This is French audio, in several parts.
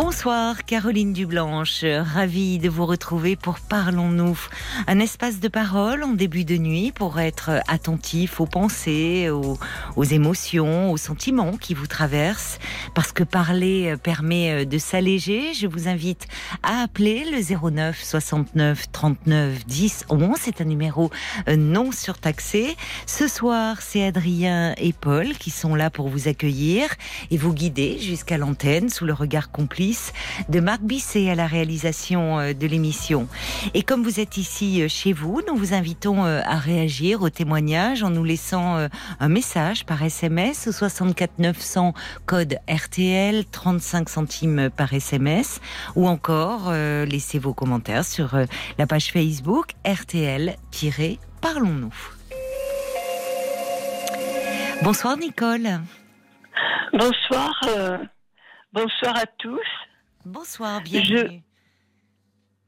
Bonsoir Caroline Dublanche, ravie de vous retrouver pour Parlons-nous, un espace de parole en début de nuit pour être attentif aux pensées, aux, émotions, aux sentiments qui vous traversent, parce que parler permet de s'alléger. Je vous invite à appeler le 09 69 39 10 11, c'est un numéro non surtaxé. Ce soir, c'est Adrien et Paul qui sont là pour vous accueillir et vous guider jusqu'à l'antenne sous le regard complice de Marc Bisset à la réalisation euh, de l'émission. Et comme vous êtes ici euh, chez vous, nous vous invitons euh, à réagir au témoignage en nous laissant un message par SMS au 64 900 code RTL 35 centimes par SMS ou encore laissez vos commentaires sur la page Facebook RTL-Parlons-nous. Bonsoir Nicole. Bonsoir. Bonsoir à tous. Bonsoir, bienvenue.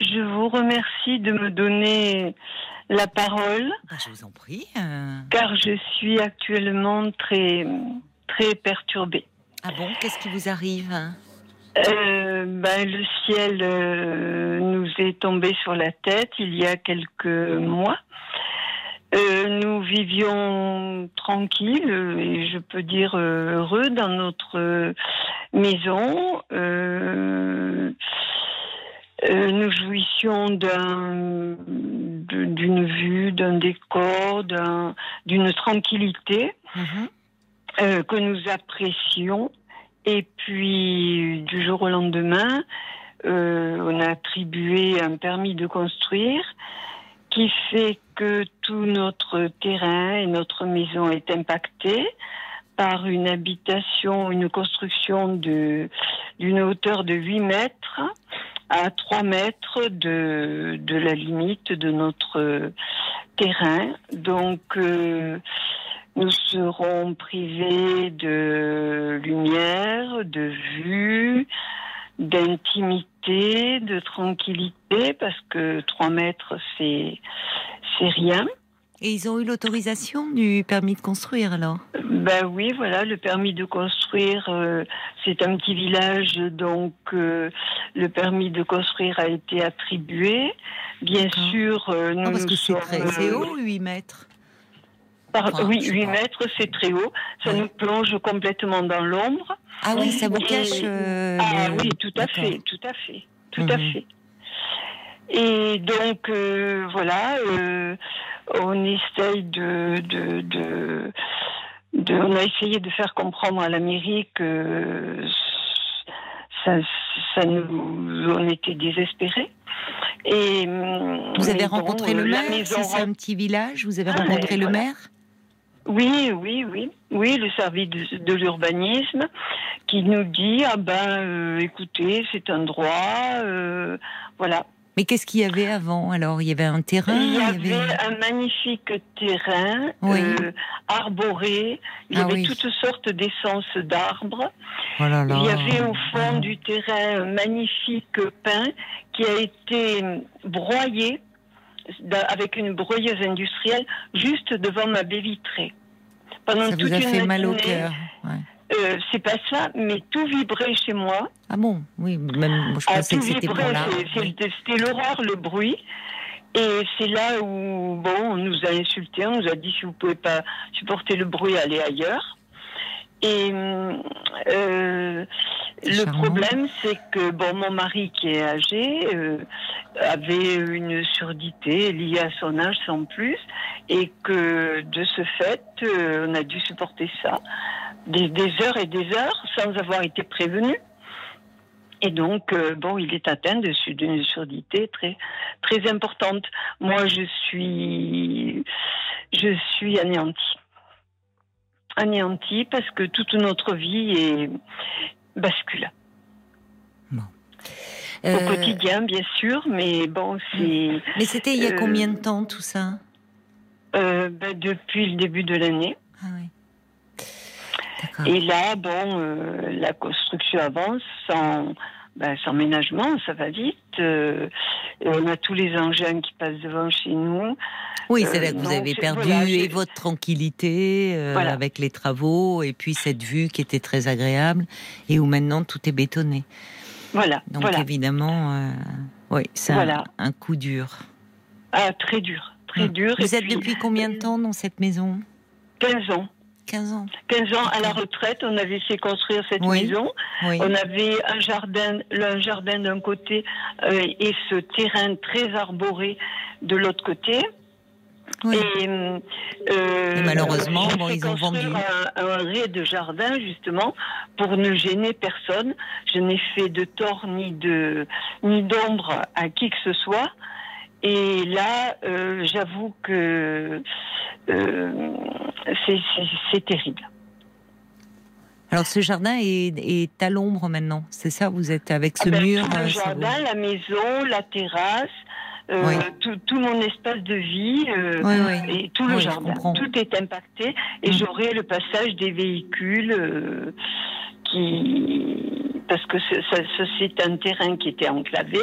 Je, vous remercie de me donner la parole. Bah, je vous en prie. Euh. Car je suis actuellement très, très perturbée. Ah bon Qu'est-ce qui vous arrive? Euh, ben, le ciel euh, nous est tombé sur la tête il y a quelques mois. Nous vivions tranquilles et je peux dire heureux dans notre maison. Euh, euh, nous jouissions d'un, d'une vue, d'un décor, d'une tranquillité mhm. euh, que nous apprécions. Et puis, du jour au lendemain, on a attribué un permis de construire qui fait que tout notre terrain et notre maison est impacté par une habitation, une construction d'une hauteur de 8 mètres à 3 mètres de, de la limite de notre terrain. Donc, euh, nous serons privés de lumière, de vue, d'intimité, de tranquillité, parce que 3 mètres, c'est, c'est rien. Et ils ont eu l'autorisation du permis de construire alors? Ben oui, voilà, le permis de construire, euh, c'est un petit village, donc euh, le permis de construire a été attribué. Bien sûr, euh, nous, parce que c'est très haut, 8 mètres. Oui, 8 mètres, c'est très haut. Ça nous plonge complètement dans l'ombre. Ah oui, ça vous cache. Ah oui, tout à fait, tout à fait, tout à mhm. fait. Et donc, voilà on essaye de, de, on a essayé de faire comprendre à l'Amérique que ça, ça nous, on était désespérés. Et vous avez rencontré le maire C'est un petit village? Vous avez rencontré le maire? Oui, oui, oui, oui, le service de, l'urbanisme qui nous dit ah ben euh, écoutez c'est un droit, euh, voilà. Mais qu'est-ce qu'il y avait avant Alors, il y avait un terrain Il y, avait, un magnifique terrain euh, arboré. Il y ah avait toutes sortes d'essences d'arbres. Oh il y avait au fond du terrain un magnifique pin qui a été broyé avec une broyeuse industrielle juste devant ma baie vitrée. Pendant Ça vous a fait mal au cœur. Euh, c'est pas ça, mais tout vibrait chez moi. Ah bon? Oui, même je ah, pensais que c'était C'était l'horreur, le bruit. Et c'est là où, bon, on nous a insultés, on nous a dit si vous pouvez pas supporter le bruit, allez ailleurs. Et euh, le problème, c'est que bon, mon mari qui est âgé euh, avait une surdité liée à son âge sans plus, et que de ce fait, on a dû supporter ça des, heures et des heures sans avoir été prévenu. Et donc, euh, bon, il est atteint d'une surdité très, très importante. Moi, je suis, je suis anéantie. Anéantie parce que toute notre vie est bascule. Au euh, quotidien, bien sûr, mais bon, c'est. Mais c'était il y a combien de temps tout ça? Euh, ben, Depuis le début de l'année. Ah oui. Et là, bon, euh, la construction avance sans, ben, sans ménagement, ça va vite. Euh, on a tous les engins qui passent devant chez nous. Oui, Euh, c'est-à-dire que vous non, avez c'est- perdu voilà, et votre tranquillité euh, Voilà. avec les travaux et puis cette vue qui était très agréable et où maintenant tout est bétonné. Voilà, Donc voilà. évidemment, oui, c'est un- un, coup dur. Ah, très dur, très Mm. dur. Vous Et êtes puis, depuis combien de temps dans cette maison? 15 ans. 15 ans. 15 ans à la retraite, on avait fait construire cette Oui. maison. Oui. On avait un jardin, un jardin d'un côté euh, et ce terrain très arboré de l'autre côté. Oui. Et, euh, Et malheureusement, bon, ils ont vendu. Un, un de jardin justement pour ne gêner personne. Je n'ai fait de tort ni de ni d'ombre à qui que ce soit. Et là, euh, j'avoue que euh, c'est- terrible. Alors ce jardin est, est à l'ombre maintenant, c'est ça Vous êtes avec ce Ah ben, mur tout euh, le sur jardin, vous la maison, la terrasse, euh, Oui. tout, tout mon espace de vie euh, Oui, oui. et tout le jardin. Tout est impacté et Mm. j'aurai le passage des véhicules euh, qui parce que ce- c'est un terrain qui était enclavé,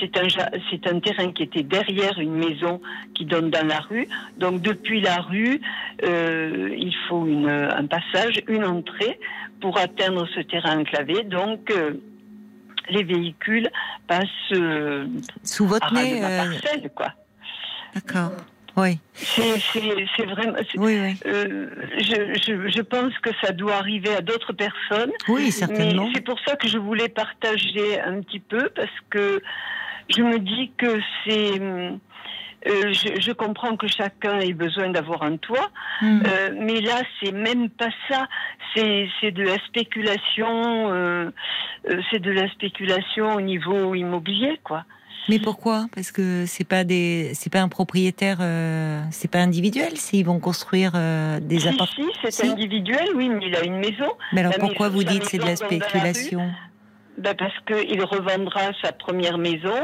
c'est un ja- c'est un terrain qui était derrière une maison qui donne dans la rue. Donc depuis la rue, euh, il faut une, un passage, une entrée pour atteindre ce terrain enclavé. Donc euh, les véhicules passent euh, Sous votre nez euh, parcelle, quoi. D'accord. Oui, C'est vraiment. oui, oui. euh, je, je, je pense que ça doit arriver à d'autres personnes. Oui, certainement. Mais c'est pour ça que je voulais partager un petit peu parce que je me dis que c'est. euh, je, je comprends que chacun ait besoin d'avoir un toit, Hmm. euh, mais là c'est même pas ça. C'est de la spéculation. c'est de la spéculation au niveau immobilier, quoi. Mais pourquoi? Parce que c'est pas des, c'est pas un propriétaire, euh, c'est pas individuel. S'ils vont construire euh, des Si, appartements. si, c'est Si. individuel, oui, mais il a une maison. Mais alors la pourquoi maison- vous dites c'est de la spéculation? Ben parce qu'il revendra sa première maison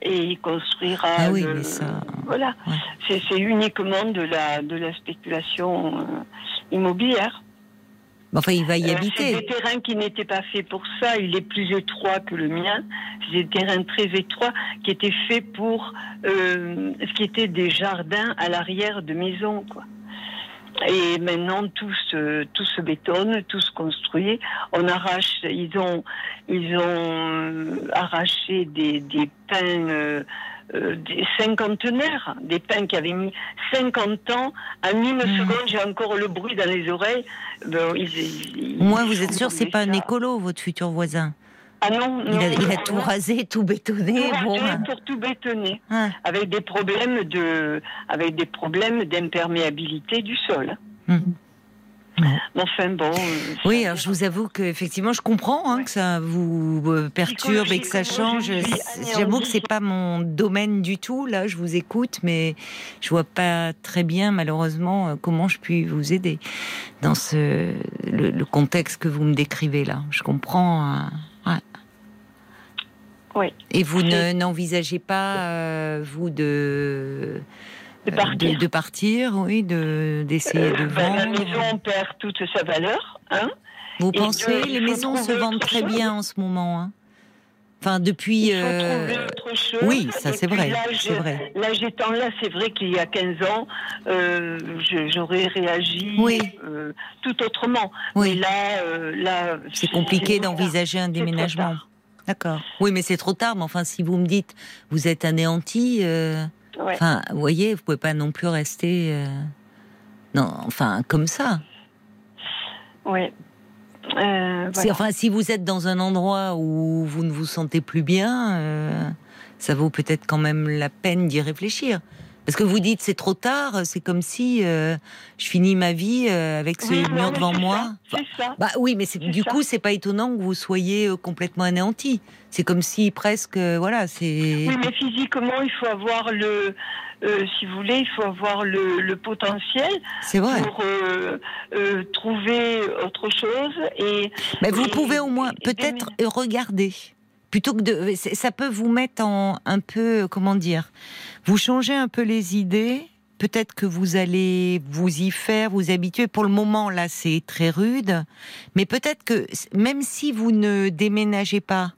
et il construira. Ah oui, le- mais ça- Voilà. Ouais. C'est uniquement de la, de la spéculation euh, immobilière. Enfin, il va y Euh, c'est habiter. des terrains qui n'étaient pas faits pour ça. Il est plus étroit que le mien. C'est des terrains très étroits qui étaient faits pour euh, ce qui était des jardins à l'arrière de maisons, quoi. Et maintenant, tout se, tout se bétonne, tout se construit. On arrache, ils ont, ils ont euh, arraché des, des pins, euh, euh, des cinquantenaires, des pins qui avaient mis 50 ans. En une Mhm. seconde, j'ai encore le bruit dans les oreilles. Ben, ils- ils- ils vous êtes sûr, c'est pas un écolo, votre futur voisin. Ah non, Il non, a, il a non, tout rasé, tout Tout bétonné. Bon, rasé ben, pour tout bétonner, ah, avec des problèmes de, avec des problèmes d'imperméabilité du sol. hum. Bon. Mais Enfin bon. euh, Oui, alors je vous avoue que effectivement, je comprends hein, que ça vous euh, perturbe et que ça change. J'avoue que c'est pas mon domaine du tout. Là, je vous écoute, mais je vois pas très bien, malheureusement, euh, comment je puis vous aider dans ce le, le contexte que vous me décrivez là. Je comprends. euh, ouais. Oui. Et vous ne- n'envisagez pas, euh, vous, de De euh, partir. de, de partir, oui, de d'essayer Euh, de ben, la vendre. maison perd toute sa valeur. Hein Vous Et pensez les maisons se vendent très chose. bien en ce moment hein? Enfin, depuis. Euh, oui, ça, c'est vrai, je- vrai. Là, c'est vrai qu'il y a 15 ans, euh, j'aurais réagi Oui. euh, tout autrement. Oui. Mais là, euh, là C'est compliqué d'envisager un déménagement. D'accord. Oui, mais c'est trop tard. Mais enfin, si vous me dites, vous êtes anéanti. Ouais. Enfin, vous voyez, vous pouvez pas non plus rester. euh, Non, enfin, comme ça. Ouais. Euh, voilà. Enfin, si vous êtes dans un endroit où vous ne vous sentez plus bien, euh, ça vaut peut-être quand même la peine d'y réfléchir. Parce que vous dites c'est trop tard, c'est comme si euh, je finis ma vie euh, avec ce Oui, mur devant moi. ça, C'est ça. Bah oui, mais du ça. coup, c'est pas étonnant que vous soyez euh, complètement anéanti. C'est comme si presque, voilà, c'est. Oui, mais physiquement, il faut avoir le, si vous voulez, il faut avoir le, le potentiel vrai. pour trouver autre chose. Et Mais vous pouvez au moins peut-être regarder. Plutôt que de, ça peut vous mettre en un peu, comment dire, vous changez un peu les idées. peut-être que vous allez vous y faire, vous habituer. Pour le moment, là, c'est très rude, mais peut-être que même si vous ne déménagez pas,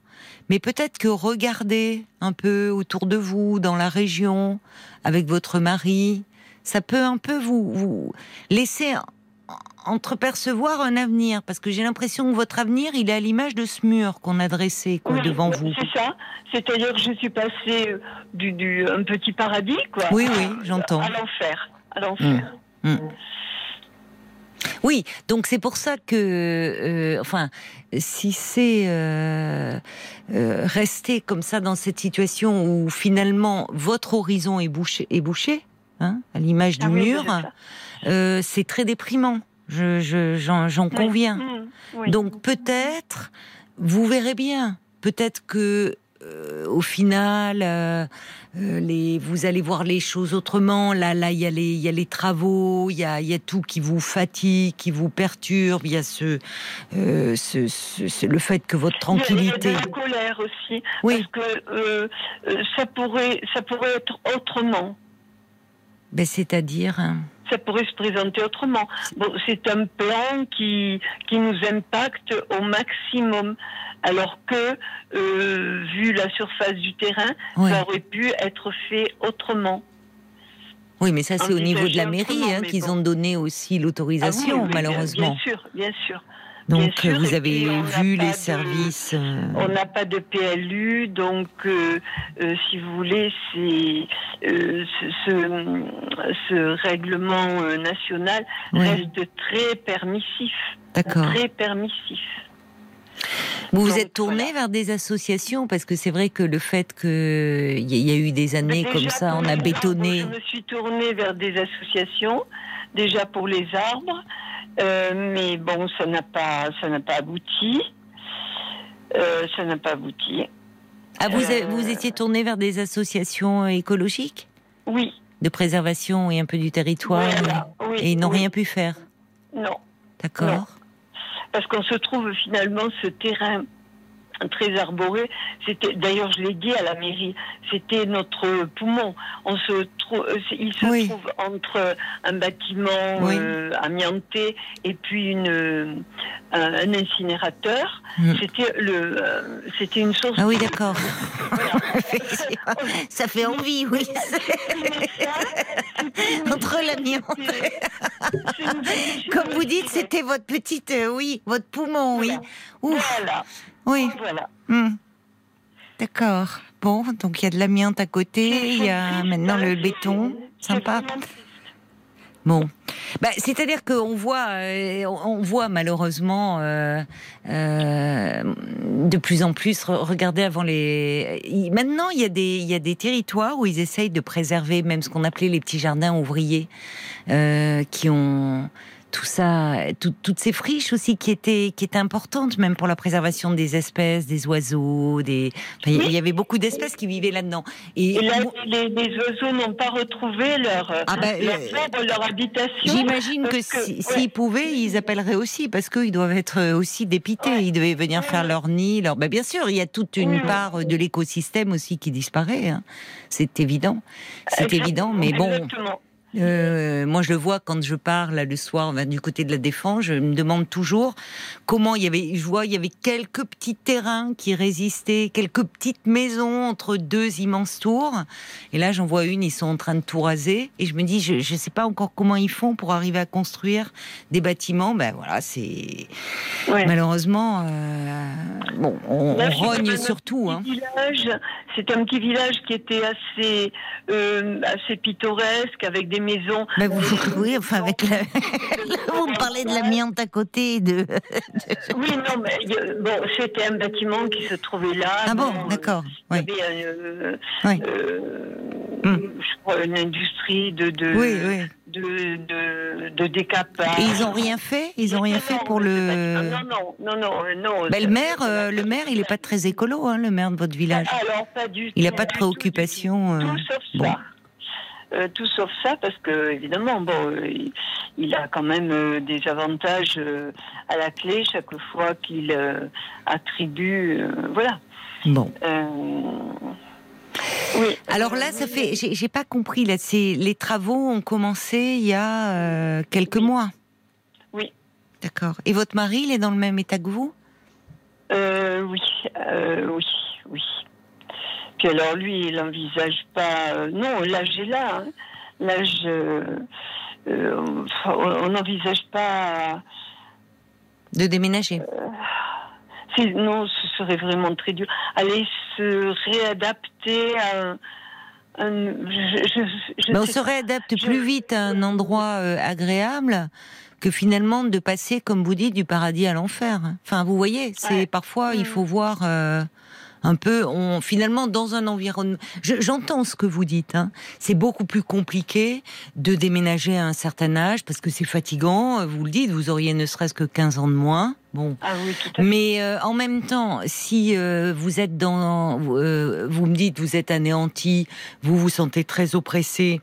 mais peut-être que regardez un peu autour de vous, dans la région, avec votre mari, ça peut un peu vous, vous laisser entrepercevoir un avenir Parce que j'ai l'impression que votre avenir, il est à l'image de ce mur qu'on a dressé quoi, devant vous. C'est ça. C'est-à-dire que je suis passée euh, du, du, un petit paradis, quoi. Oui, oui, j'entends. À l'enfer. À l'enfer. Mmh. Mmh. Oui, donc c'est pour ça que, euh, enfin, si c'est euh, euh, rester comme ça dans cette situation où finalement votre horizon est bouché, est bouché hein, à l'image du ah mur, euh, c'est très déprimant. Je, j'en, conviens. Mmh, Donc peut-être, vous verrez bien. Peut-être que euh, au final, euh, les, vous allez voir les choses autrement. Là, là, il y a les, il y a les travaux, il y a, il y a tout qui vous fatigue, qui vous perturbe. Il y a ce, ce, ce, le fait que votre tranquillité. Il y a, de la colère aussi, oui. parce que ça pourrait, ça pourrait être autrement. Ben, c'est-à-dire. Hein ça pourrait se présenter autrement. Bon, c'est un plan qui, qui nous impacte au maximum, alors que, euh, vu la surface du terrain, ça aurait pu être fait autrement. Oui, mais ça, c'est au niveau de la mairie hein, qu'ils ont donné aussi l'autorisation, ah malheureusement. Bien sûr, bien sûr. Donc vous avez vu les services. Euh, on n'a pas de PLU, donc euh, euh, si vous voulez, c'est ce, ce, règlement national reste très permissif. D'accord. Très permissif. Vous vous êtes tourné vers des associations? Parce que c'est vrai que le fait qu'il y, a eu des années comme ça, on a bétonné. Je me suis tournée vers des associations, déjà pour les arbres. Euh, mais bon, ça n'a pas, ça n'a pas abouti. Euh, ça n'a pas abouti. Ah, vous, vous étiez tourné vers des associations écologiques? Oui. De préservation et un peu du territoire oui, Et ils n'ont rien pu faire? Non. D'accord. Parce qu'on se trouve finalement ce terrain très arboré. C'était d'ailleurs, je l'ai dit à la mairie, c'était notre poumon. On se trouve, euh, il se trouve entre un bâtiment euh, amianté et puis une euh, un, incinérateur. Mm. C'était le, c'était une source. Ah oui, d'accord. ça fait envie, oui. entre l'amiante. Comme vous dites, c'était votre petite, oui, votre poumon, oui. Voilà. Oui. Voilà. Hmm. D'accord. Bon, donc il y a de l'amiante à côté, il y a maintenant le béton. Sympa. Bon, bah, c'est-à-dire qu'on voit, euh, on voit malheureusement euh, euh, de plus en plus. Regardez avant les. Maintenant, il y a des, il y a des territoires où ils essayent de préserver même ce qu'on appelait les petits jardins ouvriers, qui ont tout ça, toutes ces friches aussi qui étaient, qui étaient importantes même pour la préservation des espèces, des oiseaux, des. Il y avait beaucoup d'espèces qui vivaient là-dedans. Et, là, les, oiseaux n'ont pas retrouvé leur, ah ben, leur, euh, leur habitation. J'imagine que s'ils pouvaient, ils appelleraient aussi parce qu'ils doivent être aussi dépités. Ils devaient venir faire leur nid. Leur... Ben, bien sûr, il y a toute une part de l'écosystème aussi qui disparaît. Hein. C'est évident. C'est évident, mais bon. Euh, moi, je le vois quand je parle le soir du côté de la défense. Je me demande toujours comment il y avait. Je vois il y avait quelques petits terrains qui résistaient, quelques petites maisons entre deux immenses tours. Et là, j'en vois une. Ils sont en train de tout raser. Et je me dis, je ne sais pas encore comment ils font pour arriver à construire des bâtiments. Ben voilà, c'est malheureusement. Euh... Bon, on, on rogne surtout. Hein. C'est un petit village qui était assez euh, assez pittoresque avec des maison. vous, oui, enfin, avec la... vous me parlez de l'amiante à côté. De... oui, non, mais bon, c'était un bâtiment qui se trouvait là. Ah bon, d'accord. Il y avait euh, euh, hmm. crois, une industrie de, de, oui, oui. de, de, de décapage. Et ils n'ont rien fait? Ils n'ont rien fait pour le. Non, non, non, non. non ben, le maire, euh, le maire, il n'est pas très écolo, hein, le maire de votre village. Alors, pas du il n'a pas de préoccupation. Tout, sauf bon. ça. Euh, tout sauf ça, parce que évidemment, bon, euh, il, a quand même euh, des avantages à la clé chaque fois qu'il attribue, voilà. Bon. Oui. Alors là, ça fait, j'ai pas compris. Là, c'est les travaux ont commencé il y a quelques mois. Oui. D'accord. Et votre mari, il est dans le même état que vous? Oui, oui, oui. Puis alors lui, il n'envisage pas. euh, non, l'âge est là. hein. L'âge, euh, euh, on n'envisage pas. de déménager. Non, ce serait vraiment très dur. Aller se réadapter à. un- un- je, je- je Mais on se réadapte plus vite à un endroit agréable que finalement de passer, comme vous dites, du paradis à l'enfer. Enfin, vous voyez, c'est Ouais. parfois il Mm. faut voir un peu. On finalement dans un environnement. je- J'entends ce que vous dites. Hein. C'est beaucoup plus compliqué de déménager à un certain âge parce que c'est fatigant. Vous le dites, vous auriez ne serait-ce que 15 ans de moins. Bon. Ah oui, tout à fait. Mais euh, en même temps, si euh, vous êtes dans, euh, vous me dites, vous êtes anéanti, vous vous sentez très oppressé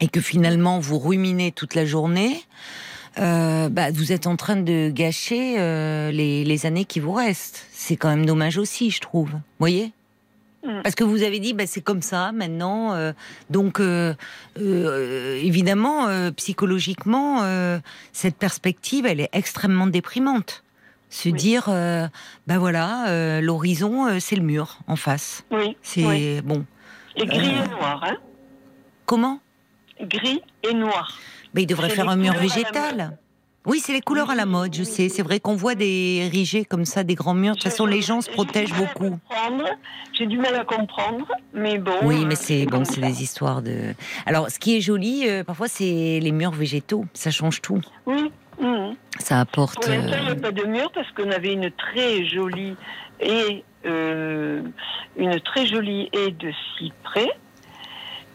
et que finalement vous ruminez toute la journée, euh, bah, vous êtes en train de gâcher euh, les, les années qui vous restent. C'est quand même dommage aussi, je trouve. Vous voyez Mm. parce que vous avez dit, bah, c'est comme ça maintenant. euh, donc, euh, euh, évidemment, euh, psychologiquement, euh, cette perspective, elle est extrêmement déprimante. Se Oui. dire, euh, bah voilà, euh, l'horizon, euh, c'est le mur en face. Oui. C'est oui. bon. Et gris et noir, hein. Comment? Gris et noir. Mais il devrait faire un mur végétal. Oui, c'est les couleurs à la mode, je sais. C'est vrai qu'on voit des érigés comme ça, des grands murs. De toute façon, les gens se protègent beaucoup. J'ai du mal à comprendre, mais bon. Oui, euh, mais c'est bon, c'est des histoires de. Alors, ce qui est joli, euh, parfois, c'est les murs végétaux. Ça change tout. Oui. mhm. Ça apporte. Pour l'instant, il n'y euh, a pas de mur parce qu'on avait une très jolie et euh, une très jolie haie de cyprès.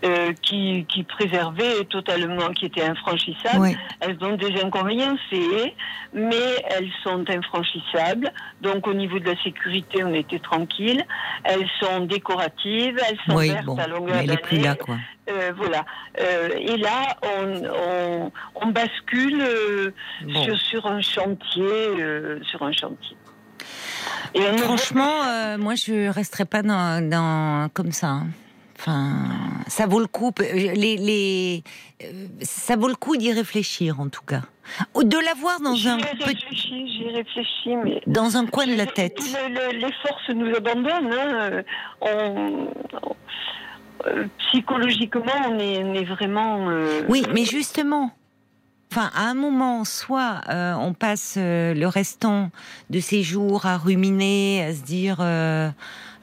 Euh, qui, qui préservait totalement, qui était infranchissable. ouais. Elles ont des inconvénients, ces haies, mais elles sont infranchissables. Donc au niveau de la sécurité, on était tranquille. Elles sont décoratives, elles sont Oui, vertes bon, à longueur mais elle est plus d'année. là, quoi. Euh, voilà. Euh, et là, on, on, on bascule Bon. sur, sur un chantier, sur un chantier. Et Franchement, moi, je resterai pas dans, dans comme ça. hein. Enfin, ça vaut le coup. Les, les, euh, ça vaut le coup d'y réfléchir, en tout cas. De l'avoir dans un petit, j'y ai réfléchi, mais dans un coin de la tête. Le- le- les forces nous abandonnent. hein. Euh, On, on- euh, psychologiquement, on est, on est vraiment. euh, Oui, mais justement, enfin, à un moment, soit euh, on passe euh, le restant de ces jours à ruminer, à se dire,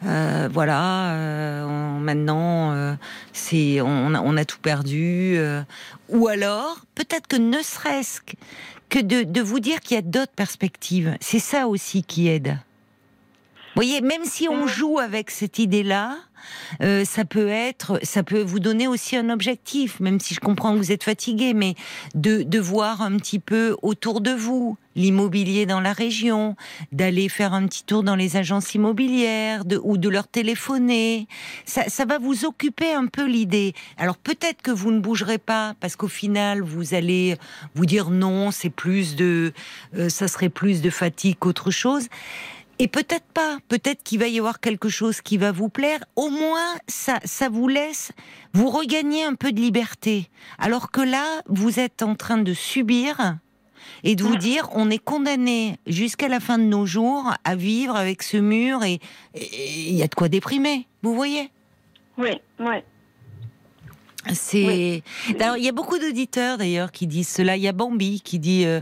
euh, voilà, euh, on- maintenant, euh, c'est, on, a- on a tout perdu, euh, ou alors, peut-être que ne serait-ce que- que de, de vous dire qu'il y a d'autres perspectives. C'est ça aussi qui aide. Vous voyez, même si on Mhm. joue avec cette idée-là, euh, ça peut être, ça peut vous donner aussi un objectif, même si je comprends que vous êtes fatigué, mais de, de voir un petit peu autour de vous l'immobilier dans la région, d'aller faire un petit tour dans les agences immobilières, de, ou de leur téléphoner. Ça, ça va vous occuper un peu l'idée. Alors peut-être que vous ne bougerez pas parce qu'au final vous allez vous dire non, c'est plus de, euh, ça serait plus de fatigue qu'autre chose. Et peut-être pas, peut-être qu'il va y avoir quelque chose qui va vous plaire. Au moins, ça, ça vous laisse vous regagner un peu de liberté. Alors que là, vous êtes en train de subir et de vous dire, on est condamné jusqu'à la fin de nos jours à vivre avec ce mur et et il y a de quoi déprimer. Vous voyez? Oui, oui. C'est. Alors, il y a beaucoup d'auditeurs d'ailleurs qui disent cela. Il y a Bambi qui dit euh,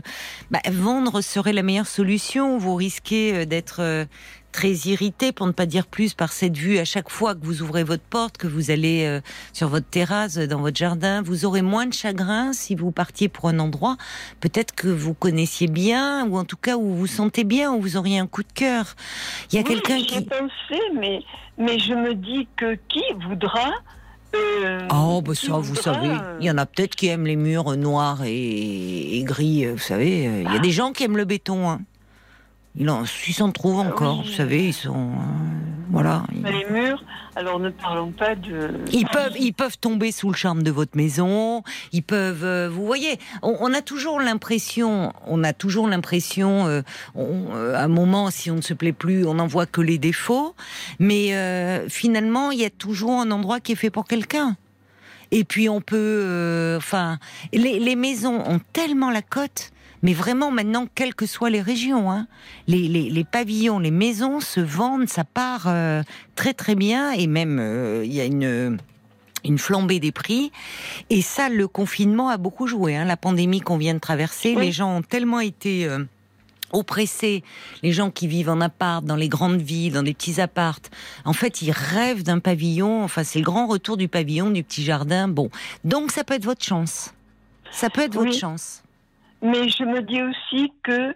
bah, vendre serait la meilleure solution. Vous risquez euh, d'être euh, très irrité, pour ne pas dire plus, par cette vue à chaque fois que vous ouvrez votre porte, que vous allez euh, sur votre terrasse, dans votre jardin. Vous aurez moins de chagrin si vous partiez pour un endroit peut-être que vous connaissiez bien, ou en tout cas où vous vous sentez bien, où vous auriez un coup de cœur. Il y a Oui, quelqu'un qui. pensé, mais, mais je me dis que qui voudra. Euh, Oh, bah ça, vous savez, il y en a peut-être qui aiment les murs noirs et, et gris, euh, vous savez. euh, Il y a des gens qui aiment le béton. Hein. Il en, ils s'en trouvent encore, Oui. vous savez, ils sont... euh, voilà. Les murs, alors ne parlons pas de. Ils peuvent, ils peuvent tomber sous le charme de votre maison. Ils peuvent, euh, vous voyez, on, a toujours l'impression, on a toujours l'impression, euh, euh, à un moment, si on ne se plaît plus, on n'en voit que les défauts. Mais finalement, il y a toujours un endroit qui est fait pour quelqu'un. Et puis on peut, enfin, les, les maisons ont tellement la cote mais vraiment maintenant, quelles que soient les régions, hein, les, pavillons, les maisons se vendent, ça part euh, très très bien, et même euh, il y a une une flambée des prix. Et ça, le confinement a beaucoup joué. Hein. La pandémie qu'on vient de traverser, les gens ont tellement été euh, oppressés, les gens qui vivent en appart, dans les grandes villes, dans des petits appartes. En fait, ils rêvent d'un pavillon. Enfin, c'est le grand retour du pavillon, du petit jardin. Bon, donc ça peut être votre chance. Ça peut être votre chance. Mais je me dis aussi que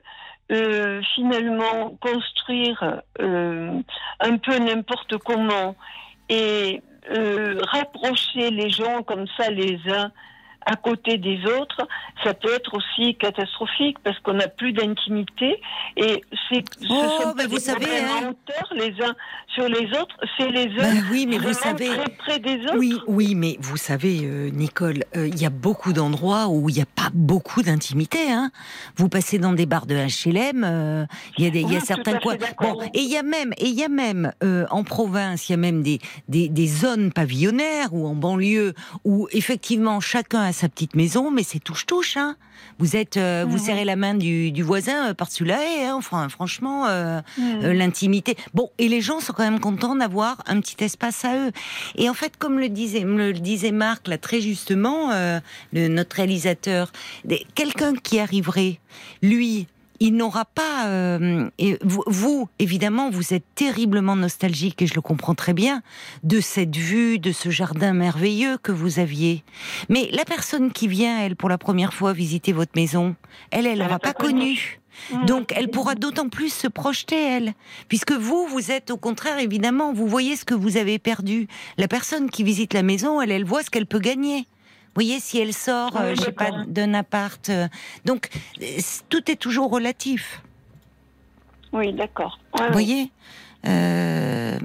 euh, finalement, construire euh, un peu n'importe comment et euh, rapprocher les gens comme ça les uns à côté des autres, ça peut être aussi catastrophique parce qu'on n'a plus d'intimité et c'est oh, ben vous savez hein. les uns sur les autres, c'est les uns ben oui, mais vous savez très près des autres. Oui, oui, mais vous savez, euh, Nicole, euh, il y a beaucoup d'endroits où il n'y a pas beaucoup d'intimité. Hein. Vous passez dans des bars de HLM, euh, il y a des, il y a certains coins. Bon, et il y a même, et il y a même en province, il y a même des, des, des zones pavillonnaires ou en banlieue où effectivement chacun sa petite maison, mais c'est touche-touche. Hein. Vous êtes, euh, vous serrez la main du, voisin euh, par-dessus la haie. Hein. Enfin, franchement, euh, l'intimité. Bon, et les gens sont quand même contents d'avoir un petit espace à eux. Et en fait, comme le disait, le disait Marc là très justement, notre réalisateur, quelqu'un qui arriverait, lui, il n'aura pas. Euh, et vous, évidemment, vous êtes terriblement nostalgique et je le comprends très bien de cette vue, de ce jardin merveilleux que vous aviez. Mais la personne qui vient, elle, pour la première fois visiter votre maison, elle, elle n'aura pas, connu. Mmh. Donc, elle pourra d'autant plus se projeter, elle. Puisque vous, vous êtes au contraire, évidemment, vous voyez ce que vous avez perdu. La personne qui visite la maison, elle, elle voit ce qu'elle peut gagner. Vous voyez, si elle sort, euh, je sais pas, d'un appart. Euh, donc, tout est toujours relatif. Oui, d'accord. Vous voyez euh,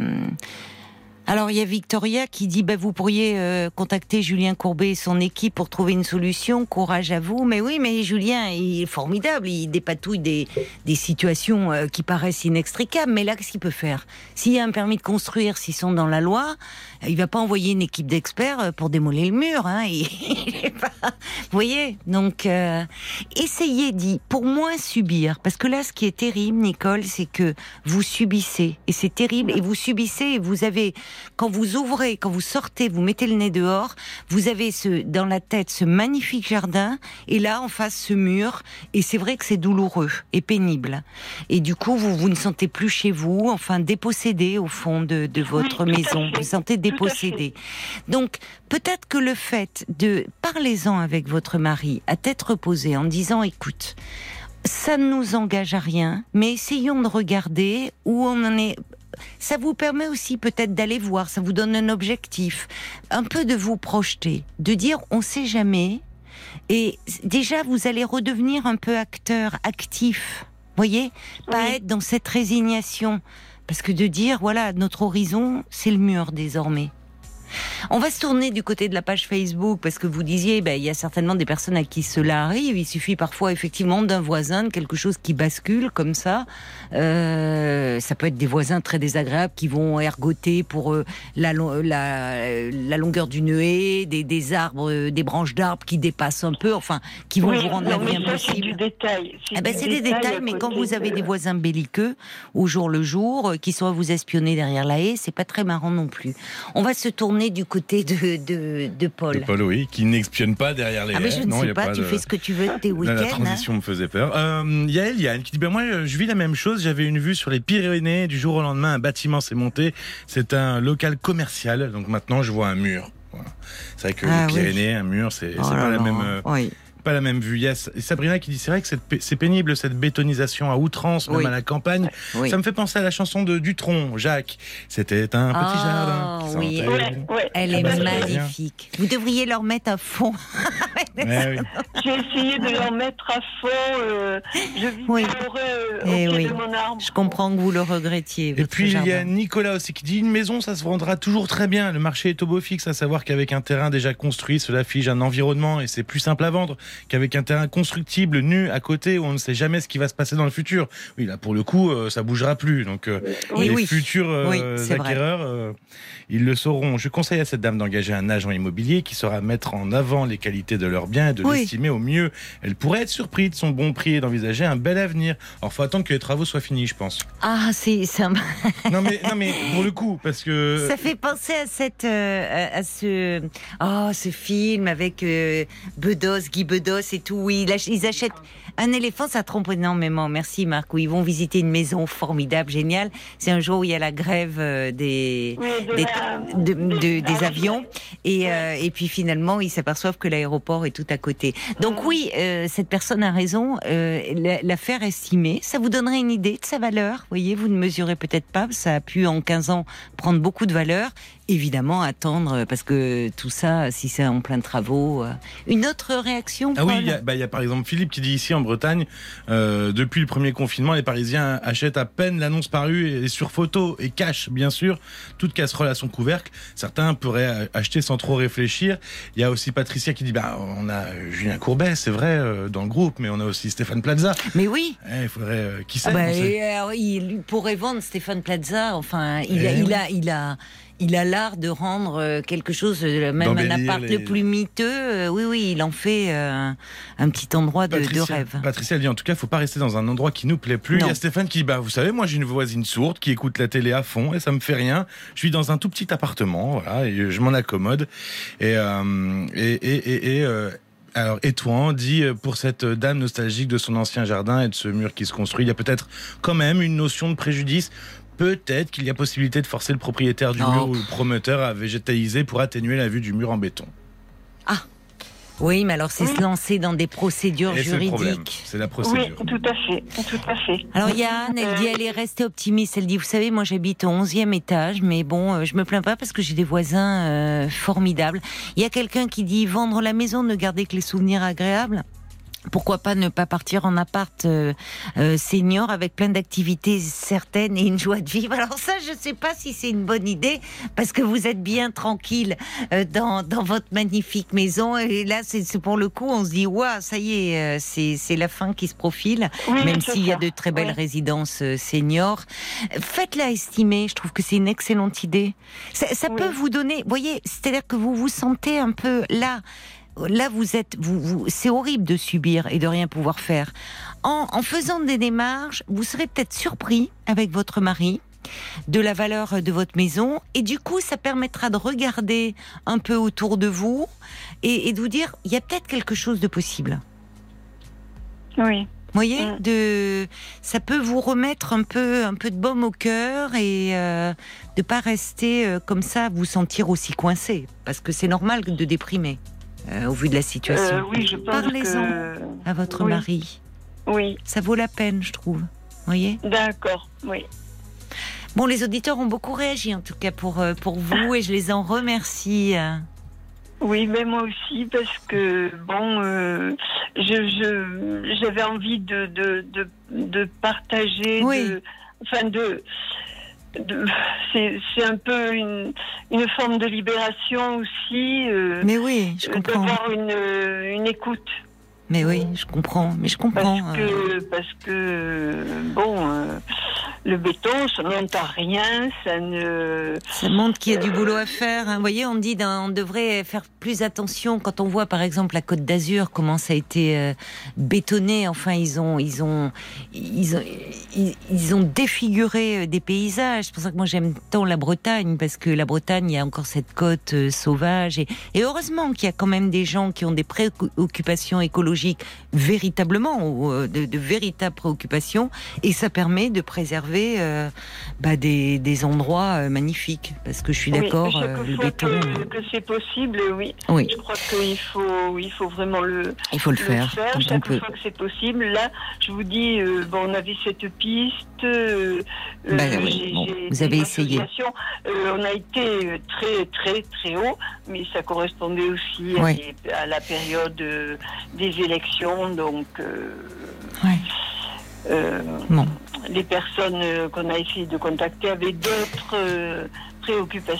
alors il y a Victoria qui dit bah, vous pourriez euh, contacter Julien Courbet et son équipe pour trouver une solution. Courage à vous. Mais oui, mais Julien il est formidable. Il dépatouille des, des situations euh, qui paraissent inextricables. Mais là, qu'est-ce qu'il peut faire? S'il y a un permis de construire, s'ils sont dans la loi, il va pas envoyer une équipe d'experts euh, pour démolir le mur. Hein. Vous voyez Donc essayez dit pour moins subir. Parce que là, ce qui est terrible, Nicole, c'est que vous subissez et c'est terrible et vous subissez et vous avez quand vous ouvrez, quand vous sortez, vous mettez le nez dehors, vous avez ce, dans la tête ce magnifique jardin, et là, en face, ce mur, et c'est vrai que c'est douloureux et pénible. Et du coup, vous, vous ne sentez plus chez vous, enfin, dépossédé au fond de, votre maison. Vous vous sentez dépossédé. Donc, peut-être que le fait de, parlez-en avec votre mari, à tête reposée, en disant, écoute, ça ne nous engage à rien, mais essayons de regarder où on en est ça vous permet aussi peut-être d'aller voir, ça vous donne un objectif, un peu de vous projeter, de dire on sait jamais. Et déjà, vous allez redevenir un peu acteur, actif. Voyez, pas être dans cette résignation, parce que de dire voilà notre horizon, c'est le mur désormais. On va se tourner du côté de la page Facebook parce que vous disiez, ben, il y a certainement des personnes à qui cela arrive. Il suffit parfois effectivement d'un voisin, de quelque chose qui bascule comme ça. Euh, ça peut être des voisins très désagréables qui vont ergoter pour euh, la, la, longueur d'une haie, des, des arbres, des branches d'arbres qui dépassent un peu, enfin, qui vont vous rendre la vie impossible. C'est détail. C'est ah ben, des détails, mais quand vous avez des voisins belliqueux au jour le jour, euh, qui sont à vous espionner derrière la haie, c'est pas très marrant non plus. On va se tourner du côté de, de, de Paul. Paul, oui, qui n'expionne pas derrière les ah, mais je ne sais pas, tu fais ce que tu veux tes week-ends. La transition me faisait peur. Euh, Yael, Yael qui dit ben moi je vis la même chose, j'avais une vue sur les Pyrénées, du jour au lendemain un bâtiment s'est monté, c'est un local commercial, donc maintenant je vois un mur. C'est vrai que les ah Pyrénées, un mur, c'est oh pas la même. Euh, pas la même vue. Il y a Sabrina qui dit c'est vrai que c'est pénible cette bétonisation à outrance, même à la campagne. Ça me fait penser à la chanson de Dutronc, Jacques. C'était un petit oh, jardin. Oui, elle est magnifique. Vous devriez leur mettre à fond. J'ai essayé de leur mettre à fond. Euh, je oui. Euh, au eh pied de mon arbre. Je comprends que vous le regrettiez. Et puis il y a Nicolas aussi qui dit une maison, ça se vendra toujours très bien. Le marché est au beau fixe, à savoir qu'avec un terrain déjà construit, cela fige un environnement et c'est plus simple à vendre qu'avec un terrain constructible nu à côté où on ne sait jamais ce qui va se passer dans le futur. Oui, là pour le coup, euh, ça bougera plus. Donc les futurs acquéreurs, ils le sauront. Je conseille à cette dame d'engager un agent immobilier qui saura mettre en avant les qualités de leur bien et de l'estimer au mieux. Elle pourrait être surprise de son bon prix et d'envisager un bel avenir. Alors, faut attendre que les travaux soient finis, je pense. Ah, c'est ça. non mais non mais pour le coup, parce que ça fait penser à cette euh, à ce oh ce film avec euh, Bedos, Guy Bedos et tout. Ils achètent un éléphant, ça trompe énormément. Merci Marc. Où ils vont visiter une maison formidable, géniale. C'est un jour où il y a la grève euh, des des, avions et, et puis finalement ils s'aperçoivent que l'aéroport est tout à côté. Donc oui, cette personne a raison. la faire estimer, ça vous donnerait une idée de sa valeur? Vous voyez, vous ne mesurez peut-être pas. Ça a pu en 15 ans prendre beaucoup de valeur évidemment attendre euh, parce que tout ça, si c'est en plein de travaux. Euh, une autre réaction Ah oui, bah, il y, a par exemple Philippe qui dit ici en Bretagne, euh, depuis le premier confinement, les Parisiens achètent à peine l'annonce parue et sur photo et cachent bien sûr toute casserole à son couvercle. Certains pourraient acheter sans trop réfléchir. Il y a aussi Patricia qui dit bah on a Julien Courbet, c'est vrai dans le groupe, mais on a aussi Stéphane Plaza. Mais oui. Eh, il faudrait qui sait. Ah bah, il pourrait vendre Stéphane Plaza. Enfin, il a, eh il a, il a il a l'art de rendre euh, quelque chose, euh, même un appart le plus miteux. Euh, oui, oui, il en fait un petit endroit de, rêve. Patricia dit en tout cas, il faut pas rester dans un endroit qui nous plaît plus. Il y a Stéphane qui dit, bah, vous savez, moi j'ai une voisine sourde qui écoute la télé à fond et ça me fait rien. Je suis dans un tout petit appartement, voilà, et je m'en accommode. Et, et, et, et alors, Étouan dit pour cette dame nostalgique de son ancien jardin et de ce mur qui se construit, il y a peut-être quand même une notion de préjudice peut-être qu'il y a possibilité de forcer le propriétaire du mur ou le promoteur à végétaliser pour atténuer la vue du mur en béton. Ah oui, mais alors c'est se lancer dans des procédures juridiques. C'est la procédure. Oui, tout à fait, tout à fait. Alors Yann, elle dit, elle est restée optimiste. Elle dit, vous savez, moi j'habite au 11e étage, mais bon, euh, je me plains pas parce que j'ai des voisins euh, formidables. Il y a quelqu'un qui dit, vendre la maison, ne garder que les souvenirs agréables pourquoi pas ne pas partir en appart euh, euh, senior avec plein d'activités certaines et une joie de vivre. Alors ça, je ne sais pas si c'est une bonne idée parce que vous êtes bien tranquille euh, dans, dans, votre magnifique maison et là, c'est pour le coup, on se dit waouh, ça y est, c'est la fin qui se profile, même s'il y a de très belles résidences seniors. Faites-la estimer. Je trouve que c'est une excellente idée. Ça, ça peut vous donner, voyez, c'est-à-dire que vous vous sentez un peu là là, vous êtes, vous, c'est horrible de subir et de rien pouvoir faire. En, faisant des démarches, vous serez peut-être surpris avec votre mari de la valeur de votre maison et du coup ça permettra de regarder un peu autour de vous et, de vous dire il y a peut-être quelque chose de possible. Oui. Vous voyez, mm. de ça peut vous remettre un peu un peu de baume au cœur et euh, de pas rester euh, comme ça, vous sentir aussi coincé parce que c'est normal de déprimer. Euh, au vu de la situation. Euh, oui, je Parlez-en à votre mari. Oui. Ça vaut la peine, je trouve. voyez D'accord, oui. Bon, les auditeurs ont beaucoup réagi, en tout cas pour, euh, pour vous, et je les en remercie. Oui, mais moi aussi, parce que, bon, je, j'avais envie de, de, de, de partager, oui. de, enfin, de, c'est un peu une, une, forme de libération aussi. Euh, Mais oui, je comprends. D'avoir une, une écoute. Mais oui, je comprends. Mais je comprends. Parce que, parce que bon, euh, le béton, ça monte à rien, ça ne. Ça montre qu'il y a du boulot à faire. Hein. Vous voyez, on dit, on devrait faire plus attention quand on voit, par exemple, la Côte d'Azur, comment ça a été euh, bétonné. Enfin, ils ont, ils ont, ils ont, ils, ont défiguré euh, des paysages. C'est pour ça que moi j'aime tant la Bretagne, parce que la Bretagne, il y a encore cette côte euh, sauvage. Et, et heureusement qu'il y a quand même des gens qui ont des préoccupations écologiques véritablement, de, de véritables préoccupations, et ça permet de préserver euh, bah, des, des endroits euh, magnifiques. Parce que je suis Oui, d'accord, euh, le béton, que, que c'est possible, oui. oui, Je crois qu'il faut, il faut vraiment le, il faut le faire on chaque fois que c'est possible. Là, je vous dis, euh, bon, on avait cette piste. Euh, Ben euh, oui, bon, vous avez essayé. Euh, on a été très, très, très haut, mais ça correspondait aussi à, Oui. des- à la période des élections. Donc, Bon. les personnes qu'on a essayé de contacter avaient d'autres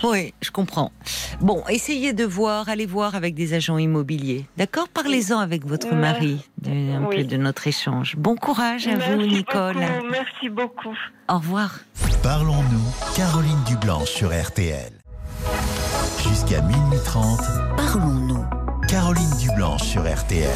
Oui, je comprends. Bon, essayez de voir, allez voir avec des agents immobiliers. D'accord? Parlez-en avec votre mari de- un Oui. peu de notre échange. Bon courage à Merci vous, Nicole. beaucoup, merci beaucoup. Au revoir. Parlons-nous, Caroline Dublanche sur RTL. Jusqu'à minuit 30, Parlons-nous. Caroline Dublanche sur RTL.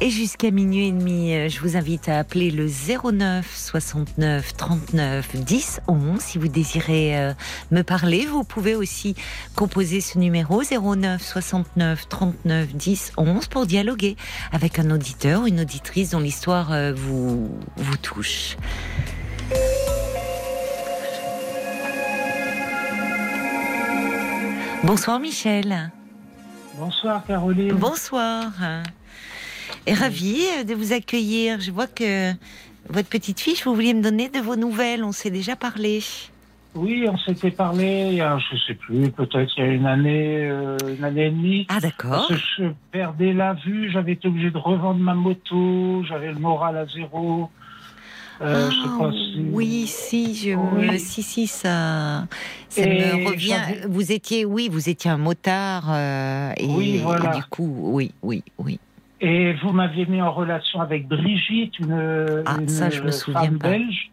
Et jusqu'à minuit et demi, euh, je vous invite à appeler le 09 69 39 10 11 si vous désirez euh, me parler. Vous pouvez aussi composer ce numéro 09 69 39 10 11 pour dialoguer avec un auditeur ou une auditrice dont l'histoire euh, vous, vous touche. Bonsoir Michel. Bonsoir Caroline. Bonsoir. Et ravie de vous accueillir. Je vois que votre petite fiche, vous vouliez me donner de vos nouvelles. On s'est déjà parlé. Oui, on s'était parlé, il y a, je sais plus, peut-être il y a une année, euh, une année et demie. Ah d'accord. Je perdais la vue, j'avais été obligé de revendre ma moto, j'avais le moral à zéro. Euh, Ah, oui, si, je Oui. si, si, ça, ça me revient. Vous étiez, oui, vous étiez un motard, euh, et, Oui, voilà. et du coup, oui, oui, oui. Et vous m'aviez mis en relation avec Brigitte, une, Ah, une ça, je me souviens femme pas. belge.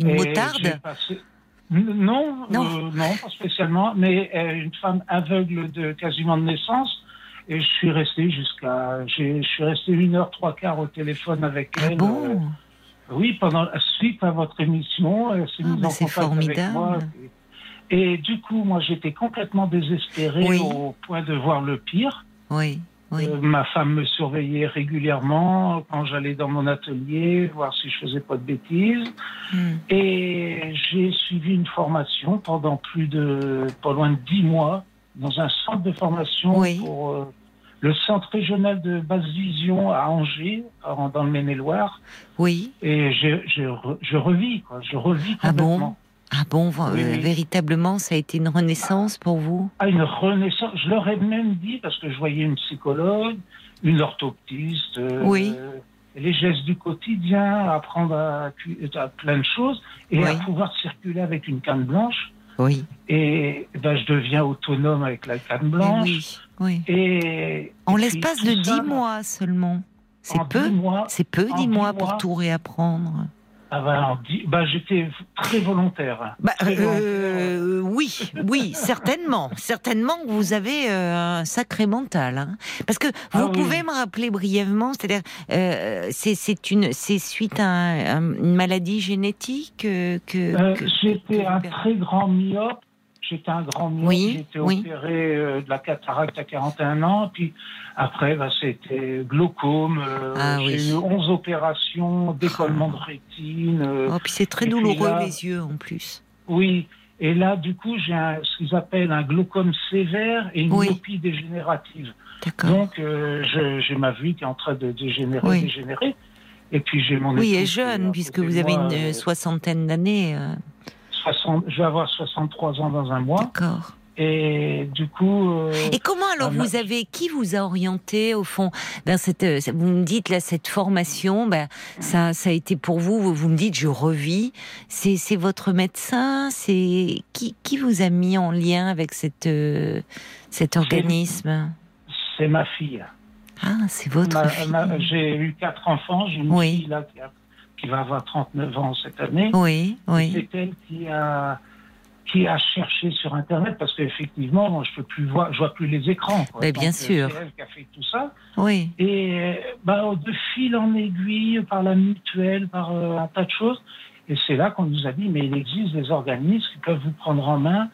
Une Et motarde. passé- Non, Non. euh, non, pas spécialement, mais une femme aveugle de quasiment de naissance. Et je suis resté jusqu'à, je suis resté une heure trois quarts au téléphone avec Ah elle. bon? Oui, pendant suite à votre émission, elle s'est Ah, mise bah, en c'est avec formidable. moi. Et, et du coup, moi, j'étais complètement désespéré Oui. au point de voir le pire. Oui, oui. Euh, ma femme me surveillait régulièrement quand j'allais dans mon atelier, voir si je faisais pas de bêtises. Hmm. Et j'ai suivi une formation pendant plus de, pas loin de dix mois, dans un centre de formation Oui. pour euh, le centre régional de basse vision à Angers, en- dans le Maine-et-Loire. Oui. Et j'ai re- je revis, quoi. Je revis Ah bon. Ah bon, Oui, euh, oui. véritablement, ça a été une renaissance pour vous? Ah, une renaissance. Je leur ai même dit, parce que je voyais une psychologue, une orthoptiste, euh, Oui. les gestes du quotidien, apprendre à, à plein de choses, et à pouvoir circuler avec une canne blanche. Oui. Et ben, je deviens autonome avec la canne Eh blanche. Oui, oui. Et, En l'espace de dix mois seulement. C'est peu C'est peu, dix mois pour mois. tout réapprendre. ah ben, dix- ben, j'étais très volontaire. Bah, Très euh, oui, oui, certainement. Certainement que vous avez euh, un sacré mental. hein. Parce que vous Ah oui. pouvez me rappeler brièvement, c'est-à-dire, euh, c'est c'est une, c'est suite à un- un- une maladie génétique que. Que- J'étais un très grand myope. J'étais un grand myope. Oui, J'ai été oui. opéré euh, de la cataracte à 41 ans. Puis après, bah, c'était glaucome. euh, Ah J'ai oui. eu 11 opérations, décollement de rétine. euh, Oh, puis c'est très douloureux là- les yeux en plus. Oui. Et là, du coup, j'ai ce qu'ils appellent un glaucome sévère et une myopie dégénérative. Donc, j'ai ma vue qui est en train de dégénérer, Oui. dégénérer. Et puis, j'ai mon Oui, et jeune, puisque vous avez une soixantaine d'années. 60 je vais avoir 63 ans dans un mois. D'accord. Et du coup. euh, Et comment alors Ah, vous avez qui vous a orienté au fond? Vers cette euh, vous me dites là cette formation ben ça ça a été pour vous vous, vous me dites je revis c'est c'est votre médecin? C'est qui qui vous a mis en lien avec cette euh, cet organisme? C'est ma fille. ah c'est votre Ma- fille ma- J'ai eu quatre enfants. J'ai une Oui. fille là qui, a- qui va avoir 39 ans cette année. oui oui. C'est elle qui a qui a cherché sur internet parce qu'effectivement je peux plus voir je vois plus les écrans quoi. Donc, bien sûr. c'est elle qui a fait tout ça. Oui. Et bah, de fil en aiguille par la mutuelle par euh, un tas de choses. Et c'est là qu'on nous a dit mais il existe des organismes qui peuvent vous prendre en main.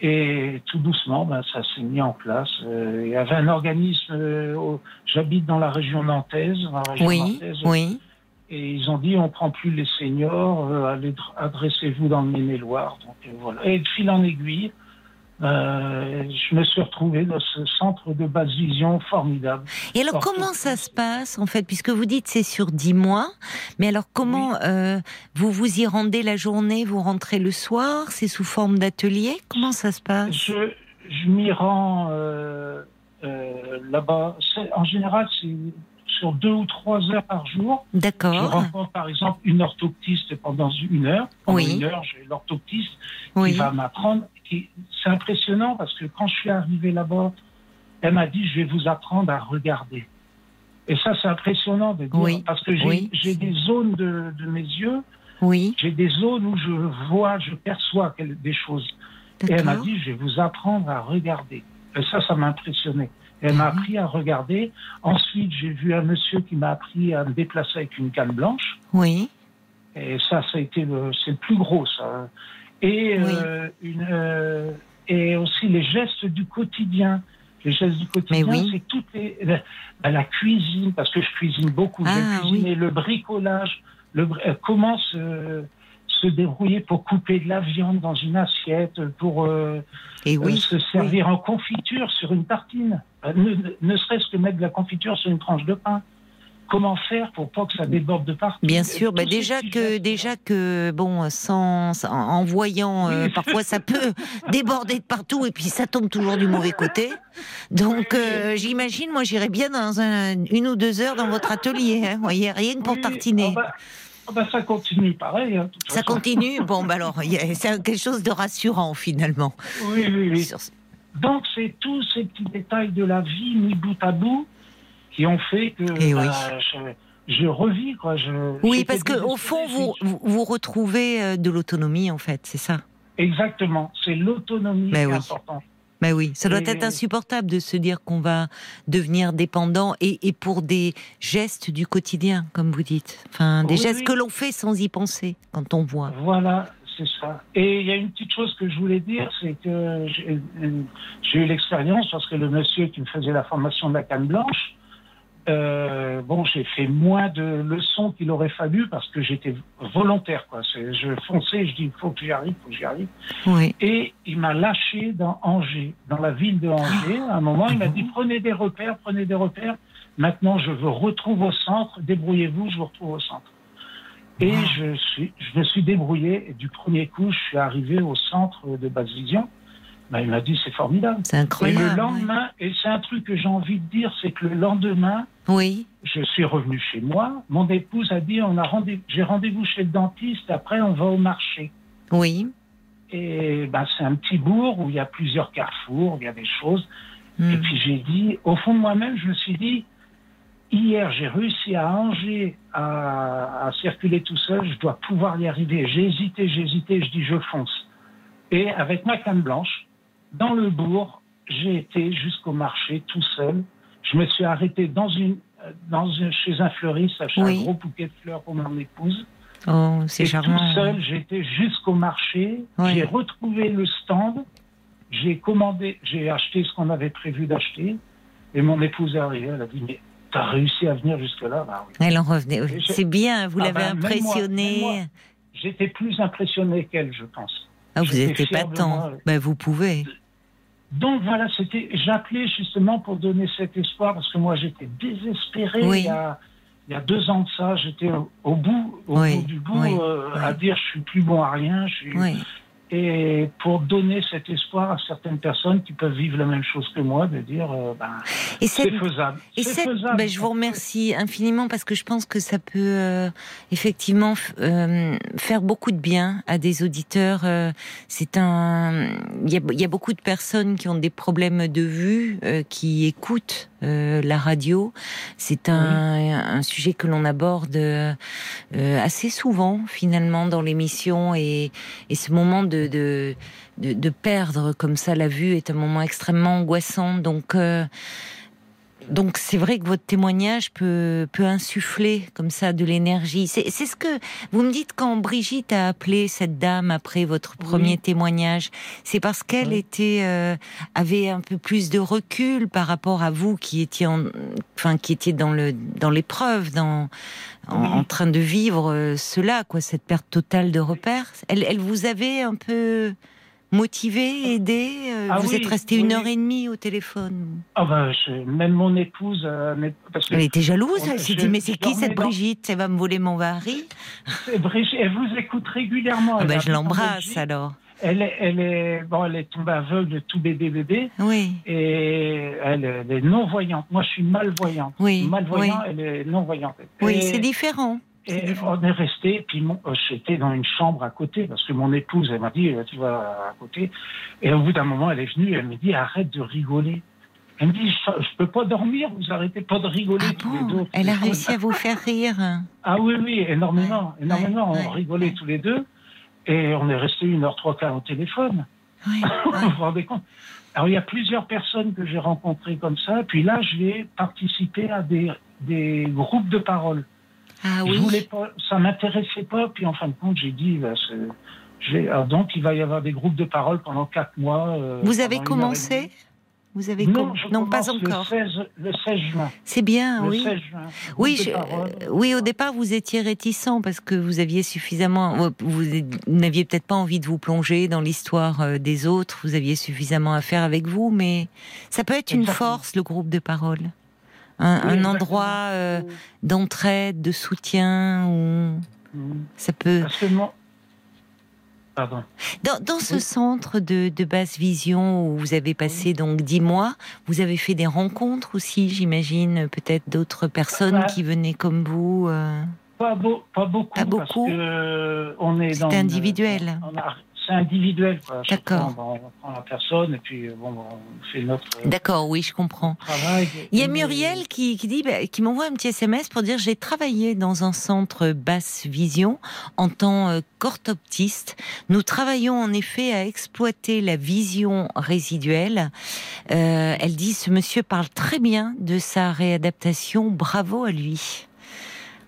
Et tout doucement ben, ça s'est mis en place. Euh, il y avait un organisme euh, j'habite dans la région nantaise dans la région oui nantaise, oui Et ils ont dit on prend plus les seniors, euh, adressez-vous dans le Maine-et-Loire. Donc euh, voilà. Et de fil en aiguille, euh, je me suis retrouvé dans ce centre de basse vision formidable. Et alors, comment ça se passe, en fait, puisque vous dites c'est sur dix mois, mais alors comment euh, vous vous y rendez la journée, vous rentrez le soir, c'est sous forme d'atelier? Comment ça se passe? Je, je m'y rends là-bas. En général, c'est sur deux ou trois heures par jour. Je D'accord. rencontre par exemple une orthoptiste pendant une heure. Pendant Oui. une heure, j'ai l'orthoptiste Oui. qui va m'apprendre. C'est impressionnant parce que quand je suis arrivé là-bas, elle m'a dit je vais vous apprendre à regarder. Et ça, c'est impressionnant de dire Oui. parce que j'ai des zones de, de mes yeux, Oui. j'ai des zones où je vois, je perçois des choses. Et elle m'a dit je vais vous apprendre à regarder. Et ça, ça m'a impressionné. Elle m'a Mhm. appris à regarder. Ensuite, j'ai vu un monsieur qui m'a appris à me déplacer avec une canne blanche. Oui. Et ça, ça a été le, c'est le plus gros, ça. Et, Oui. euh, une, euh, et aussi les gestes du quotidien. Les gestes du quotidien, oui. c'est toutes les, la, bah, la cuisine, parce que je cuisine beaucoup. Ah, J'ai cuisiné le bricolage, le, euh, comment se, se débrouiller pour couper de la viande dans une assiette, pour euh, Et euh, se servir en confiture sur une tartine. Euh, Ne, serait-ce que mettre de la confiture sur une tranche de pain. Comment faire pour pas que ça déborde de partout? Bien sûr, bah déjà que déjà que bon, sans, sans- en voyant, euh, parfois ça peut déborder de partout et puis ça tombe toujours du mauvais côté. Donc euh, j'imagine, moi j'irais bien dans un, une ou deux heures dans votre atelier, hein, voyez, rien que pour Oui, tartiner. ah bah, ah bah, ça continue pareil. hein, Ça façon. continue? Bon, bah alors, c'est quelque chose de rassurant finalement. Oui, oui, oui. Sur- Donc, c'est tous ces petits détails de la vie mis bout à bout qui ont fait que Eh oui. bah, je, je revis. Quoi. Je, Oui, parce que au fond, vous, vous, retrouvez euh, de l'autonomie en fait, c'est ça? Exactement, c'est l'autonomie qui est oui. importante. Ben oui, ça doit Et- être insupportable de se dire qu'on va devenir dépendant et, et pour des gestes du quotidien, comme vous dites. Enfin, des Oui, gestes oui. que l'on fait sans y penser quand on voit. Voilà, c'est ça. Et il y a une petite chose que je voulais dire, c'est que j'ai j'ai eu l'expérience parce que le monsieur qui me faisait la formation de la canne blanche, euh, bon, j'ai fait moins de leçons qu'il aurait fallu parce que j'étais volontaire. Quoi. Je fonçais, je dis, il faut que j'y arrive, il faut que j'y arrive. Oui. Et il m'a lâché dans Angers, dans la ville de Angers. À un moment, il m'a dit, prenez des repères, prenez des repères. Maintenant, je vous retrouve au centre, débrouillez-vous, je vous retrouve au centre. Et Wow. je, suis, je me suis débrouillé. Et du premier coup, je suis arrivé au centre de Basse Vision. Ben, il m'a dit, c'est formidable. C'est Et incroyable. le lendemain, et c'est un truc que j'ai envie de dire, c'est que le lendemain, Oui. je suis revenu chez moi. Mon épouse a dit, on a rendez j'ai rendez-vous chez le dentiste, après on va au marché. Oui. Et ben, c'est un petit bourg où il y a plusieurs carrefours, il y a des choses. Hmm. Et puis j'ai dit, au fond de moi-même, je me suis dit, hier j'ai réussi à Angers à, à circuler tout seul, je dois pouvoir y arriver. J'ai hésité, j'ai hésité, je dis je fonce. Et avec ma canne blanche, dans le bourg, j'ai été jusqu'au marché tout seul. Je me suis arrêté dans une, dans une- chez un fleuriste, acheter Oui. un gros bouquet de fleurs pour mon épouse. Oh, c'est Et charmant. tout seul, j'étais jusqu'au marché. J'ai retrouvé le stand. J'ai commandé, j'ai acheté ce qu'on avait prévu d'acheter. Et mon épouse est arrivée. Elle a dit Mais t'as réussi à venir jusque-là? Bah oui. Elle en revenait. C'est bien, vous Ah l'avez ben, même moi, impressionné. même moi. J'étais plus impressionné qu'elle, je pense. Ah, vous n'étiez pas tant. Ben, vous pouvez. Donc voilà, c'était. J'appelais justement pour donner cet espoir parce que moi j'étais désespéré Oui. il, y a, il y a deux ans de ça. J'étais au, au bout, au Oui, bout du bout, oui, euh, à dire je suis plus bon à rien. Je suis, Oui. Et pour donner cet espoir à certaines personnes qui peuvent vivre la même chose que moi, de dire euh, ben, c'est faisable. Et C'est cette- faisable. ben, je vous remercie infiniment parce que je pense que ça peut euh, effectivement euh, faire beaucoup de bien à des auditeurs. euh, c'est un, il y y a beaucoup de personnes qui ont des problèmes de vue, euh, qui écoutent euh, la radio. C'est un, un sujet que l'on aborde euh, assez souvent finalement dans l'émission et, et ce moment de, de, de, de perdre comme ça la vue est un moment extrêmement angoissant. Donc euh, Donc c'est vrai que votre témoignage peut, peut insuffler comme ça de l'énergie. C'est ce que vous me dites quand Brigitte a appelé cette dame après votre premier témoignage. C'est parce qu'elle était euh, avait un peu plus de recul par rapport à vous qui étiez en, enfin qui étiez dans le dans l'épreuve, dans en, train de vivre euh, cela quoi, cette perte totale de repères. Elle, elle vous avait un peu motivé, aidé euh, ah Vous êtes resté une heure et demie au téléphone? Ah ben, Même mon épouse... Euh, parce elle était jalouse, elle s'est dit, mais c'est qui cette Brigitte? Elle va me voler mon mari? Brigitte, Elle vous écoute régulièrement. Ah ben, je l'embrasse alors. Elle est, elle est, bon, elle est tombée aveugle de tout bébé bébé. Oui. Et elle, est non voyante. Moi, je suis malvoyante. Oui. Malvoyante, elle est non voyante. Oui, c'est différent. Et on est resté, puis euh, j'étais dans une chambre à côté, parce que mon épouse, elle m'a dit, euh, tu vas à côté. Et au bout d'un moment, elle est venue, elle me dit, arrête de rigoler. Elle me dit, je, ne peux pas dormir, vous arrêtez pas de rigoler ah tous les deux. Elle a réussi à vous faire rire. Ah oui, oui, énormément, énormément. on rigolait tous les deux. Et on est resté une heure trois quarts au téléphone. vous vous rendez compte? Alors il y a plusieurs personnes que j'ai rencontrées comme ça. Puis là, j'ai participé à des, des groupes de parole. Ah oui. Je voulais pas, ça m'intéressait pas. Puis en fin de compte, j'ai dit, bah, donc il va y avoir des groupes de parole pendant quatre mois. Euh, Vous avez commencé vous avez non, non pas encore. Le 16, juin. C'est bien, oui. Oui, euh, oui, au départ vous étiez réticent parce que vous aviez suffisamment, vous n'aviez peut-être pas envie de vous plonger dans l'histoire euh, des autres. Vous aviez suffisamment à faire avec vous, mais ça peut être une force le groupe de parole un, endroit euh, d'entraide, de soutien ou mm. ça peut. Pardon. Dans, ce centre de, basse vision où vous avez passé donc dix mois, vous avez fait des rencontres aussi, j'imagine, peut-être d'autres personnes qui venaient comme vous. Euh... Pas, beaucoup. Pas beaucoup. Parce que, euh, on est dans. individuel c'est individuel. D'accord. On, prend la personne et puis bon, on fait notre. D'accord, oui, je comprends. Il y a Muriel qui, qui dit, bah, qui m'envoie un petit SMS pour dire j'ai travaillé dans un centre basse vision en tant euh, qu'orthoptiste. Nous travaillons en effet à exploiter la vision résiduelle. Euh, elle dit ce monsieur parle très bien de sa réadaptation. Bravo à lui.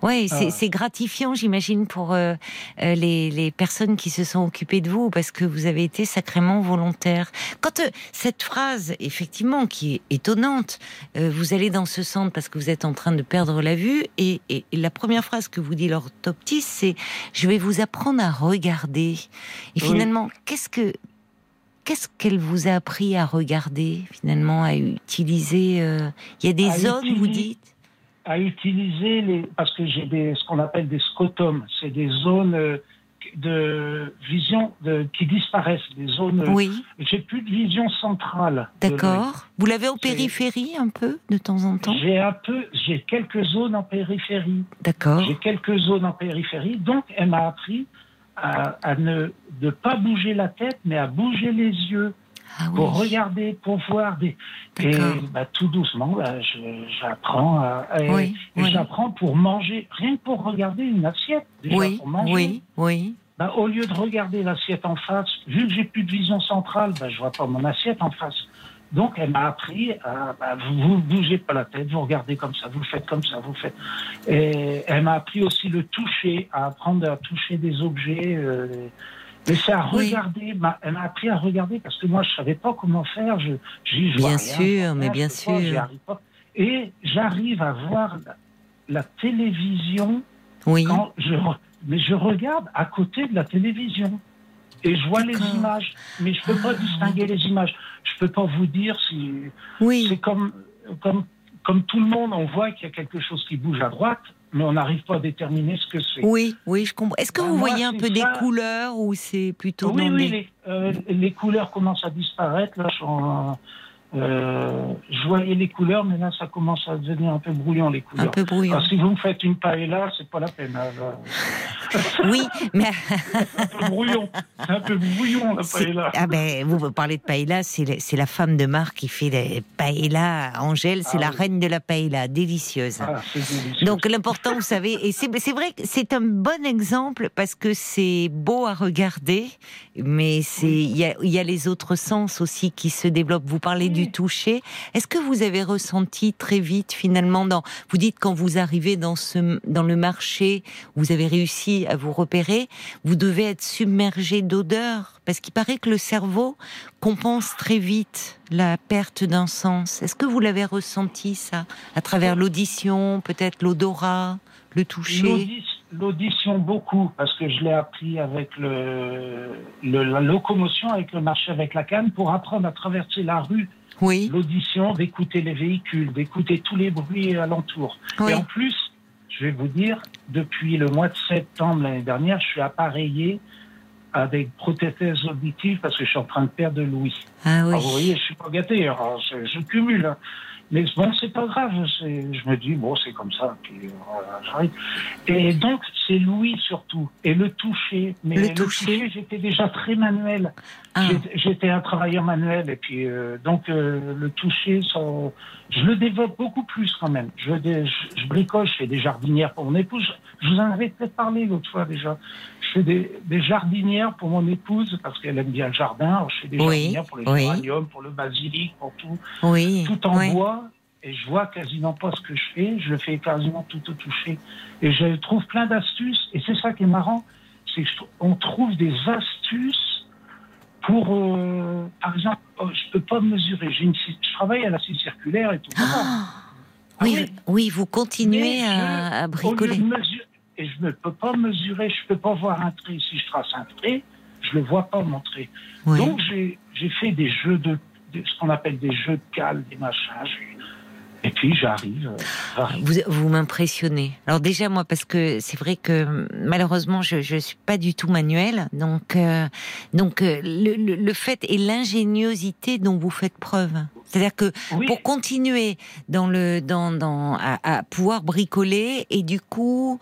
Oui, c'est gratifiant, j'imagine, pour euh, euh, les, les, personnes qui se sont occupées de vous, parce que vous avez été sacrément volontaire. Quand euh, cette phrase, effectivement, qui est étonnante, vous allez dans ce centre parce que vous êtes en train de perdre la vue, et, et, la première phrase que vous dit l'orthoptiste, c'est « je vais vous apprendre à regarder ». Et finalement, qu'est-ce que qu'est-ce qu'elle vous a appris à regarder, finalement, à utiliser Il y a des zones, vous dites? À utiliser les parce que j'ai des ce qu'on appelle des scotomes, c'est des zones euh, de vision de, qui disparaissent, des zones. Oui. J'ai plus de vision centrale. D'accord. Vous l'avez en périphérie un peu de temps en temps? J'ai un peu, j'ai quelques zones en périphérie. D'accord. J'ai quelques zones en périphérie, donc elle m'a appris à, à ne de pas bouger la tête, mais à bouger les yeux. Ah pour regarder, pour voir des. Et bah, tout doucement, bah, j'apprends. Oui, J'apprends pour manger, rien que pour regarder une assiette. Déjà, oui, pour manger. oui, oui. Bah, au lieu de regarder l'assiette en face, vu que j'ai plus de vision centrale, bah, je vois pas mon assiette en face. Donc, elle m'a appris à, bah, vous, ne bougez pas la tête, vous regardez comme ça, vous faites comme ça, vous faites. Et elle m'a appris aussi le toucher, à apprendre à toucher des objets. Euh, mais c'est à regarder. Elle m'a appris à regarder parce que moi, je savais pas comment faire. Je, je bien sûr, mais bien sûr. Et j'arrive à voir la, télévision. Oui. Quand je, mais je regarde à côté de la télévision et je vois les images, mais je peux pas distinguer les images. Je peux pas vous dire si. Oui. C'est comme comme comme tout le monde, on voit qu'il y a quelque chose qui bouge à droite mais on n'arrive pas à déterminer ce que c'est. Oui, oui, je comprends. Est-ce que ben, vous voyez un peu des couleurs ou c'est plutôt Oui, oui, les, euh, les, couleurs commencent à disparaître. Là, je, euh, je voyais les couleurs, mais là, ça commence à devenir un peu brouillon, les couleurs. Un peu brouillon. Alors, si vous me faites une paella, c'est pas la peine. Hein, oui, mais. un peu brouillon. C'est un peu brouillon, la paella. Ah ben, vous parlez de paella, c'est la femme de Marc qui fait des paella. Angèle, c'est ah la reine de la paella, délicieuse. Ah, délicieux. Donc, l'important, vous savez, et c'est vrai que c'est un bon exemple parce que c'est beau à regarder, mais il y, a, y a les autres sens aussi qui se développent. Vous parlez du du toucher. Est-ce que vous avez ressenti très vite finalement dans vous dites quand vous arrivez dans ce dans le marché, vous avez réussi à vous repérer, vous devez être submergé d'odeurs? Parce qu'il paraît que le cerveau compense très vite la perte d'un sens. Est-ce que vous l'avez ressenti ça à travers l'audition, peut-être l'odorat, le toucher? L'audition beaucoup, parce que je l'ai appris avec le, la locomotion, avec le marché avec la canne, pour apprendre à traverser la rue. Oui. L'audition, d'écouter les véhicules, d'écouter tous les bruits alentours. Et en plus, je vais vous dire, depuis le mois de septembre l'année dernière, je suis appareillé avec prothèse auditive parce que je suis en train de perdre de l'ouïe. Ah oui. vous voyez, je suis pas gâté, je, je, cumule. Mais bon, c'est pas grave. Je me dis, bon, c'est comme ça. Puis voilà, j'arrive. Et donc, c'est l'ouïe surtout. Et le toucher. Mais le, toucher, j'étais déjà très manuel. Ah. J'étais un travailleur manuel. Et puis, euh, donc, euh, le toucher, ça, je le développe beaucoup plus quand même. Je, je, je, bricole, je fais des jardinières pour mon épouse. Je vous en avais peut-être parlé l'autre fois déjà. Je fais des, des, jardinières pour mon épouse parce qu'elle aime bien le jardin. je fais des jardinières pour les géraniums, pour le basilic, pour tout. Oui. Tout en bois. Et je vois quasiment pas ce que je fais. Je fais quasiment tout au toucher. Et je trouve plein d'astuces. Et c'est ça qui est marrant. C'est qu'on trouve des astuces pour, euh, par exemple, oh, je peux pas mesurer. Une, je travaille à la scie circulaire et tout. Ah, oui, oui, vous continuez à, à, bricoler et je ne peux pas mesurer, je ne peux pas voir un trait. Si je trace un trait, je ne le vois pas mon trait. Donc j'ai fait des jeux de, ce qu'on appelle des jeux de cale, des machins. Et puis j'arrive. Euh, vous, vous m'impressionnez. Alors déjà moi parce que c'est vrai que malheureusement je je suis pas du tout manuel, donc euh, donc euh, le, le, fait et l'ingéniosité dont vous faites preuve. C'est-à-dire que pour continuer dans le dans dans à, à pouvoir bricoler et du coup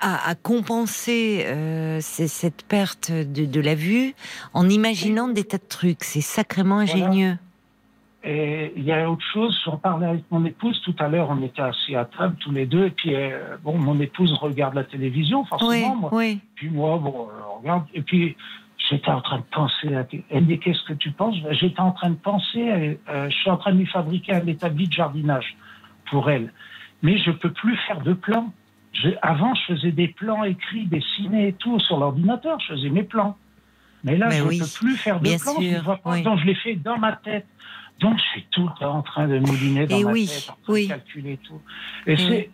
à, compenser euh, cette perte de, la vue en imaginant des tas de trucs. C'est sacrément ingénieux. Et il y a autre chose, j'en parlais avec mon épouse tout à l'heure, on était assis à table tous les deux, et puis euh, bon, mon épouse regarde la télévision, forcément, moi. Oui. Puis moi, bon, on regarde, et puis j'étais en train de penser, à... elle me dit qu'est-ce que tu penses? J'étais en train de penser, euh, je suis en train de lui fabriquer un établi de jardinage pour elle, mais je peux plus faire de plan avant, je faisais des plans écrits, dessinés et tout sur l'ordinateur. Je faisais mes plans. Mais là, je ne peux plus faire de plans. je Donc, je les fais dans ma tête. Donc, je suis tout le temps en train de mouliner dans ma tête, en train de calculer tout. Et c'est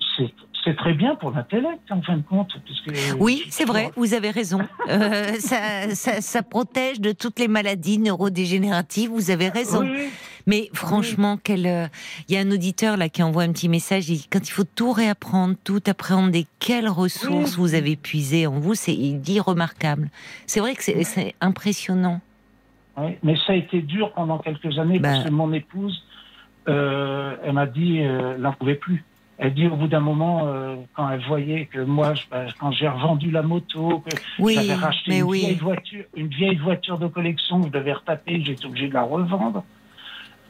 c'est très bien pour l'intellect, en fin de compte. oui, c'est vrai, vous avez raison. Euh, ça, protège de toutes les maladies neurodégénératives, vous avez raison. Mais franchement, quel, euh, il y a un auditeur là qui envoie un petit message, il dit, quand il faut tout réapprendre, tout appréhender, quelles ressources vous avez puisées en vous, c'est, il dit remarquable. C'est vrai que c'est impressionnant. Oui, mais ça a été dur pendant quelques années parce bah. que mon épouse, euh, elle m'a dit, elle n'en pouvait plus. Elle dit au bout d'un moment, euh, quand elle voyait que moi, bah, quand j'ai revendu la moto, que j'avais racheté une, vieille voiture, une vieille voiture de collection que je devais retaper, j'étais obligé de la revendre.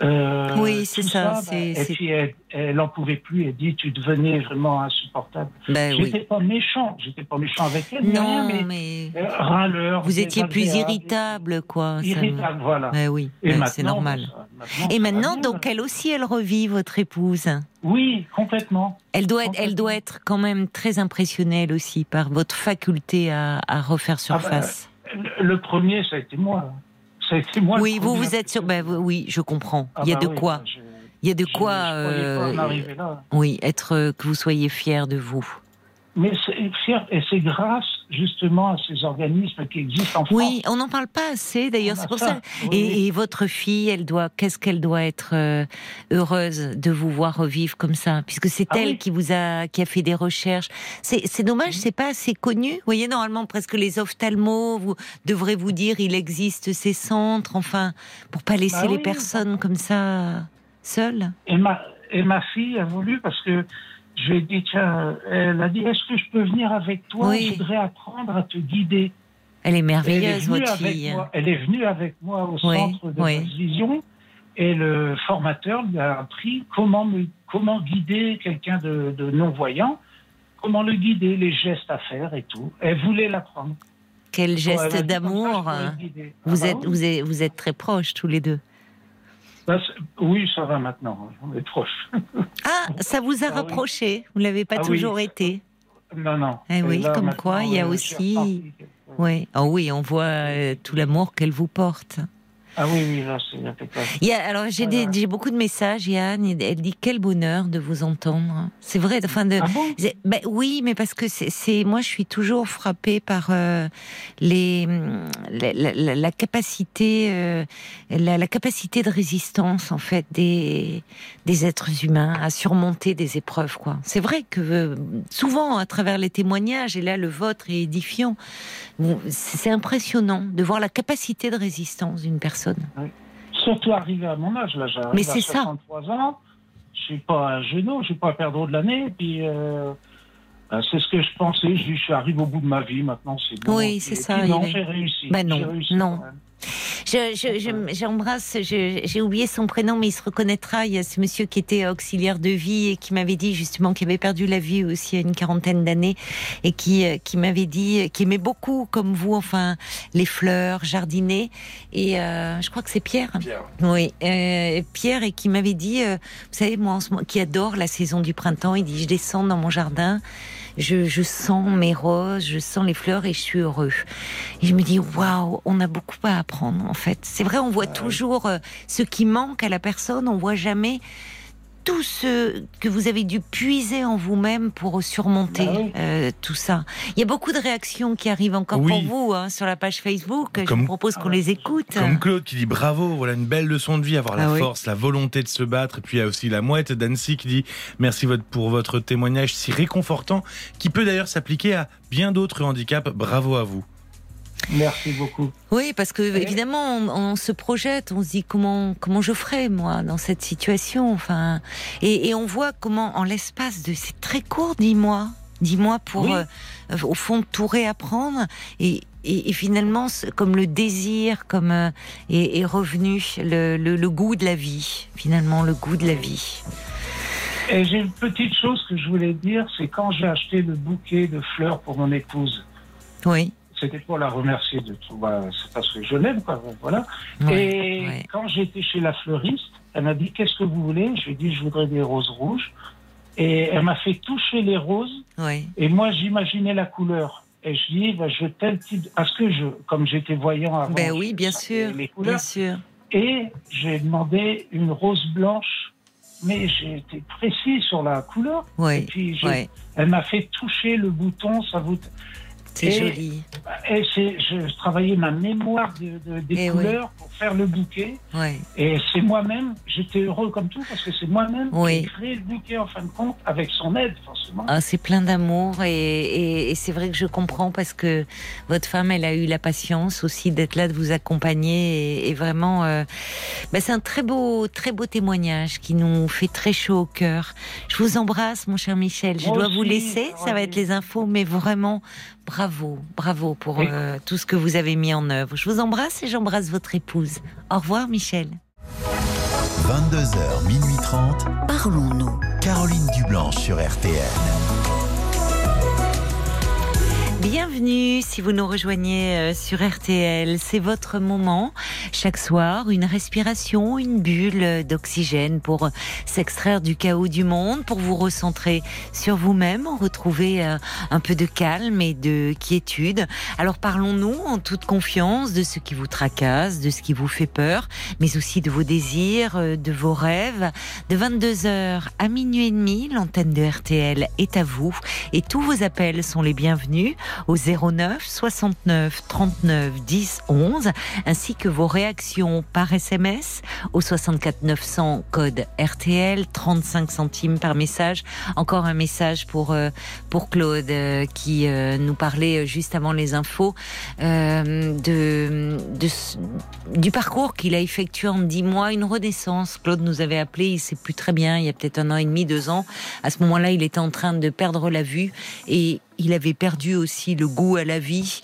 Euh, oui, c'est ça. Et puis elle, n'en pouvait plus. Elle dit, tu devenais vraiment insupportable. Ben, j'étais pas méchant, j'étais pas méchant avec elle. Non, mais, euh, râleur. Vous étiez plus irritable, quoi. Irritable, voilà. Ben oui, ben, c'est normal. et maintenant, donc elle aussi, elle revit votre épouse? Oui, complètement. Elle doit, Être, elle doit être quand même très impressionnée elle aussi par votre faculté à, refaire ah surface. le premier, ça a été moi oui, vous, vous êtes sûr. Ben, oui, je comprends. Ah il y a bah de quoi. il y a de quoi. Euh, oui, être euh, que vous soyez fier de vous. Mais c'est et c'est grâce justement à ces organismes qui existent en France. Oui, on n'en parle pas assez d'ailleurs, c'est pour ça. Et, votre fille, elle doit, qu'est-ce qu'elle doit être euh, heureuse de vous voir revivre comme ça, puisque c'est ah elle qui vous a, qui a fait des recherches. C'est dommage, c'est pas assez connu. Vous voyez, normalement, presque les ophtalmos vous devraient vous dire, il existe ces centres, enfin, pour pas laisser bah les personnes comme ça seules. Et ma, et ma fille a voulu parce que je lui ai dit, tiens, elle a dit, est-ce que je peux venir avec toi? Je voudrais apprendre à te guider. Elle est merveilleuse, votre fille. elle est venue avec moi au centre de oui. vision et le formateur lui a appris comment, comment guider quelqu'un de, non-voyant, comment le guider, les gestes à faire et tout. Elle voulait l'apprendre. Quel geste d'amour. Vous, ah bah êtes, vous, êtes, vous êtes très proches tous les deux. Bah, oui, ça va maintenant. On est proche. Ah, ça vous a ah rapproché. Vous l'avez pas ah toujours été. Non, non. Eh oui, comme quoi, il y a aussi. Oui. Oh oui, on voit euh, tout l'amour qu'elle vous porte. Ah oui, oui, là, c'est Il y a, alors, j'ai, beaucoup de messages, Yann. Elle dit quel bonheur de vous entendre. C'est vrai. Enfin, de, ah bon? ben, oui, mais parce que c'est, moi, je suis toujours frappée par euh, les, la, la, capacité, euh, la, la, capacité de résistance, en fait, des, des êtres humains à surmonter des épreuves, quoi. C'est vrai que euh, souvent, à travers les témoignages, et là, le vôtre est édifiant, c'est impressionnant de voir la capacité de résistance d'une personne. Surtout arrivé à mon âge, là, j'ai 63 ans, je suis pas un genou, je suis pas un perdreau de l'année, puis euh, ben, c'est ce que je pensais, je, suis arrivé au bout de ma vie, maintenant c'est bon. Oui, c'est ça. non, j'ai réussi. Ben non, non. J'embrasse, j'ai oublié son prénom, mais il se reconnaîtra. Il y a ce monsieur qui était auxiliaire de vie et qui m'avait dit justement qu'il avait perdu la vie aussi à une quarantaine d'années et qui, euh, qui m'avait dit qu'il aimait beaucoup, comme vous, enfin, les fleurs, jardiner. Et euh, je crois que c'est Pierre. Pierre. Oui, euh, Pierre et qui m'avait dit, vous savez, moi, en ce moment, qui adore la saison du printemps, il dit, je descends dans mon jardin je, sens mes roses, je sens les fleurs et je suis heureux. Et je me dis, waouh, on a beaucoup à apprendre en fait. C'est vrai, on voit ah toujours euh, ce qui manque à la personne, on voit jamais tout ce que vous avez dû puiser en vous-même pour surmonter bah euh, tout ça. Il y a beaucoup de réactions qui arrivent encore pour vous hein, sur la page Facebook. je vous propose qu'on les écoute. Comme Claude qui dit bravo, voilà une belle leçon de vie, avoir la ah force, la volonté de se battre. Et puis il y a aussi la mouette d'Annecy qui dit merci pour votre témoignage si réconfortant, qui peut d'ailleurs s'appliquer à bien d'autres handicaps. Bravo à vous. Merci beaucoup. Oui, parce que évidemment, on, se projette, on se dit comment comment je ferais moi dans cette situation. Enfin, et, on voit comment en l'espace de c'est très court, dix mois, dix mois pour euh, au fond tout réapprendre et et, finalement, comme le désir, comme euh, est, revenu le, le, goût de la vie, finalement le goût de la vie. Et j'ai une petite chose que je voulais dire, c'est quand j'ai acheté le bouquet de fleurs pour mon épouse. Oui c'était pour la remercier de tout. Bah, c'est parce que je l'aime, quoi. Voilà. et quand j'étais chez la fleuriste, elle m'a dit Qu'est-ce que vous voulez? Je lui ai dit Je voudrais des roses rouges. Et elle m'a fait toucher les roses. Et moi, j'imaginais la couleur. Et je dis bah, Je tel type. Parce que je, comme j'étais voyant avant. Ben oui, bien sûr. Les couleurs. Bien sûr. Et j'ai demandé une rose blanche mais j'ai été précis sur la couleur. Oui, et puis, elle m'a fait toucher le bouton, ça vous. C'est joli. Et je travaillais ma mémoire de, des eh couleurs pour faire le bouquet. Et c'est moi-même, j'étais heureux comme tout parce que c'est moi-même qui ai créé le bouquet en fin de compte avec son aide forcément. Ah, c'est plein d'amour et, et, c'est vrai que je comprends parce que votre femme, elle a eu la patience aussi d'être là, de vous accompagner et, vraiment, euh, bah, c'est un très beau, très beau témoignage qui nous fait très chaud au cœur. Je vous embrasse, mon cher Michel. Je dois vous laisser, ça va être les infos, mais vraiment Bravo, bravo pour euh, tout ce que vous avez mis en œuvre. Je vous embrasse et j'embrasse votre épouse. Au revoir, Michel. 22h, minuit 30. Parlons-nous. Caroline Dublanche sur RTN. Bienvenue si vous nous rejoignez euh, sur RTL. C'est votre moment. Chaque soir, une respiration, une bulle d'oxygène pour s'extraire du chaos du monde, pour vous recentrer sur vous-même, retrouver euh, un peu de calme et de quiétude. Alors parlons-nous en toute confiance de ce qui vous tracasse, de ce qui vous fait peur, mais aussi de vos désirs, euh, de vos rêves. De 22h à minuit et demi, l'antenne de RTL est à vous et tous vos appels sont les bienvenus au 09 69 39 10 11, ainsi que vos réactions par SMS au 64 900 code RTL, 35 centimes par message. Encore un message pour euh, pour Claude euh, qui euh, nous parlait juste avant les infos de, du parcours qu'il a effectué en 10 mois, une renaissance. Claude nous avait appelé, il sait plus très bien, il y a peut-être un an et demi, deux ans. À ce moment-là, il était en train de perdre la vue et il avait perdu aussi le goût à la vie.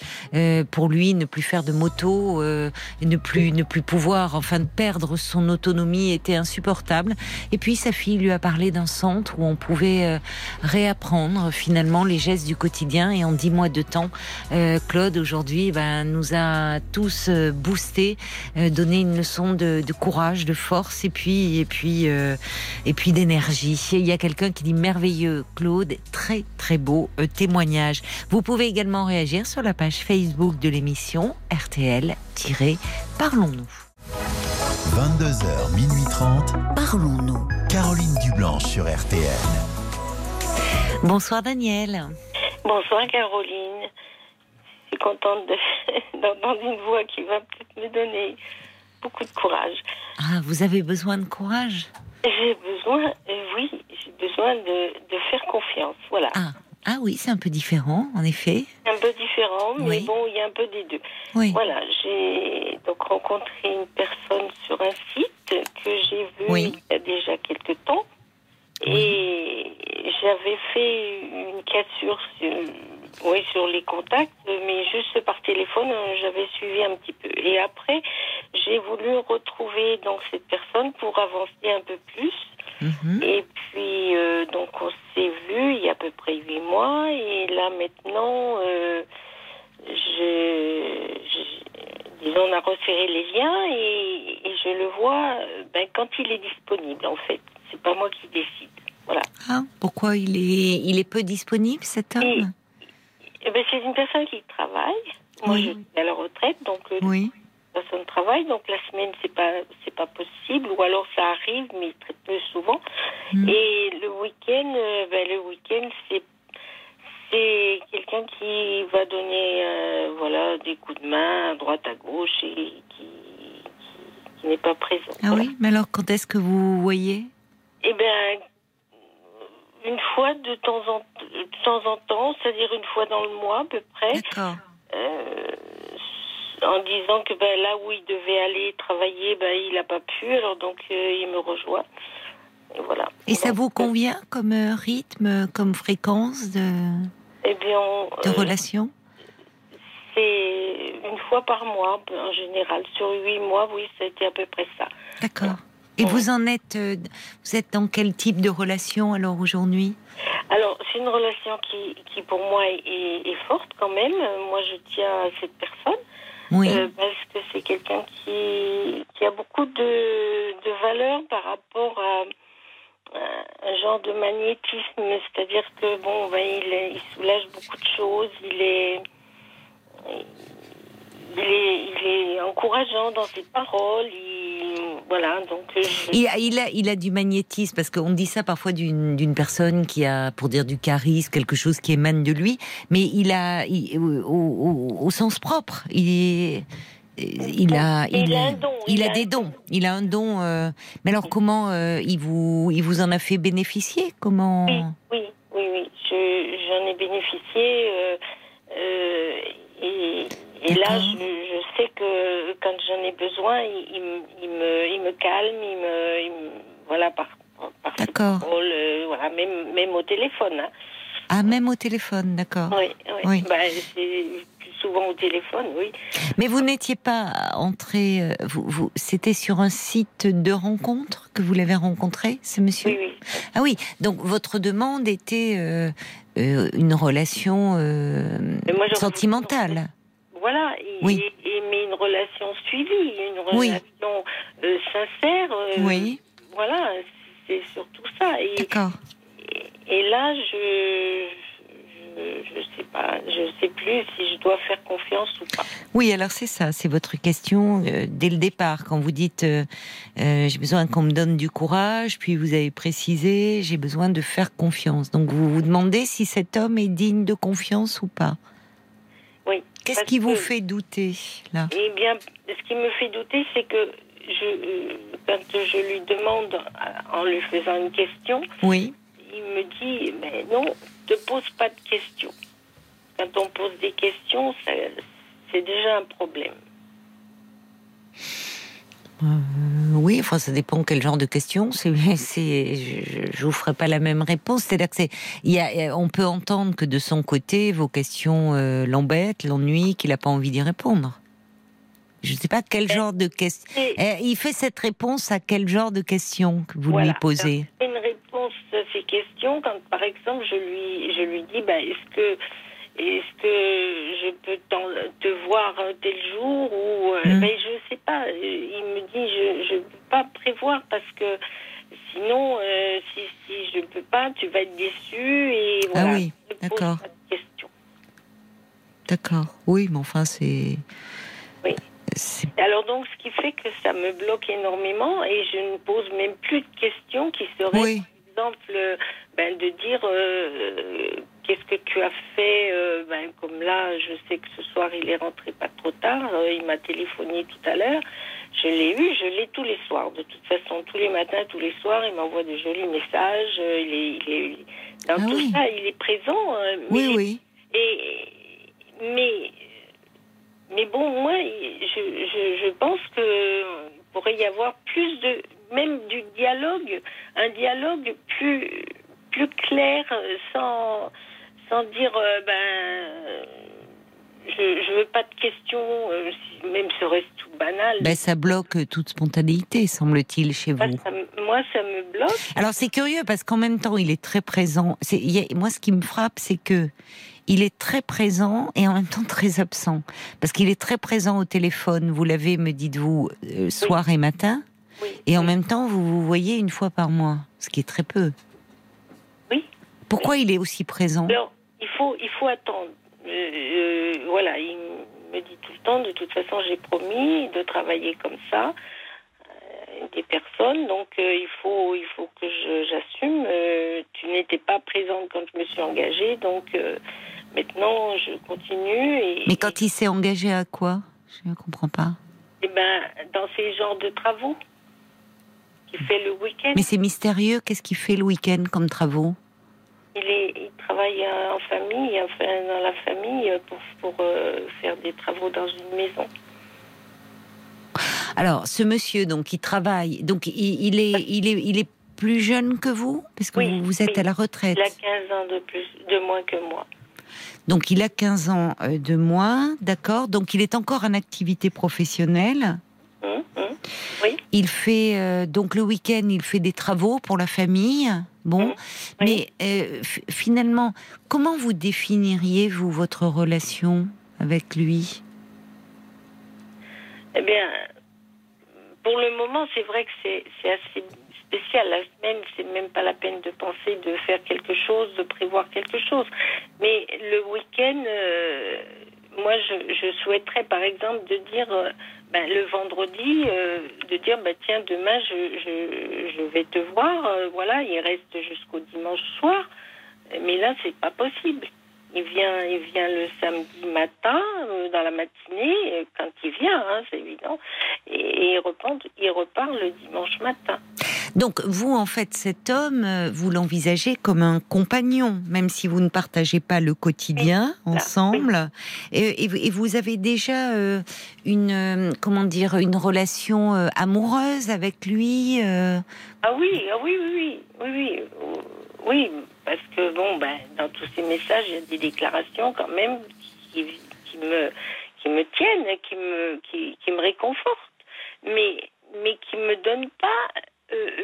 pour lui, ne plus faire de moto, ne plus ne plus pouvoir, enfin, perdre son autonomie était insupportable. Et puis sa fille lui a parlé d'un centre où on pouvait réapprendre finalement les gestes du quotidien. Et en dix mois de temps, Claude aujourd'hui ben, nous a tous boosté, donné une leçon de, de, courage, de force et puis et puis et puis d'énergie. Il y a quelqu'un qui dit merveilleux, Claude, très très beau euh, Vous pouvez également réagir sur la page Facebook de l'émission RTL-Parlons-nous. 22h, minuit 30. Parlons-nous. Caroline Dublanche sur RTL. Bonsoir Daniel. Bonsoir Caroline. Je suis contente d'entendre une voix qui va peut-être me donner beaucoup de courage. Ah, vous avez besoin de courage? J'ai besoin, euh, oui, j'ai besoin de, de, faire confiance. Voilà. Ah. Ah oui, c'est un peu différent, en effet. Un peu différent, mais bon, il y a un peu des deux. Oui. Voilà, j'ai donc rencontré une personne sur un site que j'ai vu il y a déjà quelques temps. Et j'avais fait une cassure sur, oui, sur les contacts, mais juste par téléphone, j'avais suivi un petit peu. Et après, j'ai voulu retrouver donc cette personne pour avancer un peu plus. Mhm. Et puis, euh, donc, on s'est vu il y a à peu près huit mois. Et là, maintenant, euh, je, disons, on a resserré les liens et, et je le vois ben, quand il est disponible, en fait. C'est pas moi qui décide. Voilà. Ah, pourquoi il est, il est peu disponible, cet homme? Eh ben, C'est une personne qui travaille. Moi, je suis à la retraite, donc euh, oui. personne travaille, donc la semaine, c'est pas, c'est pas possible, ou alors ça arrive, mais très peu souvent. Mm. Et le week-end, euh, ben, le week-end, c'est c'est quelqu'un qui va donner euh, voilà des coups de main à droite à gauche et qui, qui, n'est pas présent. Ah oui, mais alors quand est-ce que vous voyez? Eh bien, une fois de temps en, de temps, en temps, c'est-à-dire une fois dans le mois à peu près. D'accord. Euh, en disant que ben, là où il devait aller travailler, ben, il n'a pas pu, alors donc euh, il me rejoint. Et voilà. Et ça vous convient comme euh, rythme, comme fréquence de, eh bien, de relation? C'est une fois par mois en général. Sur huit mois, oui, c'était à peu près ça. D'accord. Et vous en êtes, euh, vous êtes dans quel type de relation alors aujourd'hui? Alors c'est une relation qui, qui pour moi est, est, forte quand même. Moi je tiens à cette personne. Oui. Euh, parce que c'est quelqu'un qui, qui a beaucoup de, de valeur par rapport à, un genre de magnétisme, c'est-à-dire que bon, ben, il, il, soulage beaucoup de choses, il est, il est, il est encourageant dans ses paroles, voilà, donc. Euh, il, a, il, a, il a du magnétisme parce qu'on dit ça parfois d'une personne qui a, pour dire du charisme, quelque chose qui émane de lui, mais il a, au, sens propre, il il a, il, a, il, des dons. Il a un don. Euh, mais alors, comment euh, il vous, il vous en a fait bénéficier Comment Oui, oui, oui, oui. J'en ai bénéficié. et et là, je, je, sais que quand j'en ai besoin, il, il, me, il me calme, il me, il me voilà par, par D'accord. Euh, voilà, même, même au téléphone. Hein. Ah, même au téléphone, d'accord. Oui, oui. oui. Bah, plus souvent au téléphone, oui. Mais vous n'étiez pas entré. Euh, vous, vous, C'était sur un site de rencontre que vous l'avez rencontré, ce monsieur? Oui, oui. Ah oui, donc votre demande était euh, euh, une relation euh, sentimentale. Voilà, et, oui. et, mais une relation suivie, une relation euh, sincère. Euh, oui. Voilà, c'est surtout ça. D'accord. Et, et, là, je, je, sais pas, je sais plus si je dois faire confiance ou pas. Oui, alors c'est ça, c'est votre question euh, dès le départ quand vous dites j'ai besoin qu'on me donne du courage, puis vous avez précisé j'ai besoin de faire confiance. Donc vous vous demandez si cet homme est digne de confiance ou pas. Qu'est-ce qui vous fait douter là? Eh bien, ce qui me fait douter, c'est que je, quand je lui demande, en lui faisant une question, oui. il me dit Mais non, ne pose pas de questions. Quand on pose des questions, c'est déjà un problème. Euh, Oui, enfin, ça dépend quel genre de questions. C'est, je, ne vous ferai pas la même réponse. C'est-à-dire que c'est, il y a, on peut entendre que de son côté, vos questions euh, l'embêtent, l'ennuient, qu'il n'a pas envie d'y répondre. Je ne sais pas quel genre de question. Eh, il fait cette réponse à quel genre de questions que vous lui posez? Une réponse à ces questions quand, par exemple, je lui, je lui dis, ben, est-ce que est-ce que je peux te voir tel jour ou euh, hmm. ben, je sais pas. Il me dit je ne peux pas prévoir parce que sinon euh, si, si je peux pas tu vas être déçu et ah voilà. Ah oui, d'accord. D'accord. Oui, mais enfin c'est. Oui. Alors donc, ce qui fait que ça me bloque énormément et je ne pose même plus de questions qui seraient, par exemple, ben, de dire euh, qu'est-ce que tu as fait euh, ben, Comme là, je sais que ce soir, il est rentré pas trop tard. Euh, il m'a téléphoné tout à l'heure. Je l'ai eu, je l'ai tous les soirs. De toute façon, tous les matins, tous les soirs, il m'envoie de jolis messages. il, est, il est, dans ah tout ça, il est présent. oui, oui. Et, mais, mais bon, moi, je, je, je pense que pourrait y avoir plus de, même du dialogue, un dialogue plus, plus clair, sans sans dire euh, ben je, veux pas de questions, euh, même serait-ce tout banal. Ben, ça bloque toute spontanéité, semble-t-il, chez vous. moi, ça me bloque. Alors, c'est curieux parce qu'en même temps, il est très présent. moi, ce qui me frappe, c'est que il est très présent et en même temps très absent. Parce qu'il est très présent au téléphone, vous l'avez, me dites-vous, euh, soir et matin. Et en même temps, vous vous voyez une fois par mois, ce qui est très peu. Oui. Pourquoi il est aussi présent? Il faut, il faut attendre. Euh, euh, voilà, il me dit tout le temps, de toute façon, j'ai promis de travailler comme ça euh, des personnes, donc il faut, il faut que j'assume. tu n'étais pas présente quand je me suis engagée, donc maintenant je continue. Et, Mais quand il s'est engagé à quoi? Je ne comprends pas. Eh ben, dans ces genres de travaux qu'il fait le week-end. Mais c'est mystérieux. Qu'est-ce qu'il fait le week-end comme travaux? Il, travaille euh, en famille, enfin, dans la famille, euh, pour, pour euh, faire des travaux dans une maison. Alors, ce monsieur, donc, il travaille, donc, il, est, il, est, il est plus jeune que vous Parce que vous, êtes à la retraite. Il a 15 ans de, plus, de moins que moi. Donc, il a 15 ans de moins, d'accord. Donc, il est encore en activité professionnelle. Hum. Oui. Il fait, donc, le week-end, il fait des travaux pour la famille. Bon, mais euh, finalement, comment vous définiriez, vous, votre relation avec lui? Eh bien, pour le moment, c'est vrai que c'est assez spécial. La semaine, c'est même pas la peine de penser de faire quelque chose, de prévoir quelque chose. Mais le week-end, euh, moi, je, souhaiterais, par exemple, de dire... Euh, ben, le vendredi, euh, de dire bah, tiens, demain je, je, vais te voir, euh, voilà, il reste jusqu'au dimanche soir. Mais là, c'est pas possible. Il vient, il vient le samedi matin, euh, dans la matinée, quand il vient, hein, c'est évident, et, il, repart, il repart le dimanche matin. Donc vous, en fait, cet homme, euh, vous l'envisagez comme un compagnon, même si vous ne partagez pas le quotidien ensemble. Et, vous avez déjà euh, une, euh, comment dire, une relation amoureuse avec lui Ah oui, ah oui, oui, oui, oui, oui, parce que bon, ben, dans tous ces messages, il y a des déclarations quand même qui, me, qui me tiennent, qui me, qui, qui me réconfortent, mais, mais qui me donnent pas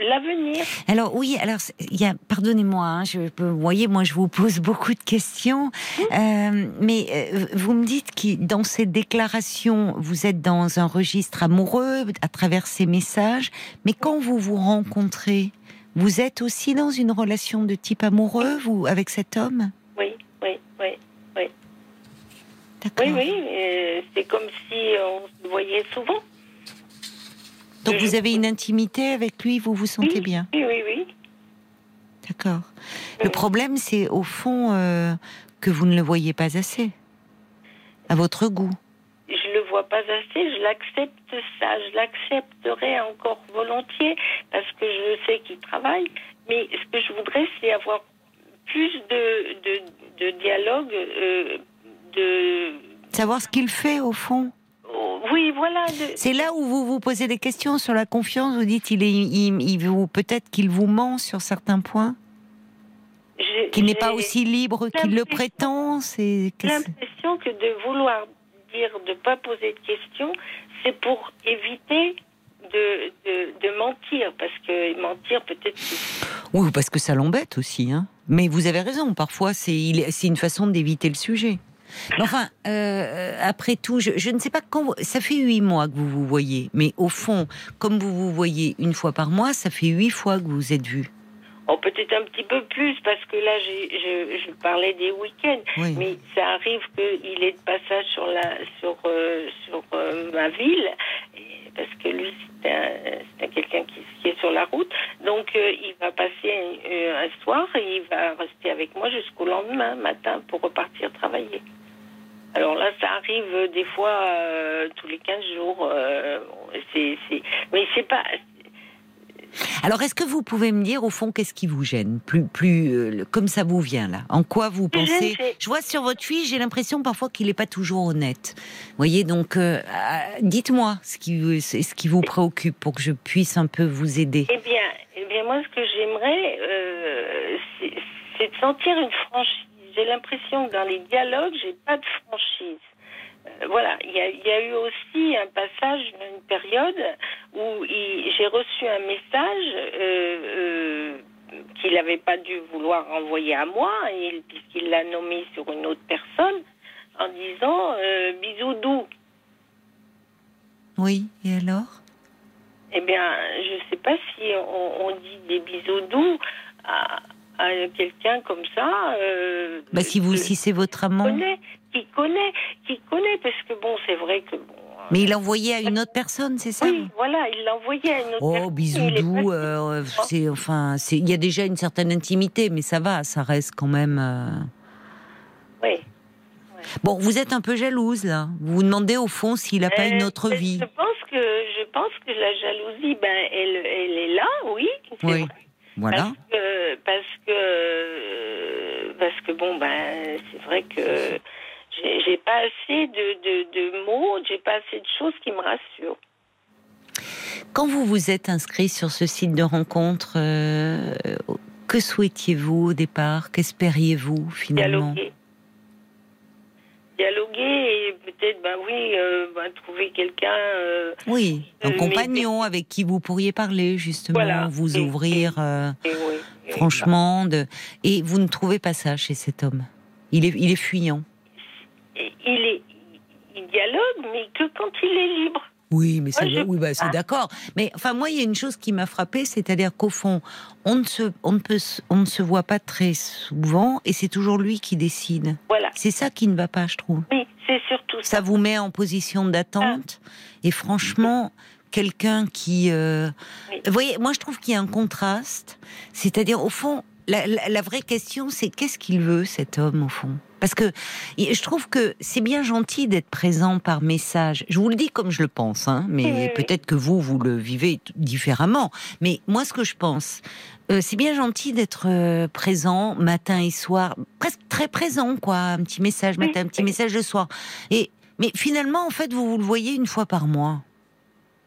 l'avenir. Alors oui, alors il y a, pardonnez-moi, hein, je peux, vous voyez, moi je vous pose beaucoup de questions, euh, mais euh, vous me dites que dans ces déclarations, vous êtes dans un registre amoureux à travers ces messages, mais quand vous vous rencontrez, vous êtes aussi dans une relation de type amoureux, vous, avec cet homme? Oui, oui, oui, oui. Oui, oui, c'est comme si on se voyait souvent. Donc vous avez une intimité avec lui, vous vous sentez bien Oui, oui, oui. D'accord. Le problème, c'est au fond euh, que vous ne le voyez pas assez, à votre goût. Je le vois pas assez, je l'accepte ça, je l'accepterai encore volontiers parce que je sais qu'il travaille. Mais ce que je voudrais, c'est avoir plus de, de, dialogue, euh, de... Savoir ce qu'il fait au fond oui, voilà. C'est là où vous vous posez des questions sur la confiance. Vous dites, il est, il, vous, peut-être qu'il vous ment sur certains points. Qu'il n'est pas aussi libre qu'il le prétend. C'est l'impression que de vouloir dire de ne pas poser de questions, c'est pour éviter de, de, mentir, parce que mentir peut-être. Oui, parce que ça l'embête aussi. Hein. Mais vous avez raison, parfois c'est une façon d'éviter le sujet. Enfin, euh, après tout, je, ne sais pas quand. Ça fait huit mois que vous vous voyez, mais au fond, comme vous vous voyez une fois par mois, ça fait huit fois que vous vous êtes vu. Oh, peut-être un petit peu plus, parce que là, je, parlais des week-ends, mais ça arrive qu'il est de passage sur, la, sur, euh, sur euh, ma ville, parce que lui, c'est quelqu'un qui, est sur la route. Donc, euh, il va passer un, soir et il va rester avec moi jusqu'au lendemain matin pour repartir travailler. Alors là, ça arrive des fois tous les 15 jours. c'est, mais c'est pas, alors, est-ce que vous pouvez me dire, au fond, qu'est-ce qui vous gêne? Plus, plus euh, comme ça vous vient là. En quoi vous pensez Je vois sur votre fille, j'ai l'impression parfois qu'il n'est pas toujours honnête. Vous voyez, donc, euh, euh, dites-moi ce qui, ce qui vous préoccupe pour que je puisse un peu vous aider. Eh bien, eh bien moi, ce que j'aimerais, c'est de sentir une franchise. J'ai l'impression que dans les dialogues, j'ai pas de franchise. Euh, voilà, il y, a, eu aussi un passage, une période où j'ai reçu un message euh, euh, qu'il n'avait pas dû vouloir envoyer à moi, puisqu'il l'a nommé sur une autre personne, en disant bisous doux. Oui, et alors? Eh bien, je ne sais pas si on, dit des bisous doux à, quelqu'un comme ça. bah, si vous, si c'est votre amant qui connaît, qui connaît, parce que bon, c'est vrai que bon. Mais il l'a envoyé à une autre personne, c'est ça? Oui, voilà, il l'a envoyé à une autre oh, bisous doux, euh, c'est enfin, c'est il y a déjà une certaine intimité, mais ça va, ça reste quand même. Euh, oui. Bon, vous êtes un peu jalouse là. Vous vous demandez au fond s'il n'a pas une euh, autre vie. Je pense que je pense que la jalousie, ben, elle, elle est là, oui. Oui. Voilà. Parce que, parce que, parce que bon, ben, c'est vrai que j'ai pas assez de, de, de mots, j'ai pas assez de choses qui me rassurent. Quand vous vous êtes inscrit sur ce site de rencontre, euh, que souhaitiez-vous au départ? Qu'espériez-vous finalement? Dialoguer. Dialoguer et peut-être, ben oui, euh, ben, trouver quelqu'un. Euh, oui, un compagnon avec qui vous pourriez parler justement, vous ouvrir. franchement, de... et vous ne trouvez pas ça chez cet homme? Il est, il est fuyant il, est, il dialogue, mais que quand il est libre. Oui, mais c'est oui, bah, ah. d'accord. Mais enfin, moi, il y a une chose qui m'a frappée, c'est-à-dire qu'au fond, on ne se, on ne peut, on ne se voit pas très souvent, et c'est toujours lui qui décide. Voilà. C'est ça qui ne va pas, je trouve. Oui, c'est surtout ça. Ça vous met en position d'attente, ah. et franchement, quelqu'un qui, euh, vous voyez, moi, je trouve qu'il y a un contraste. C'est-à-dire, au fond, la, vraie question, c'est qu'est-ce qu'il veut, cet homme, au fond? Parce que je trouve que c'est bien gentil d'être présent par message. Je vous le dis comme je le pense, hein, mais peut-être que vous, vous le vivez différemment. Mais moi, ce que je pense, euh, c'est bien gentil d'être euh, présent matin et soir, presque très présent, quoi. Un petit message matin, un petit message le soir. Et mais finalement, en fait, vous, vous le voyez une fois par mois.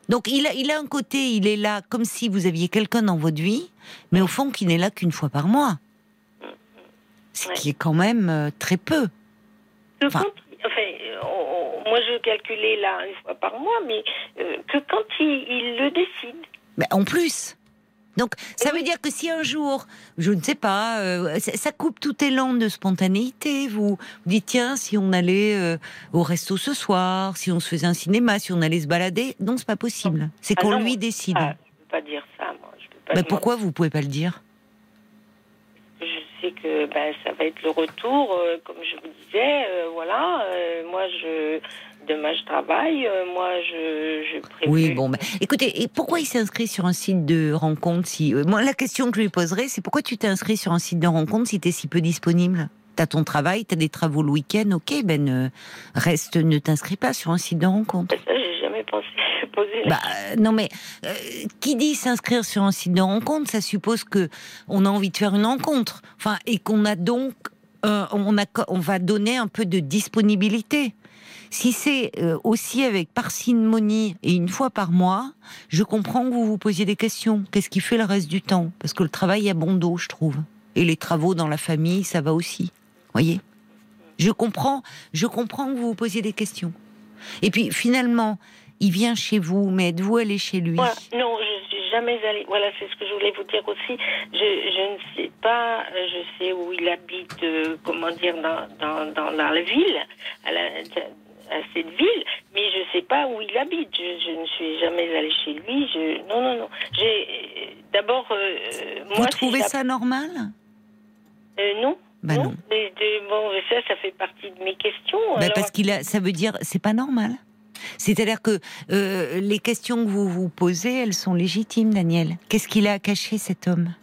Donc il a, il a un côté, il est là comme si vous aviez quelqu'un dans votre vie, mais au fond qui n'est là qu'une fois par mois. Ce qui est quand même euh, très peu. Enfin, moi je calculais là une fois par mois, mais euh, que quand il, le décide. Mais en plus. Donc, ça veut dire que si un jour, je ne sais pas, euh, ça, coupe tout élan de spontanéité, vous, vous dites, tiens, si on allait euh, au resto ce soir, si on se faisait un cinéma, si on allait se balader, non, c'est pas possible. C'est ah qu'on lui décide. Ah, je peux pas dire ça, moi. Je peux pas bah, pourquoi vous pouvez pas le dire? Je que bah, ça va être le retour, euh, comme je vous disais, voilà. moi, je demain je travaille, euh, moi je, je Oui, bon, bah, écoutez, et pourquoi il s'est inscrit sur un site de rencontre si euh, Moi, la question que je lui poserais, c'est pourquoi tu t'es inscrit sur un site de rencontre si tu es si peu disponible? T'as ton travail, t'as des travaux le week-end, ok, ben euh, reste, ne t'inscris pas sur un site de rencontre. Ça, j'ai jamais pensé bah, non mais qui dit s'inscrire sur un site de rencontre, ça suppose que on a envie de faire une rencontre, enfin et qu'on a donc on, a, on va donner un peu de disponibilité. Si c'est euh, aussi avec parcimonie et une fois par mois, je comprends que vous vous posiez des questions. Qu'est-ce qui fait le reste du temps? Parce que le travail a bon dos, je trouve. Et les travaux dans la famille, ça va aussi. Voyez? Je comprends, je comprends que vous vous posiez des questions. Et puis finalement, il vient chez vous, mais êtes-vous allé chez lui Non, je suis jamais allée. Voilà, c'est ce que je voulais vous dire aussi. Je, je ne sais pas, je sais où il habite, euh, comment dire, dans, dans, dans, la ville, à, la, à, cette ville, mais je ne sais pas où il habite. Je, je, ne suis jamais allée chez lui. Je, non, non, non. J'ai d'abord. Euh, vous trouvez ça normal euh, Non. Bah non. bon, ça, ça fait partie de mes questions. Bah parce qu'il a, ça veut dire, c'est pas normal. C'est-à-dire que euh, les questions que vous vous posez, elles sont légitimes, Daniel. Qu'est-ce qu'il a caché cet homme?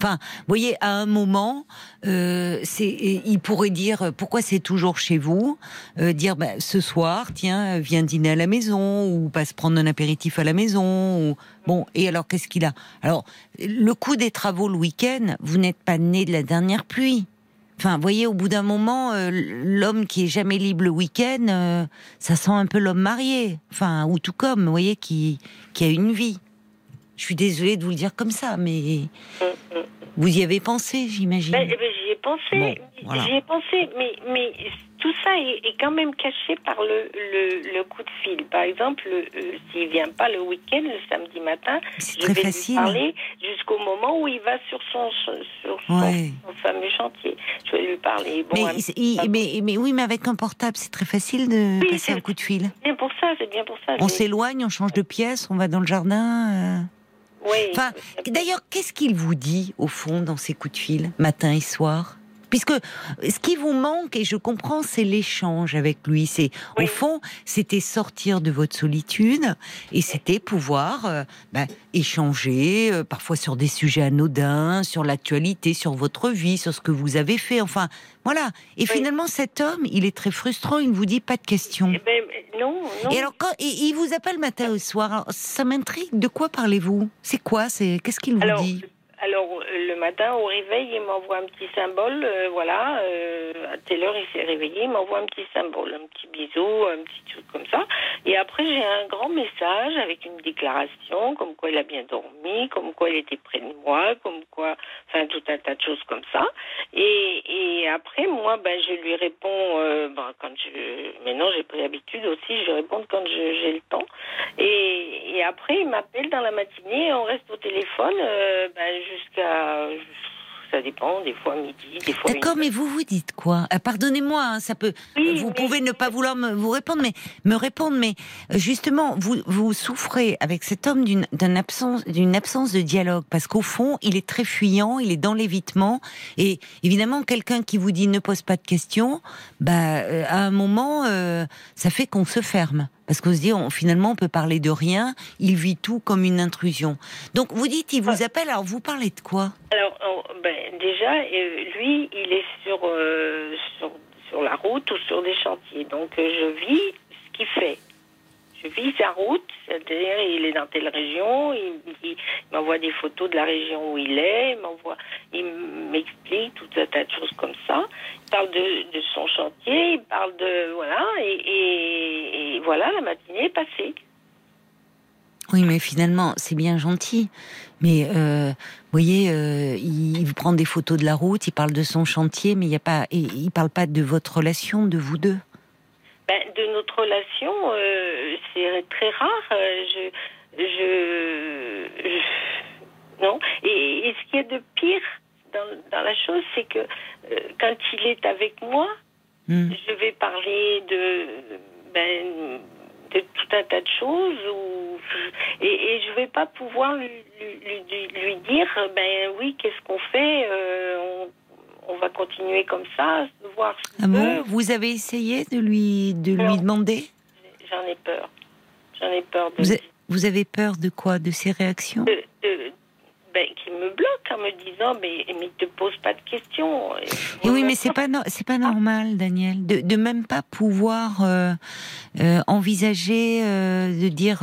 Enfin, vous voyez, à un moment, euh, il pourrait dire pourquoi c'est toujours chez vous, euh, dire bah, ce soir, tiens, viens dîner à la maison ou passe prendre un apéritif à la maison. Bon, et alors qu'est-ce qu'il a? Alors, le coût des travaux le week-end, vous n'êtes pas né de la dernière pluie. Enfin, vous voyez, au bout d'un moment, euh, l'homme qui est jamais libre le week-end, euh, ça sent un peu l'homme marié. Enfin, ou tout comme, vous voyez, qui, qui a une vie. Je suis désolée de vous le dire comme ça, mais vous y avez pensé, j'imagine. Eh ben, j'y ai pensé, j'y ai pensé, mais, mais tout ça est, quand même caché par le, le, coup de fil. Par exemple, euh, s'il vient pas le week-end, le samedi matin, je vais lui parler jusqu'au moment où il va sur son, sur son, fameux chantier. Je vais lui parler. Bon, mais, mais, oui, mais avec un portable, c'est très facile de passer un coup de fil. C'est bien pour ça, c'est bien pour ça. On s'éloigne, on change de pièce, on va dans le jardin. Euh. Oui. Enfin, d'ailleurs, qu'est-ce qu'il vous dit au fond dans ces coups de fil, matin et soir? Puisque ce qui vous manque, et je comprends, c'est l'échange avec lui. C'est au fond, c'était sortir de votre solitude et c'était pouvoir euh, bah, échanger, euh, parfois sur des sujets anodins, sur l'actualité, sur votre vie, sur ce que vous avez fait. Enfin, voilà. Et finalement, cet homme, il est très frustrant. Il ne vous dit pas de questions. Eh ben, non, non. Et alors, quand il vous appelle matin au soir, ça m'intrigue. De quoi parlez-vous? C'est quoi? C'est qu'est-ce qu'il vous dit? Alors, le matin, au réveil, il m'envoie un petit symbole. Euh, voilà, euh, à telle heure, il s'est réveillé, il m'envoie un petit symbole, un petit bisou, un petit truc comme ça. Et après, j'ai un grand message avec une déclaration, comme quoi il a bien dormi, comme quoi il était près de moi, comme quoi, enfin, tout un tas de choses comme ça. Et, et après, moi, ben, je lui réponds, euh, ben, quand je. Maintenant, j'ai pris l'habitude aussi, je réponds quand j'ai le temps. Et, et après, il m'appelle dans la matinée, on reste au téléphone, ben, jusqu'à ça dépend, des fois midi, des fois. D'accord, mais vous vous dites quoi? Ah, Pardonnez-moi, hein, ça peut. vous pouvez ne pas vouloir me, vous répondre, mais me répondre, mais euh, justement, vous vous souffrez avec cet homme d'une absence d'une absence de dialogue, parce qu'au fond, il est très fuyant, il est dans l'évitement, et évidemment, quelqu'un qui vous dit ne pose pas de questions, bah euh, à un moment, euh, ça fait qu'on se ferme. Parce qu'on se dit, finalement, on peut parler de rien. Il vit tout comme une intrusion. Donc, vous dites, il vous appelle. Alors, vous parlez de quoi? Alors, ben, déjà, euh, lui, il est sur, euh, sur, sur la route ou sur des chantiers. Donc, euh, je vis ce qu'il fait je vis sa route, c'est-à-dire il est dans telle région, il, m'envoie des photos de la région où il est, il il m'explique tout un tas de choses comme ça. Il parle de, son chantier, il parle de voilà, et, voilà, la matinée est passée. Oui, mais finalement, c'est bien gentil. Mais euh, vous voyez, euh, il, vous prend des photos de la route, il parle de son chantier, mais il y il, il parle pas de votre relation, de vous deux. Ben, de notre relation, euh, c'est très rare. Euh, je, je, non. Et, ce qui est de pire dans, dans la chose, c'est que euh, quand il est avec moi, hmm. je vais parler de, ben, de tout un tas de choses ou et, et je vais pas pouvoir lui, lui, lui dire ben oui qu'est-ce qu'on fait on, on va continuer comme ça, voir ah bon Vous avez essayé de lui, de lui demander J'en ai peur. J'en ai peur de... Vous, avez peur de quoi? De ses réactions? De, ben, qui me bloque en me disant mais mais te pose pas de questions. Et oui, mais c'est pas c'est pas normal, Daniel, de, de même pas pouvoir euh, euh, envisager euh, de dire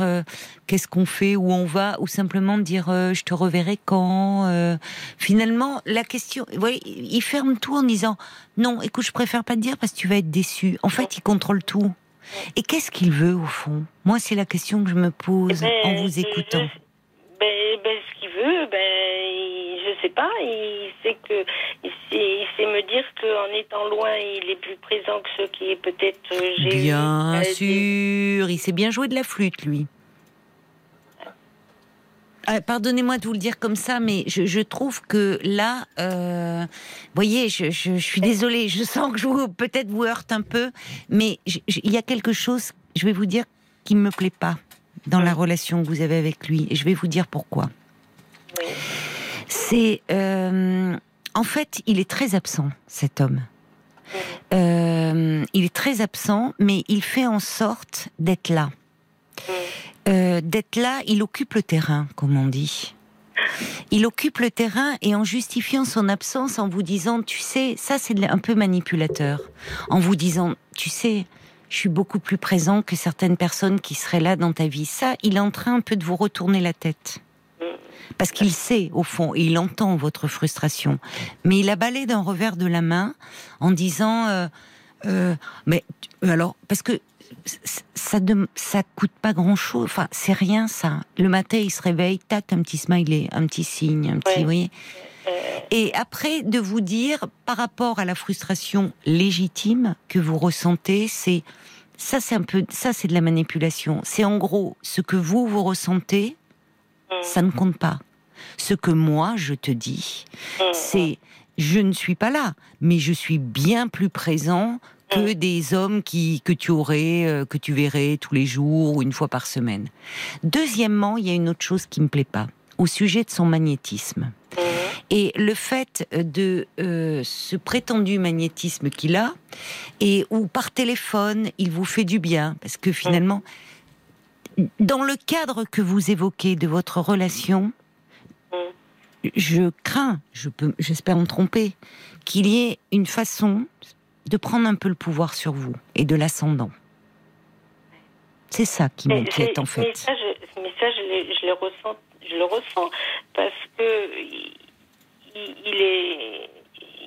qu'est-ce qu'on fait, où on va, ou simplement dire je te reverrai quand. finalement, la question, vous voyez, il ferme tout en disant non, écoute, je préfère pas te dire parce que tu vas être déçu. En fait, il contrôle tout. Et qu'est-ce qu'il veut au fond? Moi, c'est la question que je me pose Eh ben, en vous écoutant. Ben, ben, ce qu'il veut, ben, il- je sais pas. Il sait que il sait, il sait me dire qu'en étant loin, il est plus présent que ceux qui peut-être euh, j'ai eu, Bien euh, des- sûr, il sait bien jouer de la flûte, lui. Ah, Pardonnez-moi de vous le dire comme ça, mais je, je trouve que là, euh, voyez, je, je- je suis désolée, je sens que je vous peut-être vous heurte un peu, mais il y a quelque chose, je vais vous dire, qui ne me plaît pas dans la relation que vous avez avec lui, et je vais vous dire pourquoi. C'est, euh, en fait, il est très absent, cet homme. Euh, il est très absent, mais il fait en sorte d'être là. Euh, d'être là, il occupe le terrain, comme on dit. Il occupe le terrain et en justifiant son absence, en vous disant, tu sais, ça c'est un peu manipulateur, en vous disant, tu sais, je suis beaucoup plus présent que certaines personnes qui seraient là dans ta vie. Ça, il est en train un peu de vous retourner la tête. Parce qu'il sait, au fond, et il entend votre frustration. Mais il a balayé d'un revers de la main en disant, euh, euh, mais tu- alors, parce que ça ne ça coûte pas grand chose. Enfin, c'est rien ça. Le matin, il se réveille, tac, un petit smiley, un petit signe, un petit, vous voyez. Et après, de vous dire, par rapport à la frustration légitime que vous ressentez, c'est ça, c'est un peu, ça, c'est de la manipulation. C'est en gros ce que vous vous ressentez, ça ne compte pas. Ce que moi je te dis, c'est je ne suis pas là, mais je suis bien plus présent que des hommes qui que tu aurais, euh, que tu verrais tous les jours ou une fois par semaine. Deuxièmement, il y a une autre chose qui me plaît pas au sujet de son magnétisme. Et le fait de euh, ce prétendu magnétisme qu'il a, et où par téléphone, il vous fait du bien, parce que finalement, dans le cadre que vous évoquez de votre relation, je crains, je peux, j'espère me tromper, qu'il y ait une façon de prendre un peu le pouvoir sur vous et de l'ascendant. C'est ça qui m'inquiète en fait. Mais ça, je, mais ça, je, le, je le ressens, je le ressens parce que il, il est,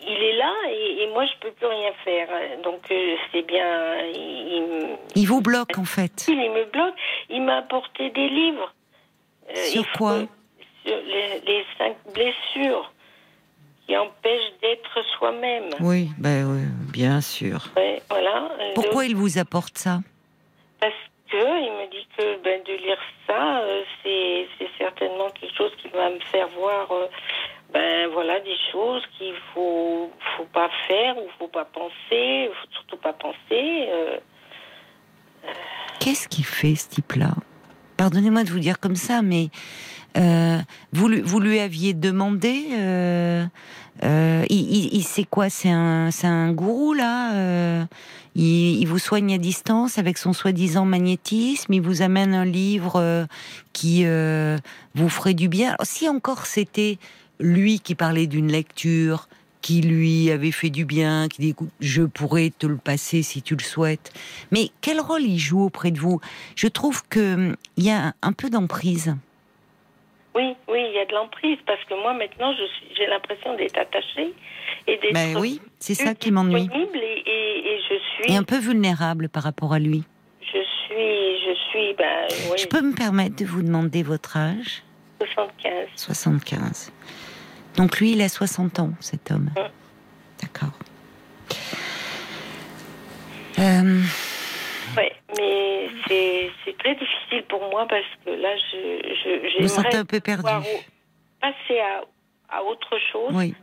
il est là et, et moi je peux plus rien faire. Donc euh, c'est bien. Il, Il vous bloque en fait. il, me bloque. Il m'a apporté des livres. Euh, Sur quoi Sur les, les cinq blessures qui empêchent d'être soi-même. Oui, ben oui, bien sûr. Ouais, voilà. Euh, Pourquoi donc, il vous apporte ça? Parce il me dit que ben, de lire ça, euh, c'est c'est certainement quelque chose qui va me faire voir, euh, ben voilà, des choses qu'il faut faut pas faire ou faut pas penser, surtout pas penser. euh. Qu'est-ce qu'il fait ce type-là? Pardonnez-moi de vous dire comme ça, mais vous, vous lui aviez demandé. Il, il, sait quoi? C'est un, c'est un gourou là. Il, vous soigne à distance avec son soi-disant magnétisme. Il vous amène un livre euh, qui euh, vous ferait du bien. Si encore c'était lui qui parlait d'une lecture qui lui avait fait du bien, qui dit écoute, je pourrais te le passer si tu le souhaites. Mais quel rôle il joue auprès de vous? Je trouve que hum, il y a un peu d'emprise. Oui, oui, il y a de l'emprise parce que moi maintenant, j'ai l'impression d'être attachée et d'être Ben oui, c'est ça qui m'ennuie. et, et, et je suis, Et un peu vulnérable par rapport à lui. je suis, je suis, ben oui, Je peux me permettre de vous demander votre âge? 75. 75. Donc lui, il a 60 ans, cet homme. Ouais. D'accord. Euh, Ouais, mais c'est très difficile pour moi parce que là, je, je vous sentez un peu perdu. passer à, à autre chose Oui.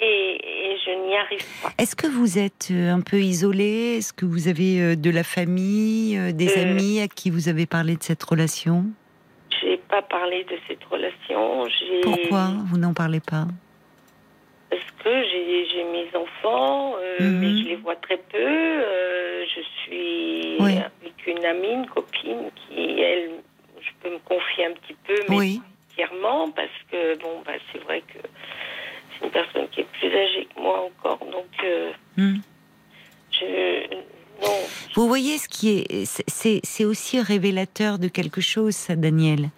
et, et je n'y arrive pas. Est-ce que vous êtes euh, un peu isolé? Est-ce que vous avez euh, de la famille, euh, des Euh. amis à qui vous avez parlé de cette relation? J'ai pas parlé de cette relation. Pourquoi vous n'en parlez pas? Parce que j'ai mes enfants, euh, Mhm. mais je les vois très peu. euh, je suis Oui. avec une amie, une copine qui, elle, je peux me confier un petit peu, mais Oui. entièrement parce que bon, bah, c'est vrai que c'est une personne qui est plus âgée que moi encore, donc euh, hmm. je non. Vous voyez ce qui est, c'est aussi révélateur de quelque chose, ça, Daniel.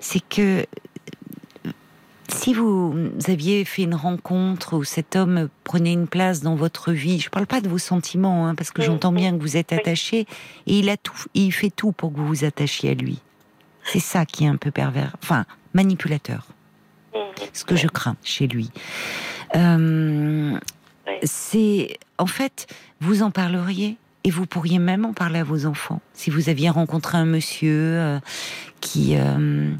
C'est que si vous aviez fait une rencontre où cet homme prenait une place dans votre vie, je ne parle pas de vos sentiments, hein, parce que j'entends bien que vous êtes attaché, et il a tout, il fait tout pour que vous vous attachiez à lui. C'est ça qui est un peu pervers, enfin manipulateur. Mhm. Ce que je crains chez lui. Euh, c'est en fait, vous en parleriez et vous pourriez même en parler à vos enfants si vous aviez rencontré un monsieur euh, qui euh,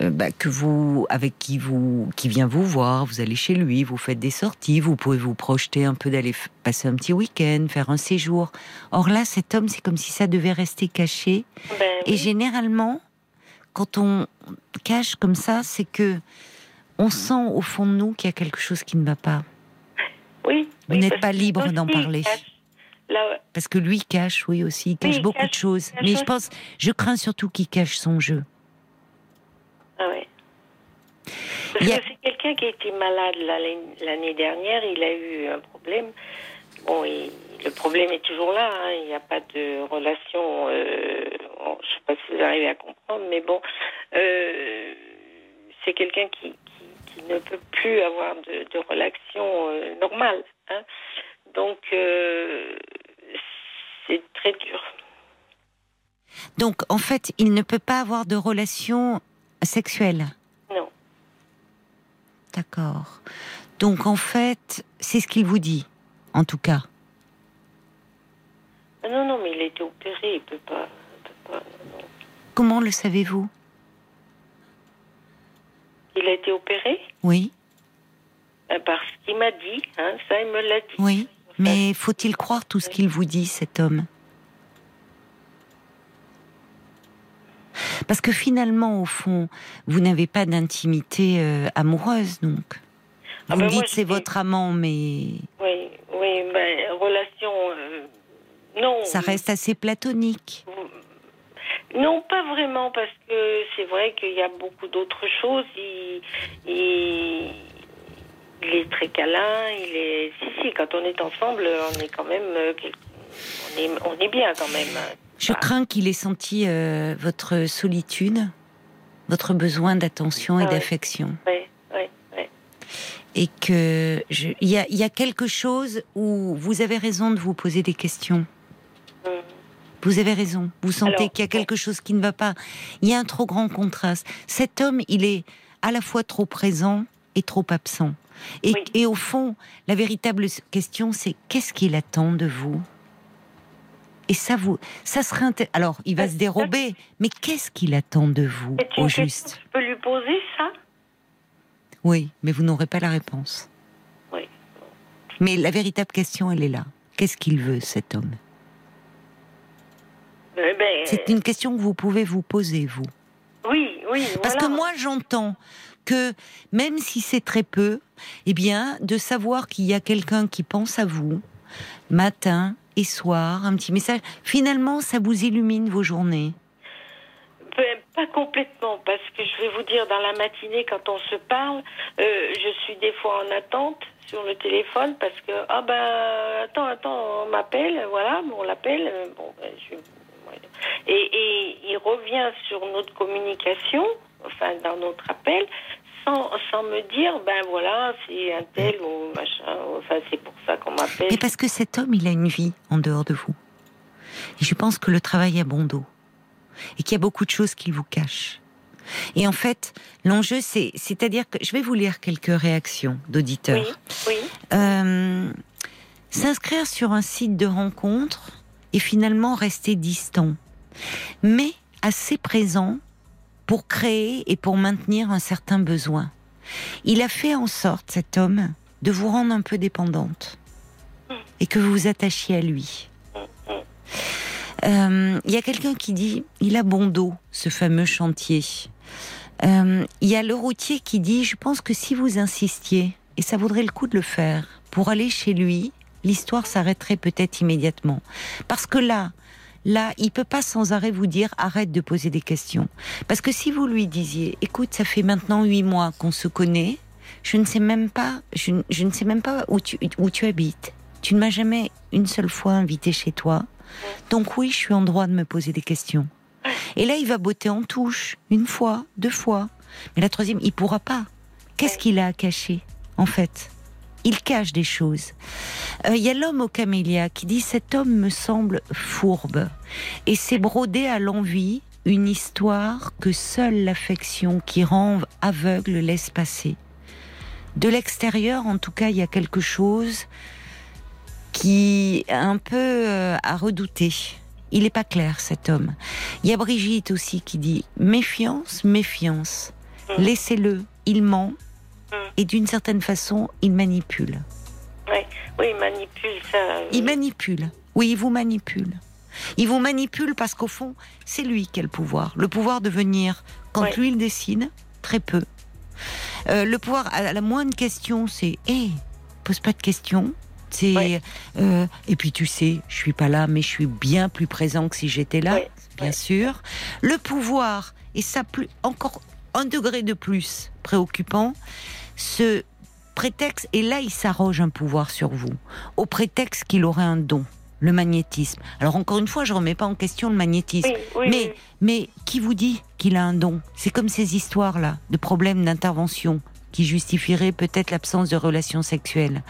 bah, que vous avec qui vous qui vient vous voir, vous allez chez lui, vous faites des sorties, vous pouvez vous projeter un peu d'aller passer un petit week-end, faire un séjour. Or là, cet homme, c'est comme si ça devait rester caché. Ben et généralement, quand on cache comme ça, c'est que on sent au fond de nous qu'il y a quelque chose qui ne va pas. Oui. Vous n'êtes pas libre d'en parler. Parce que lui cache, oui aussi, il cache beaucoup de choses. Mais je pense, je crains surtout qu'il cache son jeu. Ah ouais. Parce que c'est quelqu'un qui a été malade l'année dernière, il a eu un problème. Bon, le problème est toujours là, hein. il n'y a pas de relation euh, je ne sais pas si vous arrivez à comprendre, mais bon, euh, c'est quelqu'un qui, ne peut plus avoir de, relation euh, normale. Hein. Donc, c'est très dur. Donc, en fait, il ne peut pas avoir de relation sexuelle Non. D'accord. Donc, en fait, c'est ce qu'il vous dit, en tout cas. Non, non, mais il a été opéré, il peut pas. Comment le savez-vous? Il a été opéré? Oui. Euh, parce qu'il m'a dit, hein, ça il me l'a dit. Oui, mais faut-il croire tout ce qu'il vous dit, cet homme? Parce que finalement, au fond, vous n'avez pas d'intimité euh, amoureuse, donc. Ah vous ben dites c'est votre amant, mais. Oui, oui, ben, relation. Euh, non. Ça reste assez platonique. Non, pas vraiment, parce que c'est vrai qu'il y a beaucoup d'autres choses. Il, il, est très câlin, il est. Si, si, quand on est ensemble, on est quand même. Euh, on est, on est bien quand même. Je crains qu'il ait senti euh, votre solitude, votre besoin d'attention et d'affection. Oui, oui, oui. Et que il y a, y a quelque chose où vous avez raison de vous poser des questions. Vous avez raison. Vous sentez qu'il y a quelque chose qui ne va pas. Il y a un trop grand contraste. Cet homme, il est à la fois trop présent et trop absent. Et, au fond, la véritable question, c'est qu'est-ce qu'il attend de vous? Et ça, vous, ça serait alors, il va se dérober, mais qu'est-ce qu'il attend de vous au juste Je peux lui poser ça? Oui, mais vous n'aurez pas la réponse. Oui. Mais la véritable question, elle est là. Qu'est-ce qu'il veut, cet homme? Eh ben, c'est une question que vous pouvez vous poser, vous. Oui, oui. Parce que moi, j'entends que même si c'est très peu, eh bien, de savoir qu'il y a quelqu'un qui pense à vous, matin soir, un petit message, finalement, ça vous illumine vos journées? Ben, pas complètement, parce que je vais vous dire, dans la matinée, quand on se parle, euh, je suis des fois en attente sur le téléphone parce que ah ben attends attends on m'appelle voilà on l'appelle euh, bon ben, et, il revient sur notre communication, enfin dans notre appel, sans, sans me dire, ben voilà, c'est un tel ou machin, enfin c'est pour ça qu'on m'appelle. Mais parce que cet homme, il a une vie en dehors de vous. Et je pense que le travail est bon dos. Et qu'il y a beaucoup de choses qu'il vous cache. Et en fait, l'enjeu, c'est, c'est-à-dire que je vais vous lire quelques réactions d'auditeurs. Oui, oui. Euh, s'inscrire sur un site de rencontre et finalement rester distant mais assez présent pour créer et pour maintenir un certain besoin. Il a fait en sorte, cet homme, de vous rendre un peu dépendante et que vous vous attachiez à lui. Euh, il y a quelqu'un qui dit, il a bon dos, ce fameux chantier. Euh, il y a le routier qui dit, je pense que si vous insistiez, et ça vaudrait le coup de le faire, pour aller chez lui, l'histoire s'arrêterait peut-être immédiatement. Parce que là, là, il peut pas sans arrêt vous dire arrête de poser des questions. Parce que si vous lui disiez, écoute, ça fait maintenant huit mois qu'on se connaît, je ne sais même pas, je, ne sais même pas où tu, où tu habites. Tu ne m'as jamais une seule fois invité chez toi. Donc oui, je suis en droit de me poser des questions. Et là, il va botter en touche, une fois, deux fois. Mais la troisième, il pourra pas. Qu'est-ce qu'il a à cacher, en fait? Il cache des choses. Euh, il y a l'homme au camélia qui dit Cet homme me semble fourbe. Et c'est brodé à l'envie une histoire que seule l'affection qui rend aveugle laisse passer. De l'extérieur, en tout cas, il y a quelque chose qui est un peu euh, à redouter. Il n'est pas clair, cet homme. Il y a Brigitte aussi qui dit méfiance, méfiance. Mmh. Laissez-le, il ment mmh. et d'une certaine façon, il manipule. Oui, oui il manipule ça. Il manipule. Oui, il vous manipule. Il vous manipule parce qu'au fond, c'est lui qui a le pouvoir. Le pouvoir de venir quand lui il décide, très peu. Euh, le pouvoir, à la moindre question, c'est hé, pose pas de questions. C'est euh, et puis tu sais, je suis pas là, mais je suis bien plus présent que si j'étais là, bien sûr. Le pouvoir et ça plus encore un degré de plus préoccupant. Ce prétexte et là il s'arroge un pouvoir sur vous au prétexte qu'il aurait un don le magnétisme. Alors encore une fois, je remets pas en question le magnétisme, mais mais qui vous dit qu'il a un don? C'est comme ces histoires là de problèmes d'intervention qui justifierait peut-être l'absence de relations sexuelles.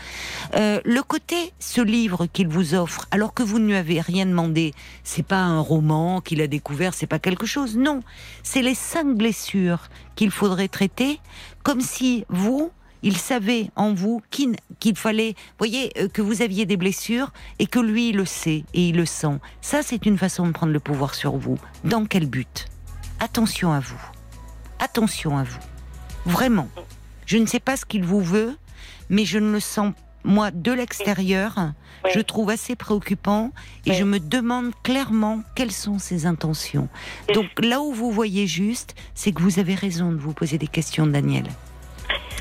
Euh, le côté, ce livre qu'il vous offre, alors que vous ne lui avez rien demandé, c'est pas un roman qu'il a découvert, c'est pas quelque chose. Non, c'est les cinq blessures qu'il faudrait traiter, comme si vous, il savait en vous qu'il fallait, voyez, euh, que vous aviez des blessures et que lui il le sait et il le sent. Ça, c'est une façon de prendre le pouvoir sur vous. Dans quel but? Attention à vous. Attention à vous. Vraiment. Je ne sais pas ce qu'il vous veut, mais je ne le sens, moi, de l'extérieur, je trouve assez préoccupant et je me demande clairement quelles sont ses intentions. Donc là où vous voyez juste, c'est que vous avez raison de vous poser des questions, Daniel,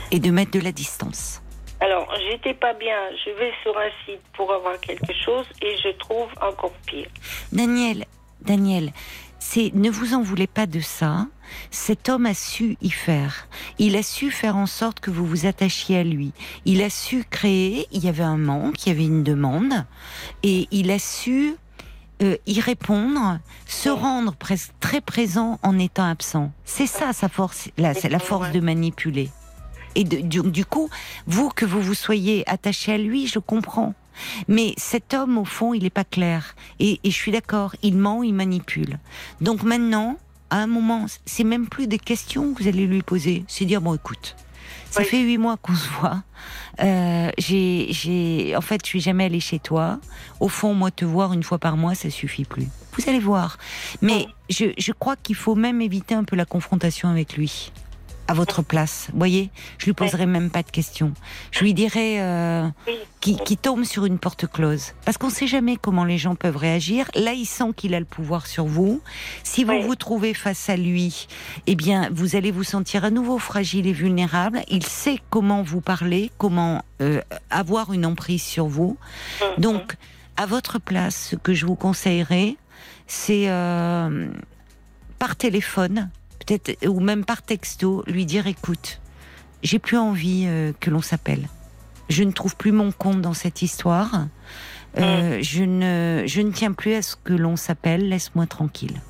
et de mettre de la distance. Alors, j'étais pas bien. Je vais sur un site pour avoir quelque chose et je trouve encore pire. Daniel, Daniel, c'est ne vous en voulez pas de ça. Cet homme a su y faire. Il a su faire en sorte que vous vous attachiez à lui. Il a su créer. Il y avait un manque, il y avait une demande, et il a su euh, y répondre, se rendre presque très présent en étant absent. C'est ça sa force. Là, c'est la force de manipuler. Et du, coup, vous que vous vous soyez attaché à lui, je comprends. Mais cet homme, au fond, il n'est pas clair. Et, je suis d'accord, il ment, il manipule. Donc maintenant, à un moment, c'est même plus des questions que vous allez lui poser. C'est dire, bon, écoute, ça fait huit mois qu'on se voit. Euh, j'ai, en fait, je suis jamais allée chez toi. Au fond, moi, te voir une fois par mois, ça suffit plus. Vous allez voir. Mais je, je crois qu'il faut même éviter un peu la confrontation avec lui à votre place. Vous voyez, je lui poserai même pas de questions. Je lui dirai euh, qui, tombe sur une porte close. Parce qu'on ne sait jamais comment les gens peuvent réagir. Là, il sent qu'il a le pouvoir sur vous. Si vous vous trouvez face à lui, eh bien, vous allez vous sentir à nouveau fragile et vulnérable. Il sait comment vous parler, comment euh, avoir une emprise sur vous. Mm-hmm. Donc, à votre place, ce que je vous conseillerais, c'est euh, par téléphone ou même par texto, lui dire écoute, j'ai plus envie euh, que l'on s'appelle. Je ne trouve plus mon compte dans cette histoire. Euh, mm. je, ne, je ne tiens plus à ce que l'on s'appelle. Laisse-moi tranquille.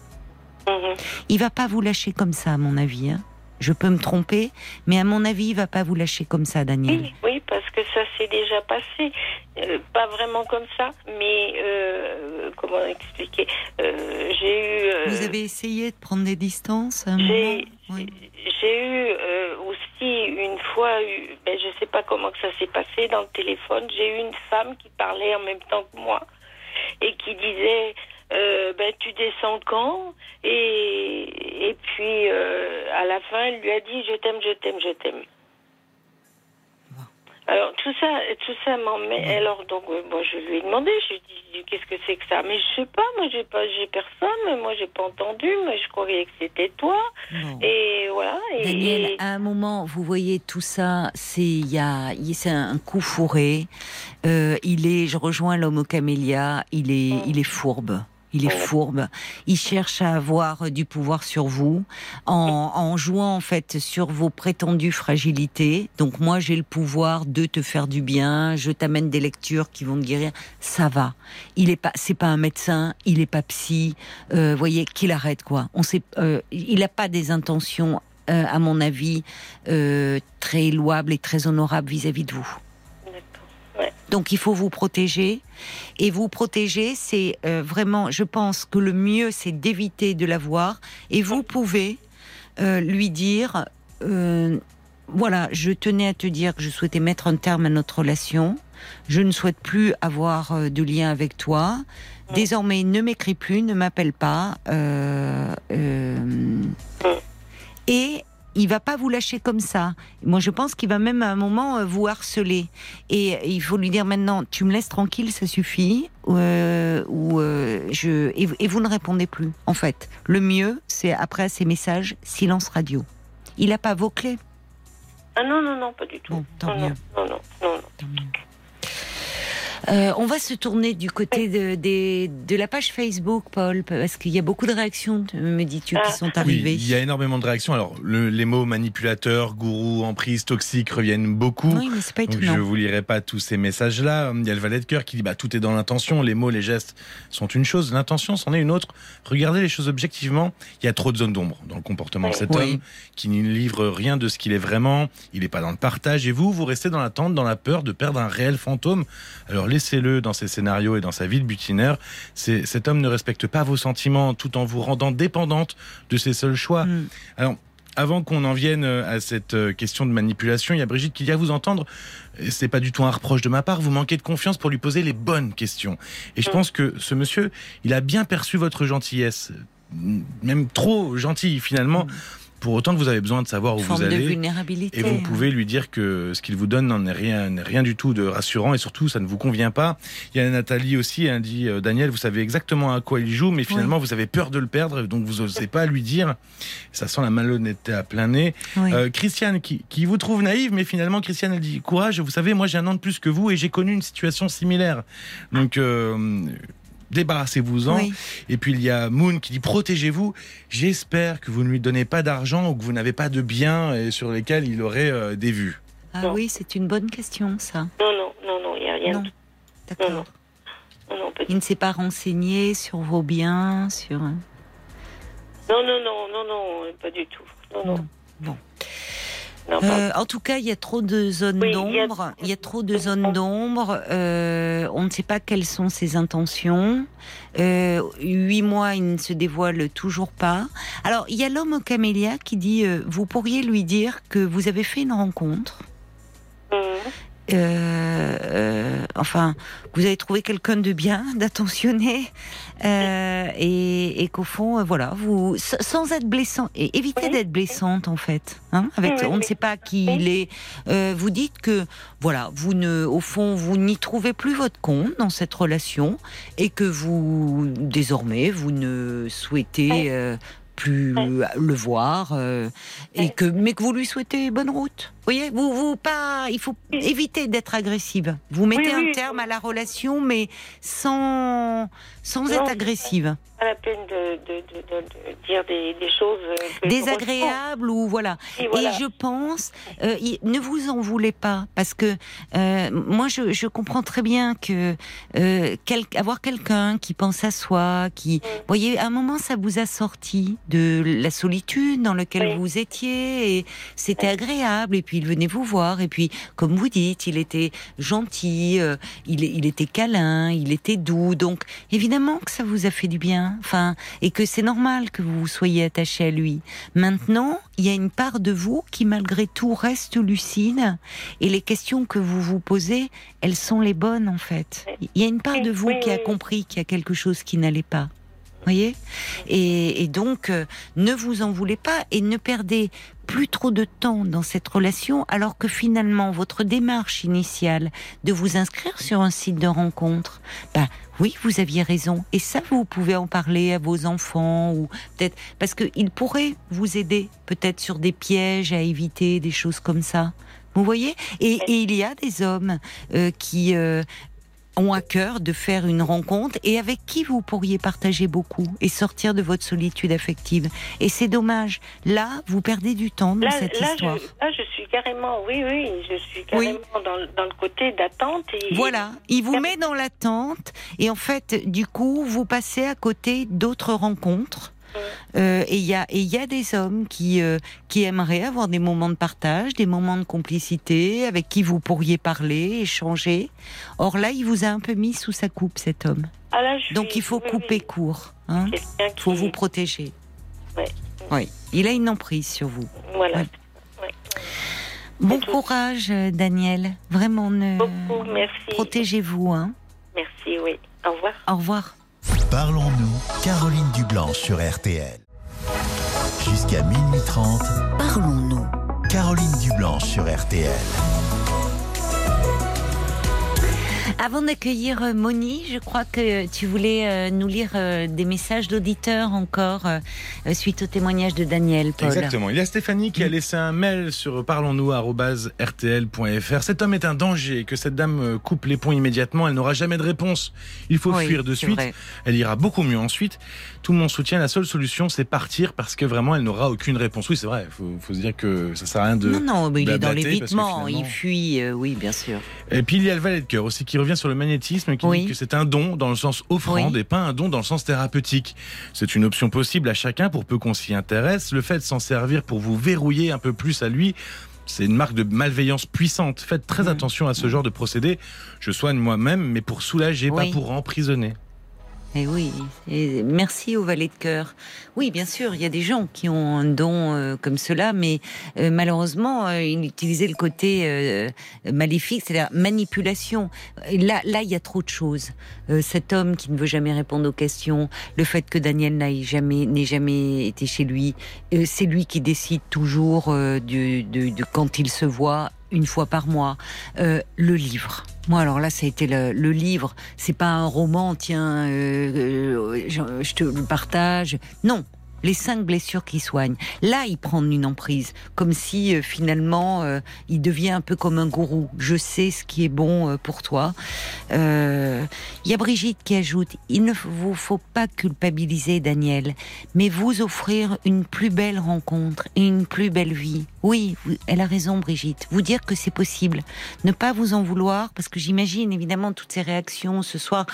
Mm-hmm. Il va pas vous lâcher comme ça, à mon avis. Hein. Je peux me tromper, mais à mon avis, il va pas vous lâcher comme ça, Daniel. Oui, oui parce que ça s'est déjà passé. Euh, pas vraiment comme ça, mais euh, comment expliquer euh, J'ai eu. Vous avez essayé de prendre des distances J'ai eu aussi une fois, ben, je sais pas comment que ça s'est passé dans le téléphone. J'ai eu une femme qui parlait en même temps que moi et qui disait euh, ben, tu descends quand? Et, et puis euh, à la fin, elle lui a dit je t'aime, je t'aime, je t'aime. Alors tout ça, tout ça m'emmène. Alors donc, euh, moi je lui ai demandé, je lui ai dit qu'est-ce que c'est que ça? Mais je sais pas, moi j'ai pas, j'ai personne, moi j'ai pas entendu, mais je croyais que c'était toi. Et voilà. Et, Daniel, à un moment, vous voyez tout ça, c'est il y a, c'est un coup fourré. il est, je rejoins l'homme au camélia, il est, il est fourbe. Il est fourbe. Il cherche à avoir du pouvoir sur vous en, en, jouant en fait sur vos prétendues fragilités. Donc moi j'ai le pouvoir de te faire du bien. Je t'amène des lectures qui vont te guérir. Ça va. Il est pas, c'est pas un médecin. Il est pas psy. Euh, voyez qu'il arrête quoi. On sait, euh, il n'a pas des intentions, euh, à mon avis, euh, très louables et très honorables vis-à-vis -vis de vous. Donc il faut vous protéger. Et vous protéger, c'est euh, vraiment, je pense que le mieux, c'est d'éviter de la voir. Et vous pouvez euh, lui dire, euh, voilà, je tenais à te dire que je souhaitais mettre un terme à notre relation. Je ne souhaite plus avoir de lien avec toi. Désormais, ne m'écris plus, ne m'appelle pas. Et il va pas vous lâcher comme ça. Moi, je pense qu'il va même à un moment euh, vous harceler. Et il faut lui dire maintenant, tu me laisses tranquille, ça suffit. Euh, ou euh, je et, et, vous ne répondez plus. En fait, le mieux, c'est après ces messages, silence radio. Il n'a pas vos clés. Ah non non non, pas du tout. Bon, tant non, mieux. non non non non. Tant mieux. Euh, on va se tourner du côté de, la page Facebook, Paul, parce qu'il y a beaucoup de réactions, me dis-tu, qui Ah. sont Oui, arrivées. il y a énormément de réactions. Alors, le- les mots manipulateur, gourou, emprise, toxique reviennent beaucoup. Oui, mais c'est pas Donc étonnant. je vous lirai pas tous ces messages-là. Il y a le valet de cœur qui dit bah tout est dans l'intention. Les mots, les gestes sont une chose, l'intention c'en est une autre. Regardez les choses objectivement. Il y a trop de zones d'ombre dans le comportement de cet Oui. homme qui ne livre rien de ce qu'il est vraiment. Il n'est pas dans le partage et vous, vous restez dans l'attente, dans la peur de perdre un réel fantôme. Alors laissez-le dans ses scénarios et dans sa vie de butinaire. Cet homme ne respecte pas vos sentiments tout en vous rendant dépendante de ses seuls choix. Mm. Alors, avant qu'on en vienne euh, à cette euh, question de manipulation, il y a Brigitte qui dit à vous entendre, et c'est pas du tout un reproche de ma part, vous manquez de confiance pour lui poser les bonnes questions. Et je Mm. pense que ce monsieur, il a bien perçu votre gentillesse, même trop gentil finalement, pour autant que vous avez besoin de savoir où forme vous de allez. vulnérabilité. Et vous pouvez lui dire que ce qu'il vous donne n'en est rien, n'est rien du tout de rassurant et surtout ça ne vous convient pas. Il y a Nathalie aussi, elle dit euh, Daniel, vous savez exactement à quoi il joue, mais finalement vous avez peur de le perdre, donc vous n'osez pas lui dire. Ça sent la malhonnêteté à plein nez. Oui. Euh, Christiane, qui, qui vous trouve naïve, mais finalement Christiane elle dit courage. Vous savez, moi j'ai un an de plus que vous et j'ai connu une situation similaire. Donc euh, débarrassez-vous-en. Oui. Et puis il y a Moon qui dit protégez-vous. J'espère que vous ne lui donnez pas d'argent ou que vous n'avez pas de biens euh, sur lesquels il aurait euh, des vues. Ah Non. oui, c'est une bonne question, ça. Non non non non, il y a rien. D'accord. Non, Il ne s'est pas renseigné sur vos biens, sur. Non non non non non, euh, pas du tout. Non non. Non. Bon. Non, Euh, en tout cas, il y a trop de zones Oui, il y a- d'ombre. Il y a trop de zones d'ombre. Euh, on ne sait pas quelles sont ses intentions. Euh, huit mois, il ne se dévoile toujours pas. Alors, il y a l'homme au camélia qui dit vous pourriez lui dire que vous avez fait une rencontre. Mhm. Euh, euh, enfin, vous avez trouvé quelqu'un de bien, d'attentionné, euh, et, et qu'au fond, euh, voilà, vous, sans être blessant, et évitez Oui. d'être blessante en fait. Hein, avec, Oui, on ne sait pas qui il est. Euh, vous dites que, voilà, vous ne, au fond, vous n'y trouvez plus votre compte dans cette relation, et que vous, désormais, vous ne souhaitez euh, plus le voir, euh, et que, mais que vous lui souhaitez bonne route. Vous voyez, vous, vous pas, il faut éviter d'être agressive. Vous mettez Oui, oui. un terme à la relation, mais sans, sans Non. être agressive. Pas la peine de, de, de, de- de dire des, des choses euh, que je Désagréable ou voilà. Et voilà. Et je pense, euh, ne vous en voulez pas, parce que euh, moi je, je comprends très bien que euh, quel- avoir quelqu'un qui pense à soi, qui, Mm. voyez, à un moment ça vous a sorti de la solitude dans laquelle Oui. vous étiez, et c'était agréable. Et puis il venait vous voir, et puis comme vous dites, il était gentil, euh, il, il était câlin, il était doux. Donc évidemment que ça vous a fait du bien, enfin, et que c'est normal que vous soyez attaché à lui. Maintenant, il y a une part de vous qui, malgré tout, reste lucide. Et les questions que vous vous posez, elles sont les bonnes, en fait. Il y a une part de vous qui a compris qu'il y a quelque chose qui n'allait pas. Voyez? Et, et donc, euh, ne vous en voulez pas et ne perdez plus trop de temps dans cette relation, alors que finalement, votre démarche initiale de vous inscrire sur un site de rencontre, bah, oui, vous aviez raison. Et ça, vous pouvez en parler à vos enfants ou peut-être parce qu'ils pourraient vous aider peut-être sur des pièges à éviter, des choses comme ça. Vous voyez? Et, et il y a des hommes euh, qui euh, ont à cœur de faire une rencontre et avec qui vous pourriez partager beaucoup et sortir de votre solitude affective. Et c'est dommage. Là, vous perdez du temps dans cette histoire. Je, là, je suis carrément, oui, oui, je suis carrément dans, dans, le côté d'attente. Voilà, il vous met dans l'attente et en fait, du coup, vous passez à côté d'autres rencontres euh, et il y a, y a des hommes qui, euh, qui aimeraient avoir des moments de partage, des moments de complicité, avec qui vous pourriez parler, échanger. Or là, il vous a un peu mis sous sa coupe, cet homme. Ah, Donc il faut couper court. Hein. Il faut vous protéger. Oui. Il a une emprise sur vous. Voilà. Bon courage, Daniel. Vraiment, ne... merci. Protégez-vous. Hein. Merci, oui. Au revoir. Au revoir. Parlons-nous, Caroline Dublanche sur RTL. Jusqu'à minuit 30, parlons-nous, Caroline Dublanche sur RTL. Avant d'accueillir euh, Moni, je crois que tu voulais euh, nous lire euh, des messages d'auditeurs encore suite au témoignage de Daniel. Paul. Exactement. Il y a Stéphanie qui a mm. laissé un mail sur parlons-nous@rtl.fr. Cet homme est un danger. Que cette dame coupe les ponts immédiatement. Elle n'aura jamais de réponse. Il faut fuir de suite. Elle ira beaucoup mieux ensuite. Tout le monde soutient. La seule solution, c'est partir parce que vraiment, elle n'aura aucune réponse. Oui, c'est vrai. Il faut, faut, se dire que ça sert à rien de. Non, non, mais il est dans l'évitement. Il fuit. oui, bien sûr. Et puis il y a le valet de cœur aussi qui revient sur le magnétisme qui dit que c'est un don dans le sens offrande et pas un don dans le sens thérapeutique. C'est une option possible à chacun pour peu qu'on s'y intéresse. Le fait de s'en servir pour vous verrouiller un peu plus à lui, c'est une marque de malveillance puissante. Faites très attention à ce genre de procédé. Je soigne moi-même, mais pour soulager, pas pour emprisonner. Et eh oui, et merci au valet de cœur. Oui, bien sûr, il y a des gens qui ont un don euh, comme cela, mais euh, malheureusement, euh, ils utilisaient le côté maléfique, c'est-à-dire manipulation. là, là, il y a trop de choses. cet homme qui ne veut jamais répondre aux questions, le fait que Daniel n'ait jamais, n'ait jamais été chez lui, c'est lui qui décide toujours de, de quand il se voit une fois par mois. le livre. Moi, alors là, ça a été le, le livre. C'est pas un roman, tiens, euh, euh, je, te le partage. Non, les cinq blessures qui soignent. Là, il prend une emprise, comme si euh, finalement il devient un peu comme un gourou. Je sais ce qui est bon pour toi. Il y a Brigitte qui ajoute il ne vous faut pas culpabiliser Daniel, mais vous offrir une plus belle rencontre et une plus belle vie. Oui, elle a raison, Brigitte. Vous dire que c'est possible. Ne pas vous en vouloir, parce que j'imagine évidemment toutes ces réactions ce soir,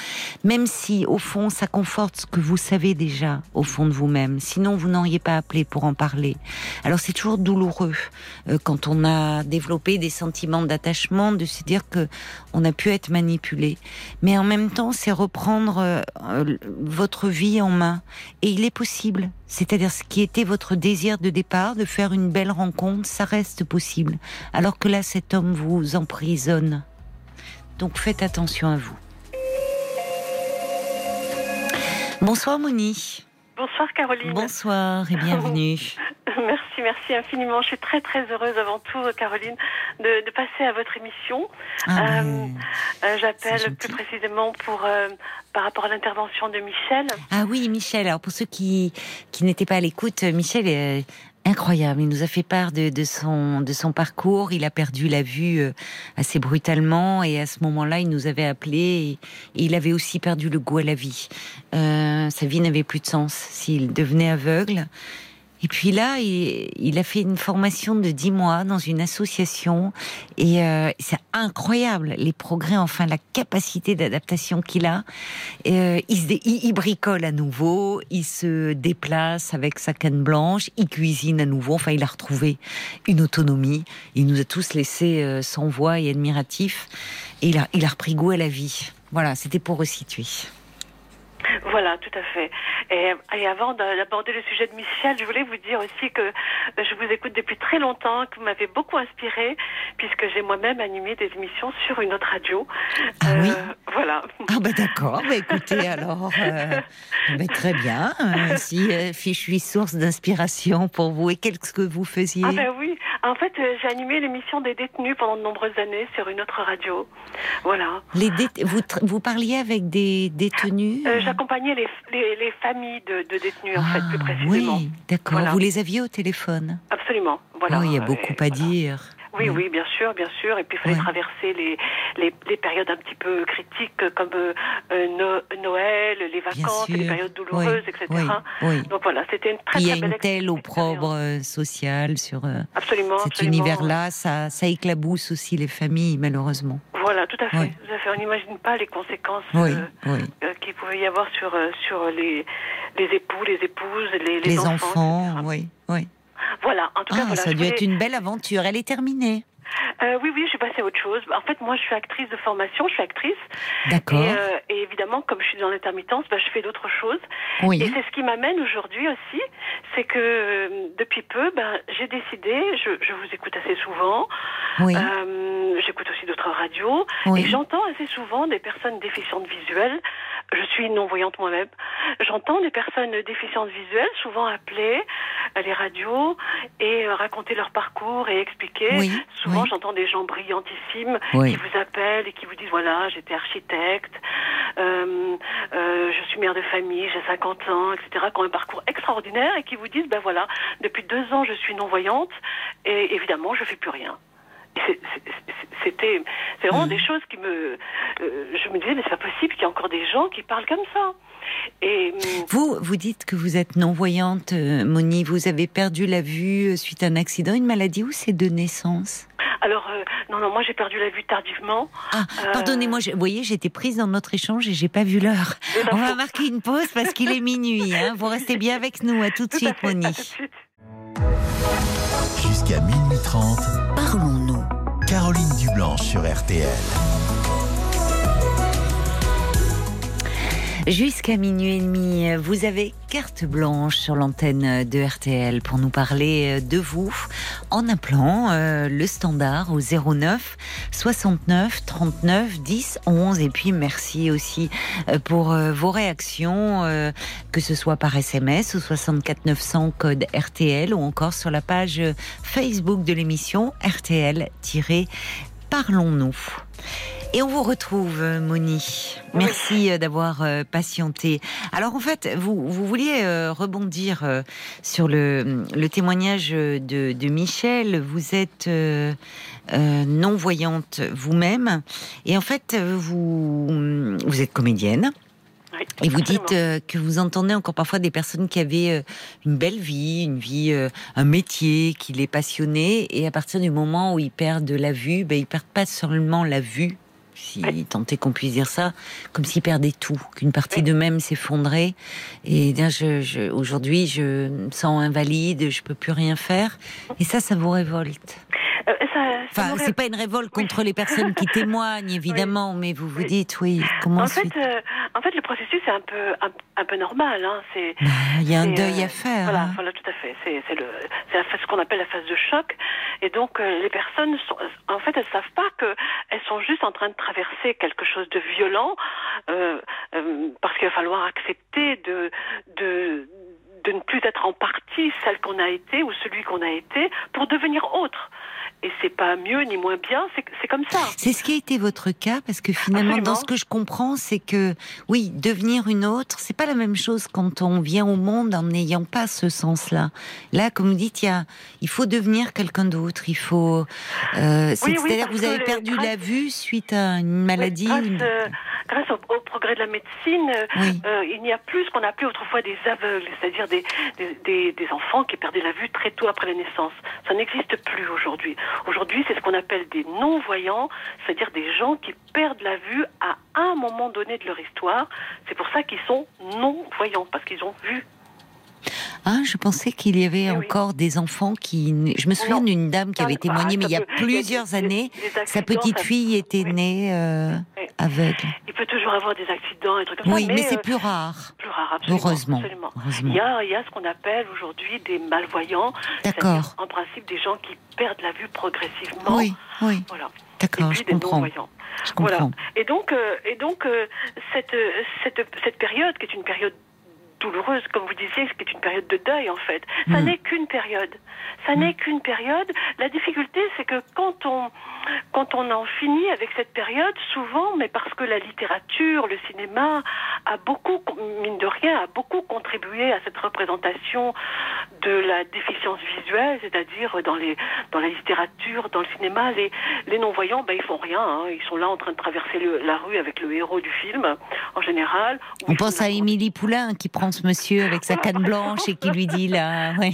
même si au fond ça conforte ce que vous savez déjà au fond de vous-même sinon vous n'auriez pas appelé pour en parler. Alors c'est toujours douloureux euh, quand on a développé des sentiments d'attachement de se dire que on a pu être manipulé. Mais en même temps, c'est reprendre euh, votre vie en main. Et il est possible. C'est-à-dire ce qui était votre désir de départ, de faire une belle rencontre, ça reste possible. Alors que là, cet homme vous emprisonne. Donc faites attention à vous. Bonsoir Moni. Bonsoir Caroline. Bonsoir et bienvenue. merci, merci infiniment. Je suis très très heureuse avant tout, Caroline, de, passer à votre émission. Ah, euh, euh, j'appelle plus précisément pour euh, par rapport à l'intervention de Michel. Ah oui, Michel. Alors pour ceux qui qui n'étaient pas à l'écoute, Michel est incroyable. Il nous a fait part de, de, son, de son parcours. Il a perdu la vue euh, assez brutalement et à ce moment-là, il nous avait appelé il avait aussi perdu le goût à la vie. Euh, sa vie n'avait plus de sens s'il devenait aveugle. Et puis là, il, a fait une formation de dix mois dans une association et euh, c'est incroyable les progrès, enfin la capacité d'adaptation qu'il a. Euh, il, bricole à nouveau, il se déplace avec sa canne blanche, il cuisine à nouveau. Enfin, il a retrouvé une autonomie. Il nous a tous laissés euh, sans voix et admiratifs. Et il a, il a repris goût à la vie. Voilà, c'était pour resituer. Voilà, tout à fait. Et, et avant d'aborder le sujet de Michel, je voulais vous dire aussi que je vous écoute depuis très longtemps, que vous m'avez beaucoup inspiré, puisque j'ai moi-même animé des émissions sur une autre radio. Ah oui euh, Voilà. Ah bah d'accord, bah écoutez alors, euh, bah très bien, euh, si je suis source d'inspiration pour vous, et qu'est-ce que vous faisiez? Ah ben oui, en fait j'ai animé l'émission des détenus pendant de nombreuses années sur une autre radio. Voilà. Les vous, vous parliez avec des détenus? J'accompagnais les, les, familles de, détenus, en fait, plus ah, précisément. Oui, d'accord. Vous les aviez au téléphone? Absolument. Voilà. Oh, il y a beaucoup à dire. Oui, oui, bien sûr, bien sûr. Et puis il fallait traverser les, les, les, périodes un petit peu critiques comme euh, euh, Noël, les vacances, les périodes douloureuses, etc. Donc voilà, c'était une très, Il y a une telle opprobre sociale sur absolument, cet univers-là. Ça, ça éclabousse aussi les familles, malheureusement. Voilà, tout à fait. Tout à fait. On n'imagine pas les conséquences qu'il pouvait y avoir sur, sur les, les époux, les épouses, les, les, enfants. oui, oui. Voilà, en tout cas, ah, ça a dû être une belle aventure. Elle est terminée. Euh, oui, oui, je suis passée à autre chose. En fait, moi, je suis actrice de formation, je suis actrice. D'accord. Et, euh, évidemment, comme je suis dans l'intermittence, bah, je fais d'autres choses. Oui. Et c'est ce qui m'amène aujourd'hui aussi, c'est que euh, depuis peu, ben, j'ai décidé, je, je, vous écoute assez souvent, oui. j'écoute aussi d'autres radios, et j'entends assez souvent des personnes déficientes visuelles je suis non-voyante moi-même. J'entends des personnes déficientes visuelles souvent appeler à les radios et euh, raconter leur parcours et expliquer. souvent, j'entends des gens brillantissimes qui vous appellent et qui vous disent voilà, j'étais architecte, euh, euh, je suis mère de famille, j'ai 50 ans, etc. qui ont un parcours extraordinaire et qui vous disent ben voilà, depuis deux ans, je suis non-voyante et évidemment, je fais plus rien c'était c'est vraiment mm. des choses qui me euh, je me disais mais c'est pas possible qu'il y ait encore des gens qui parlent comme ça. Et mm, vous vous dites que vous êtes non voyante euh, Moni. Vous avez perdu la vue euh, suite à un accident une maladie. Ou c'est de naissance? Alors non non moi j'ai perdu la vue tardivement. Ah pardonnez-moi vous voyez j'étais prise dans notre échange et j'ai pas vu l'heure. On va marquer une pause parce qu'il est minuit hein. vous restez bien avec nous. À tout de suite Moni. jusqu'à minuit 30 parlons-nous Caroline Dublanche sur RTL. Jusqu'à minuit et demi, vous avez carte blanche sur l'antenne de RTL pour nous parler de vous en appelant euh, le standard au 09 69 39 10 11 et puis merci aussi euh, pour euh, vos réactions que ce soit par SMS au 64 900 code RTL ou encore sur la page Facebook de l'émission RTL-Parlons-nous. Et on vous retrouve, Moni. Merci euh, d'avoir euh, patienté. Alors en fait, vous, vous vouliez euh, rebondir sur le, le témoignage de, de, Michel. Vous êtes non-voyante vous-même. Et en fait, vous, vous êtes comédienne. et vous dites que vous entendez encore parfois des personnes qui avaient une belle vie, une vie, un métier qui les passionnait, et à partir du moment où ils perdent la vue, ben, ils perdent pas seulement la vue, si tant est qu'on puisse dire ça, comme s'ils perdaient tout, qu'une partie d'eux-mêmes s'effondrait. Et bien, je, aujourd'hui, je me sens invalide, je peux plus rien faire. Et ça, ça vous révolte euh, Enfin, c'est pas une révolte contre les personnes qui témoignent, évidemment, mais vous vous dites, oui, comment en fait, euh, en fait, le processus est un peu, un, peu normal. Hein. C'est, bah, il y a un deuil à euh, faire. Voilà, hein. voilà, tout à fait. C'est, c'est, le, c'est ce qu'on appelle la phase de choc. Et donc, les personnes, sont, en fait, elles savent pas qu'elles sont juste en train de traverser quelque chose de violent, parce qu'il va falloir accepter de, de de ne plus être en partie celle qu'on a été ou celui qu'on a été pour devenir autre et c'est pas mieux ni moins bien, c'est comme ça. C'est ce qui a été votre cas, parce que finalement, dans ce que je comprends, c'est que oui, devenir une autre, c'est pas la même chose quand on vient au monde en n'ayant pas ce sens-là. Là, comme vous dites, il, y a, il faut devenir quelqu'un d'autre. Il faut. Euh, c'est-à-dire que vous avez perdu la vue suite à une maladie. grâce, au, progrès de la médecine, euh, il n'y a plus ce qu'on appelait autrefois des aveugles, c'est-à-dire des, des, des enfants qui perdaient la vue très tôt après la naissance. Ça n'existe plus aujourd'hui. Aujourd'hui, c'est ce qu'on appelle des non-voyants, c'est-à-dire des gens qui perdent la vue à un moment donné de leur histoire. C'est pour ça qu'ils sont non-voyants, parce qu'ils ont vu ah, je pensais qu'il y avait eh encore des enfants qui. Je me souviens d'une dame qui avait témoigné, mais il y a plusieurs années, sa petite fille était née euh, aveugle. Il peut toujours avoir des accidents et trucs comme ça. Oui, mais, c'est euh, plus rare. Plus rare, absolument. Heureusement. Il, y a, il y a ce qu'on appelle aujourd'hui des malvoyants. D'accord. En principe, des gens qui perdent la vue progressivement. Oui, oui. Voilà. D'accord, je comprends. Je comprends. Voilà. Et donc, euh, et donc cette, cette, cette période, qui est une période douloureuse, comme vous disiez, ce qui est une période de deuil en fait. Ça hmm. n'est qu'une période. Ça n'est qu'une période. La difficulté, c'est que quand on quand on en finit avec cette période, souvent, mais parce que la littérature, le cinéma a beaucoup, mine de rien, a beaucoup contribué à cette représentation de la déficience visuelle, c'est-à-dire dans les dans la littérature, dans le cinéma, les les non-voyants, ben ils font rien, hein. ils sont là en train de traverser la rue avec le héros du film, en général. On pense à Émilie Poulain qui prend ce monsieur avec sa canne blanche et qui lui dit là, ouais.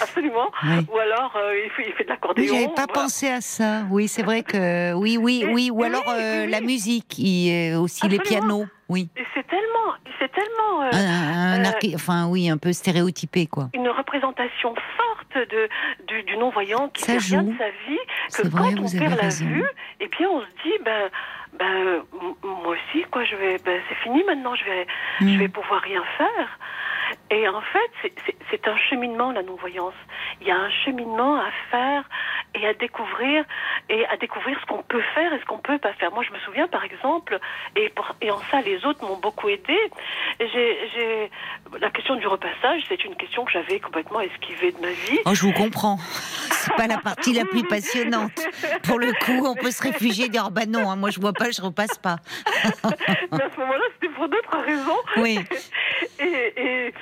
Absolument. Ou alors euh, il, fait, il, fait, de l'accordéon. Oui, J'avais pas pensé à ça. Oui, c'est vrai que oui, oui, oui. Ou alors euh, la musique, qui, aussi les pianos. Oui. C'est tellement, c'est tellement. Euh, un, enfin oui, un peu stéréotypé quoi. Une représentation forte de du, du non voyant qui ça rien de sa vie que quand on perd la vue, et puis on se dit ben ben moi aussi quoi, je vais, ben, c'est fini maintenant, je vais, je hmm. vais pouvoir rien faire. Et en fait, c'est un cheminement, la non-voyance. Il y a un cheminement à faire et à découvrir, et à découvrir ce qu'on peut faire et ce qu'on peut pas faire. Moi, je me souviens, par exemple, et, pour, et en ça, les autres m'ont beaucoup aidé. J'ai la question du repassage, c'est une question que j'avais complètement esquivée de ma vie. Oh, je vous comprends. C'est pas la partie la plus passionnante. Pour le coup, on peut se réfugier et dire, oh, bah non, hein, moi je vois pas, je repasse pas. Mais à ce moment-là, c'était pour d'autres raisons. Oui. Et, et,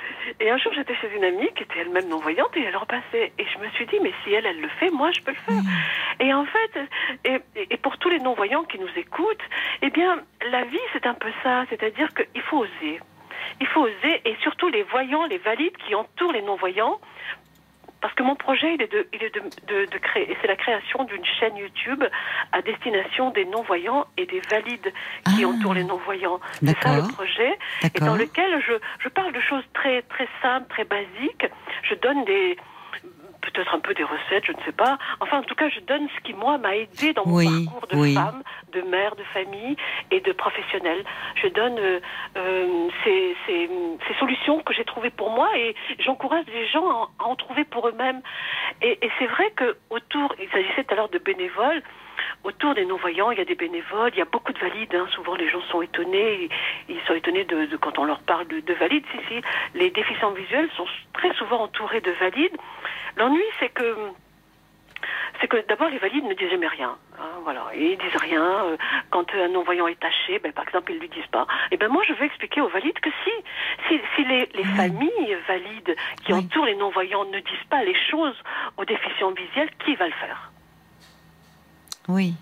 un jour, j'étais chez une amie qui était elle-même non-voyante et elle repassait. Et je me suis dit, mais si elle, elle le fait, moi, je peux le faire. Mm. Et en fait, et, et, pour tous les non-voyants qui nous écoutent, eh bien, la vie, c'est un peu ça. C'est-à-dire qu'il faut oser. Il faut oser, et surtout les voyants, les valides qui entourent les non-voyants, parce que mon projet, il est de, il est de, de, créer, et c'est la création d'une chaîne YouTube à destination des non-voyants et des valides qui ah. entourent les non-voyants. C'est ça le projet, et dans lequel je, je parle de choses très, très simples, très basiques. Je donne des, peut-être un peu des recettes, je ne sais pas. Enfin, en tout cas, je donne ce qui, moi, m'a aidé dans mon parcours de femme, de mère, de famille et de professionnelle. Je donne euh, euh, ces, ces, ces, solutions que j'ai trouvées pour moi et j'encourage les gens à, en trouver pour eux-mêmes. Et, et c'est vrai que autour, il s'agissait tout à l'heure de bénévoles, autour des non-voyants, il y a des bénévoles, il y a beaucoup de valides. Hein. Souvent, les gens sont étonnés. Ils sont étonnés de, de quand on leur parle de, de, valides. Si, si, les déficients visuels sont très souvent entourés de valides. L'ennui, c'est que c'est que d'abord les valides ne disent jamais rien. Hein, voilà, et ils disent rien. Euh, quand un non-voyant est taché, ben, par exemple, ils lui disent pas. Et ben moi, je veux expliquer aux valides que si, si, si les, les familles valides qui entourent les non-voyants ne disent pas les choses aux déficients visuels, qui va le faire? Oui.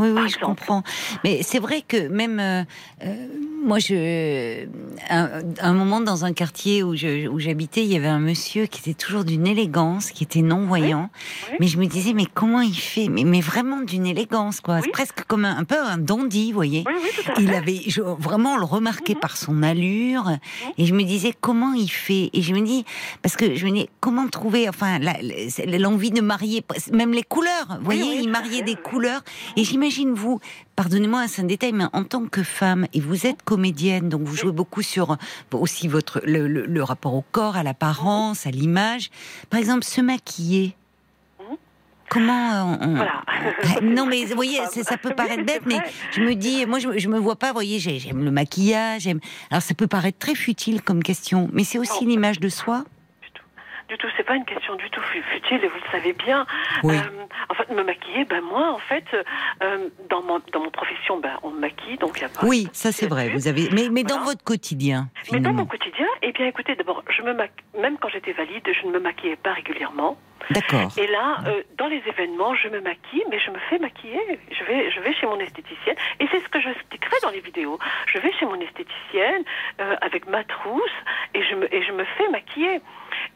Oui, oui, je comprends. Mais c'est vrai que même euh, euh, moi, je, un, moment dans un quartier où j'habitais, il y avait un monsieur qui était toujours d'une élégance, qui était non voyant. Mais je me disais, mais comment il fait? Mais, mais, vraiment d'une élégance, quoi. Presque comme un, peu un dandy, vous voyez. il avait vraiment le remarqué mhm. par son allure. Et je me disais, comment il fait? Et je me dis, parce que je me dis, comment trouver, enfin, l'envie de marier, même les couleurs. Vous voyez, il mariait des couleurs. Et j'imagine vous, pardonnez-moi, c'est un détail, mais en tant que femme, et vous êtes comédienne, donc vous jouez beaucoup sur aussi votre le, rapport au corps, à l'apparence, à l'image. Par exemple, se maquiller. Comment on... Voilà. non mais vous voyez, ça peut paraître bête, mais je me dis, moi je, je me vois pas, vous voyez, j'aime le maquillage, alors ça peut paraître très futile comme question, mais c'est aussi l'image de soi? Du tout. C'est pas une question du tout futile, et vous le savez bien. Euh, en fait, me maquiller, ben moi, en fait, euh, dans mon dans mon profession, ben on me maquille, donc il y a pas. Oui, ça c'est vrai. Vous avez, mais mais dans votre quotidien. Mais dans mon quotidien, eh bien, écoutez, d'abord, je me même quand j'étais valide, je ne me maquillais pas régulièrement. D'accord. Et là, euh, dans les événements, je me maquille, mais je me fais maquiller. Je vais, je vais chez mon esthéticienne, et c'est ce que j'expliquerai dans les vidéos. Je vais chez mon esthéticienne euh, avec ma trousse, et je me, et je me fais maquiller.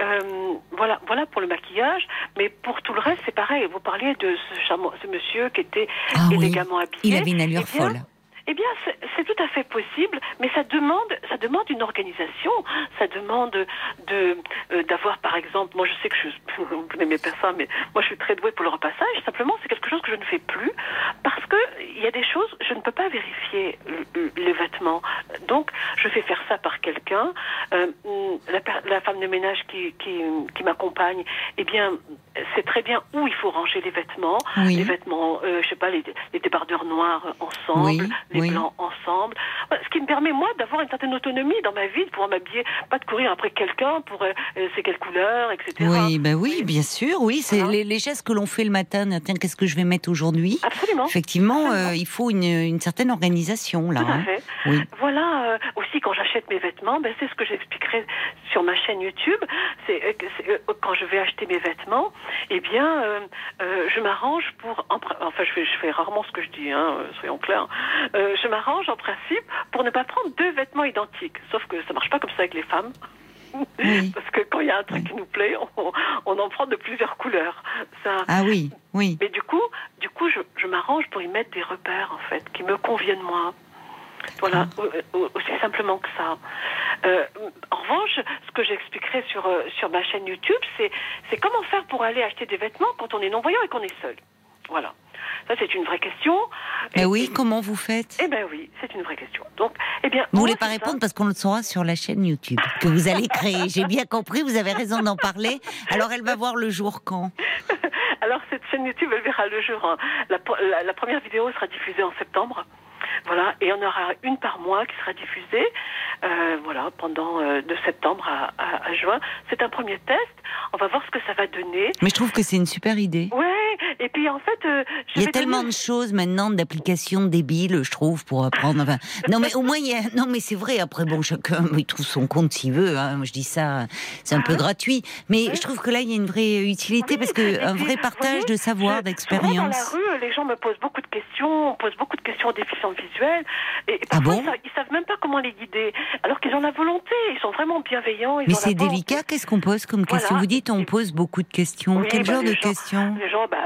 Euh, voilà, voilà pour le maquillage, mais pour tout le reste, c'est pareil. Vous parliez de ce, ce monsieur qui était ah élégamment habillé. Il avait une allure eh folle. Eh bien, c'est tout à fait possible, mais ça demande, ça demande une organisation. Ça demande de euh, d'avoir, par exemple, moi je sais que je, vous n'aimez pas ça, mais moi je suis très douée pour le repassage. Simplement, c'est quelque chose que je ne fais plus parce que il y a des choses, je ne peux pas vérifier les vêtements. Donc, je fais faire ça par quelqu'un. Euh, la, la, femme de ménage qui, qui, qui m'accompagne, eh bien, c'est très bien où il faut ranger les vêtements. Les vêtements, euh, je sais pas, les, les débardeurs noirs ensemble. Oui les blancs ensemble. ce qui me permet moi d'avoir une certaine autonomie dans ma vie, de pouvoir m'habiller, pas de courir après quelqu'un pour euh, c'est quelle couleur, etc. Oui, ben oui, bien sûr, oui, c'est hein les, gestes que l'on fait le matin. Tiens, qu'est-ce que je vais mettre aujourd'hui? Absolument. Effectivement, euh, il faut une, une, certaine organisation là. Tout à hein. fait. Oui. Voilà. aussi, quand j'achète mes vêtements, ben, c'est ce que j'expliquerai sur ma chaîne YouTube. C'est quand je vais acheter mes vêtements, eh bien, je m'arrange pour, enfin, je fais, je fais rarement ce que je dis, hein, soyons clairs. Euh, je m'arrange en principe pour ne pas prendre deux vêtements identiques. Sauf que ça marche pas comme ça avec les femmes. Parce que quand il y a un truc qui nous plaît, on, en prend de plusieurs couleurs. Ça... Ah oui, oui. Mais du coup, du coup, je, m'arrange pour y mettre des repères en fait qui me conviennent moi. Voilà, ah. aussi simplement que ça. Euh, en revanche, ce que j'expliquerai sur, euh, sur ma chaîne YouTube, c'est comment faire pour aller acheter des vêtements quand on est non-voyant et qu'on est seul. Voilà. Ça, c'est une vraie question. Mais oui, comment vous faites Eh bien oui, c'est une vraie question. Donc, eh bien, vous voulez pas répondre parce qu'on le saura sur la chaîne YouTube que vous allez créer. J'ai bien compris, vous avez raison d'en parler. Alors, elle va voir le jour quand? Alors, cette chaîne YouTube, elle verra le jour. Hein. La, première vidéo sera diffusée en septembre. Voilà, et on aura une par mois qui sera diffusée, euh, voilà, pendant euh, de septembre à, à, à juin. C'est un premier test. On va voir ce que ça va donner. Mais je trouve que c'est une super idée. Ouais, et puis en fait, euh, il y a tellement de choses maintenant, d'applications débiles, je trouve, pour apprendre. Enfin, non, mais au moins, il y a... non, mais c'est vrai. Après, bon, chacun il trouve son compte s'il veut. Hein. Moi, je dis ça, c'est un peu ah gratuit, mais je trouve que là, il y a une vraie utilité parce que un vrai partage de savoir, d'expérience. Dans la rue, les gens me posent beaucoup de questions, on pose beaucoup de questions aux déficients visuels, et, ah parfois, bon ils, savent même pas comment les guider, alors qu'ils ont la volonté, ils sont vraiment bienveillants. mais c'est délicat. Qu'est-ce qu'on pose comme question? Vous dites, on pose beaucoup de questions. Quel bah, genre de questions? Les gens, bah,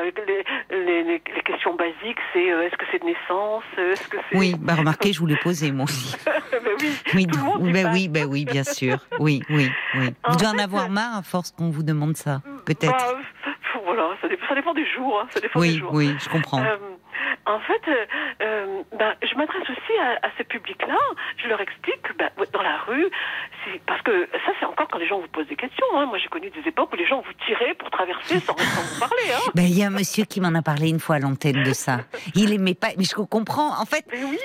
les, les, questions basiques, c'est euh, est-ce que c'est de naissance? Que oui, bah remarquez, je vous l'ai posé moi aussi. oui, oui, ben oui, ben oui, bien sûr. Oui, oui, oui. vous devez en avoir marre à force qu'on vous demande ça, peut-être. Bah, voilà, ça dépend, ça dépend, des jours. Hein, ça dépend oui, des jours. oui, je comprends. Euh, en fait, euh, euh, ben, je m'adresse aussi à, à ce public-là. Je leur explique que ben, dans la rue, parce que ça, c'est encore quand les gens vous posent des questions. Hein. Moi, j'ai connu des époques où les gens vous tiraient pour traverser sans, vous parler. Hein. Ben, il y a un monsieur qui m'en a parlé une fois à l'antenne de ça. Il aimait pas, mais je comprends. En fait, oui.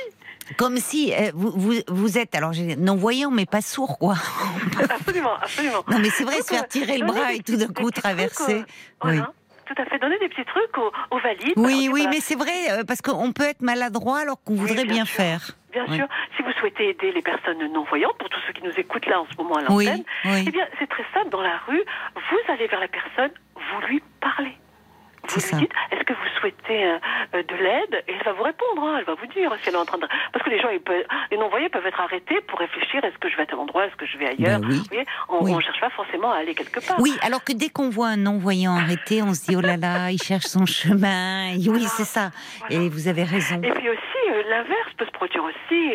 Comme si euh, vous, vous, vous, êtes, alors non-voyant, mais pas sourd, quoi. absolument, absolument. Non, mais c'est vrai, se faire tirer le bras et tout d'un coup traverser. oui tout à fait. Donner des petits trucs aux, valides. Oui, oui, mais c'est vrai, euh, parce qu'on peut être maladroit alors qu'on voudrait bien, faire. Bien sûr. Si vous souhaitez aider les personnes non-voyantes, pour tous ceux qui nous écoutent là en ce moment à l'antenne, eh bien, c'est très simple. Dans la rue, vous allez vers la personne, vous lui parlez. Vous lui dites, est-ce que vous souhaitez euh, euh, de l'aide? Et elle va vous répondre, hein. elle va vous dire si elle est en train de... Parce que les gens, ils peuvent... les non-voyants peuvent être arrêtés pour réfléchir, est-ce que je vais à tel endroit, est-ce que je vais ailleurs? ben oui. on ne cherche pas forcément à aller quelque part. Oui, alors que dès qu'on voit un non-voyant arrêté, on se dit, oh là là, il cherche son chemin. Oui, c'est ça. Et vous avez raison. Et puis aussi, euh, l'inverse peut se produire aussi.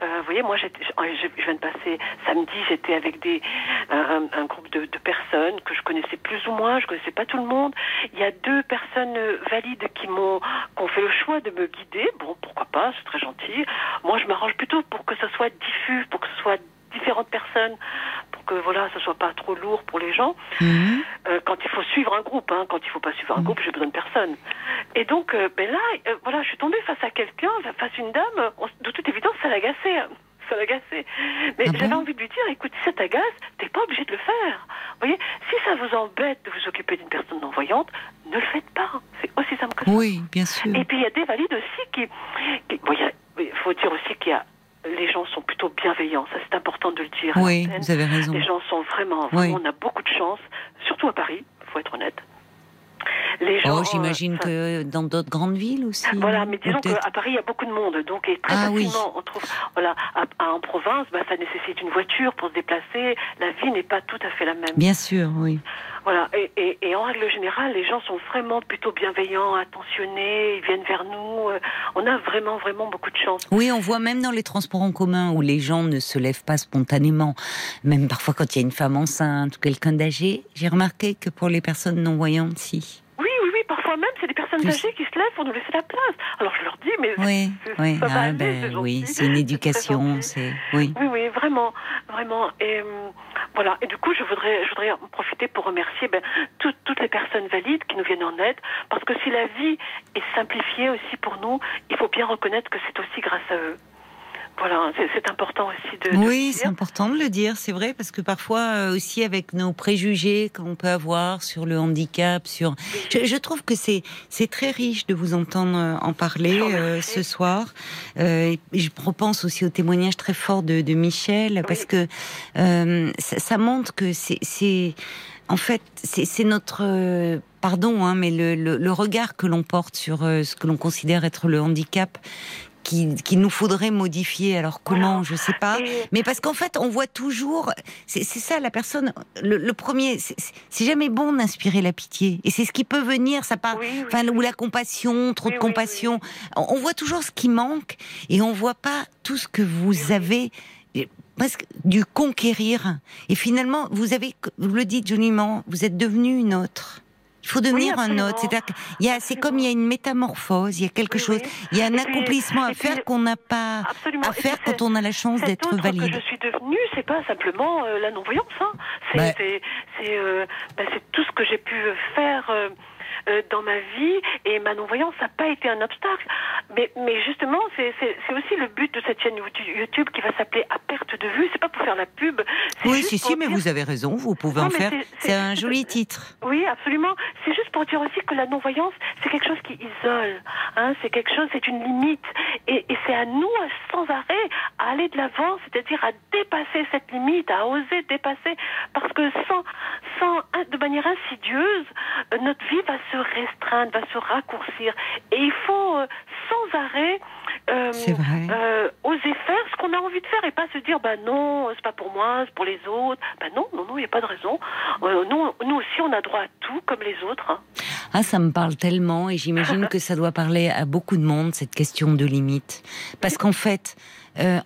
vous voyez, moi, je, je viens de passer samedi, j'étais avec des, un, un groupe de, de, personnes que je connaissais plus ou moins, je connaissais pas tout le monde. Il y a deux personnes valides qui m'ont ont fait le choix de me guider. Bon, pourquoi pas, c'est très gentil. Moi, je m'arrange plutôt pour que ça soit diffus, pour que ce soit différentes personnes pour que voilà ce soit pas trop lourd pour les gens mhm. euh, quand il faut suivre un groupe hein, quand il faut pas suivre un mhm. groupe j'ai besoin de personne et donc euh, ben là euh, voilà je suis tombée face à quelqu'un face à une dame de toute évidence ça l'agaçait ça l'agaçait. Mais ah j'avais envie de lui dire, écoute, si ça t'agace, t'es pas obligé de le faire. Vous voyez, si ça vous embête de vous occuper d'une personne non-voyante, ne le faites pas. C'est aussi simple que ça. Oui, bien sûr. Et puis il y a des valides aussi qui... il faut dire aussi qu'il y a les gens sont plutôt bienveillants. Ça, c'est important de le dire. Oui, vous avez raison. Les gens sont vraiment, on a beaucoup de chance, surtout à Paris, il faut être honnête. Les gens, oh, j'imagine euh, que dans d'autres grandes villes aussi. Voilà, mais disons qu'à Paris, il y a beaucoup de monde, donc et très ah facilement, on trouve, voilà, en province, bah, ça nécessite une voiture pour se déplacer. La vie n'est pas tout à fait la même. Bien sûr, oui. Voilà, et, et, en règle générale, les gens sont vraiment plutôt bienveillants, attentionnés, ils viennent vers nous. Euh, on a vraiment, vraiment beaucoup de chance. Oui, on voit même dans les transports en commun où les gens ne se lèvent pas spontanément, même parfois quand il y a une femme enceinte ou quelqu'un d'âgé. J'ai remarqué que pour les personnes non-voyantes, si même, c'est des personnes âgées qui se lèvent pour nous laisser la place. Alors je leur dis, mais oui, oui, ah, ben, oui, c'est une éducation, c'est oui. Oui, oui, vraiment, vraiment. Et euh, voilà. Et du coup, je voudrais, je voudrais en profiter pour remercier ben, toutes les personnes valides qui nous viennent en aide, parce que si la vie est simplifiée aussi pour nous, il faut bien reconnaître que c'est aussi grâce à eux. Voilà, c'est important aussi de. Oui, c'est important de le dire, c'est vrai, parce que parfois euh, aussi avec nos préjugés qu'on peut avoir sur le handicap, sur. Je, trouve que c'est c'est très riche de vous entendre euh, en parler euh, ce soir. Euh, je repense aussi au témoignage très fort de, de Michel, parce que ça, ça, montre que c'est en fait c'est notre pardon, hein, mais le, le, le, regard que l'on porte sur ce que l'on considère être le handicap qu'il nous faudrait modifier. Alors comment, je sais pas. Mais parce qu'en fait, on voit toujours, c'est ça la personne. Le, premier, c'est jamais bon d'inspirer la pitié. Et c'est ce qui peut venir, ça part, ou la compassion, trop de compassion. On voit toujours ce qui manque et on voit pas tout ce que vous avez presque du conquérir. Et finalement, vous avez, vous le dites joliment, vous êtes devenu une autre. Il faut devenir un autre. C'est c'est comme il y a une métamorphose, il y a quelque chose, il y a un accomplissement à faire qu'on n'a pas à faire quand on a la chance d'être valide. Que je suis devenue, c'est pas simplement euh, la non-voyance. Hein. C'est euh, bah, tout ce que j'ai pu faire. Euh, euh, dans ma vie et ma non-voyance n'a pas été un obstacle. Mais, mais justement, c'est aussi le but de cette chaîne YouTube qui va s'appeler À perte de vue. C'est pas pour faire la pub. Oui, si, si, mais vous avez raison, vous pouvez en faire. C'est un joli titre. Oui, absolument. C'est juste pour dire aussi que la non-voyance, c'est quelque chose qui isole. Hein, c'est quelque chose, c'est une limite. Et, et c'est à nous, sans arrêt, à aller de l'avant, c'est-à-dire à dépasser cette limite, à oser dépasser. Parce que sans, sans, de manière insidieuse, euh, notre vie va se restreindre, va se raccourcir. Et il faut euh, sans arrêt euh, euh, oser faire ce qu'on a envie de faire et pas se dire bah non, c'est pas pour moi, c'est pour les autres. Bah non, non, non, il n'y a pas de raison. nous, nous aussi, on a droit à tout comme les autres. Hein. Ah, ça me parle tellement et j'imagine que ça doit parler à beaucoup de monde cette question de limite, parce qu'en fait.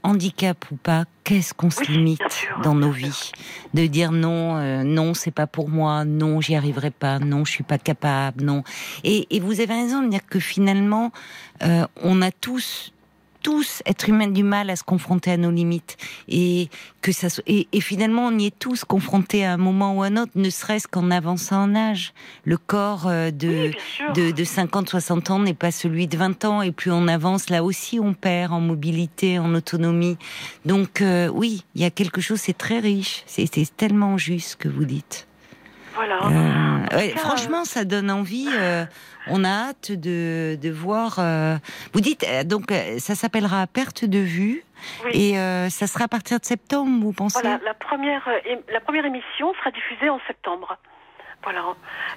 Handicap ou pas, qu'est-ce qu'on se limite dans nos vies De dire non, non, c'est pas pour moi, non, j'y arriverai pas, non, je suis pas capable, non. Et, et vous avez raison de dire que finalement, euh, on a tous tous, êtres humains, du mal à se confronter à nos limites. Et, que ça, et, finalement, on y est tous confrontés à un moment ou à un autre, ne serait-ce qu'en avançant en âge. Le corps euh, de, de, de, 50, 60 ans n'est pas celui de 20 ans. Et plus on avance, là aussi, on perd en mobilité, en autonomie. Donc, euh, oui, il y a quelque chose, c'est très riche. C'est tellement juste ce que vous dites. Voilà. franchement, ça donne envie. On a hâte de, de voir. Euh, vous dites euh, donc euh, ça s'appellera perte de vue. Et ça sera à partir de septembre, vous pensez? Voilà, la première, la première émission sera diffusée en septembre. Voilà.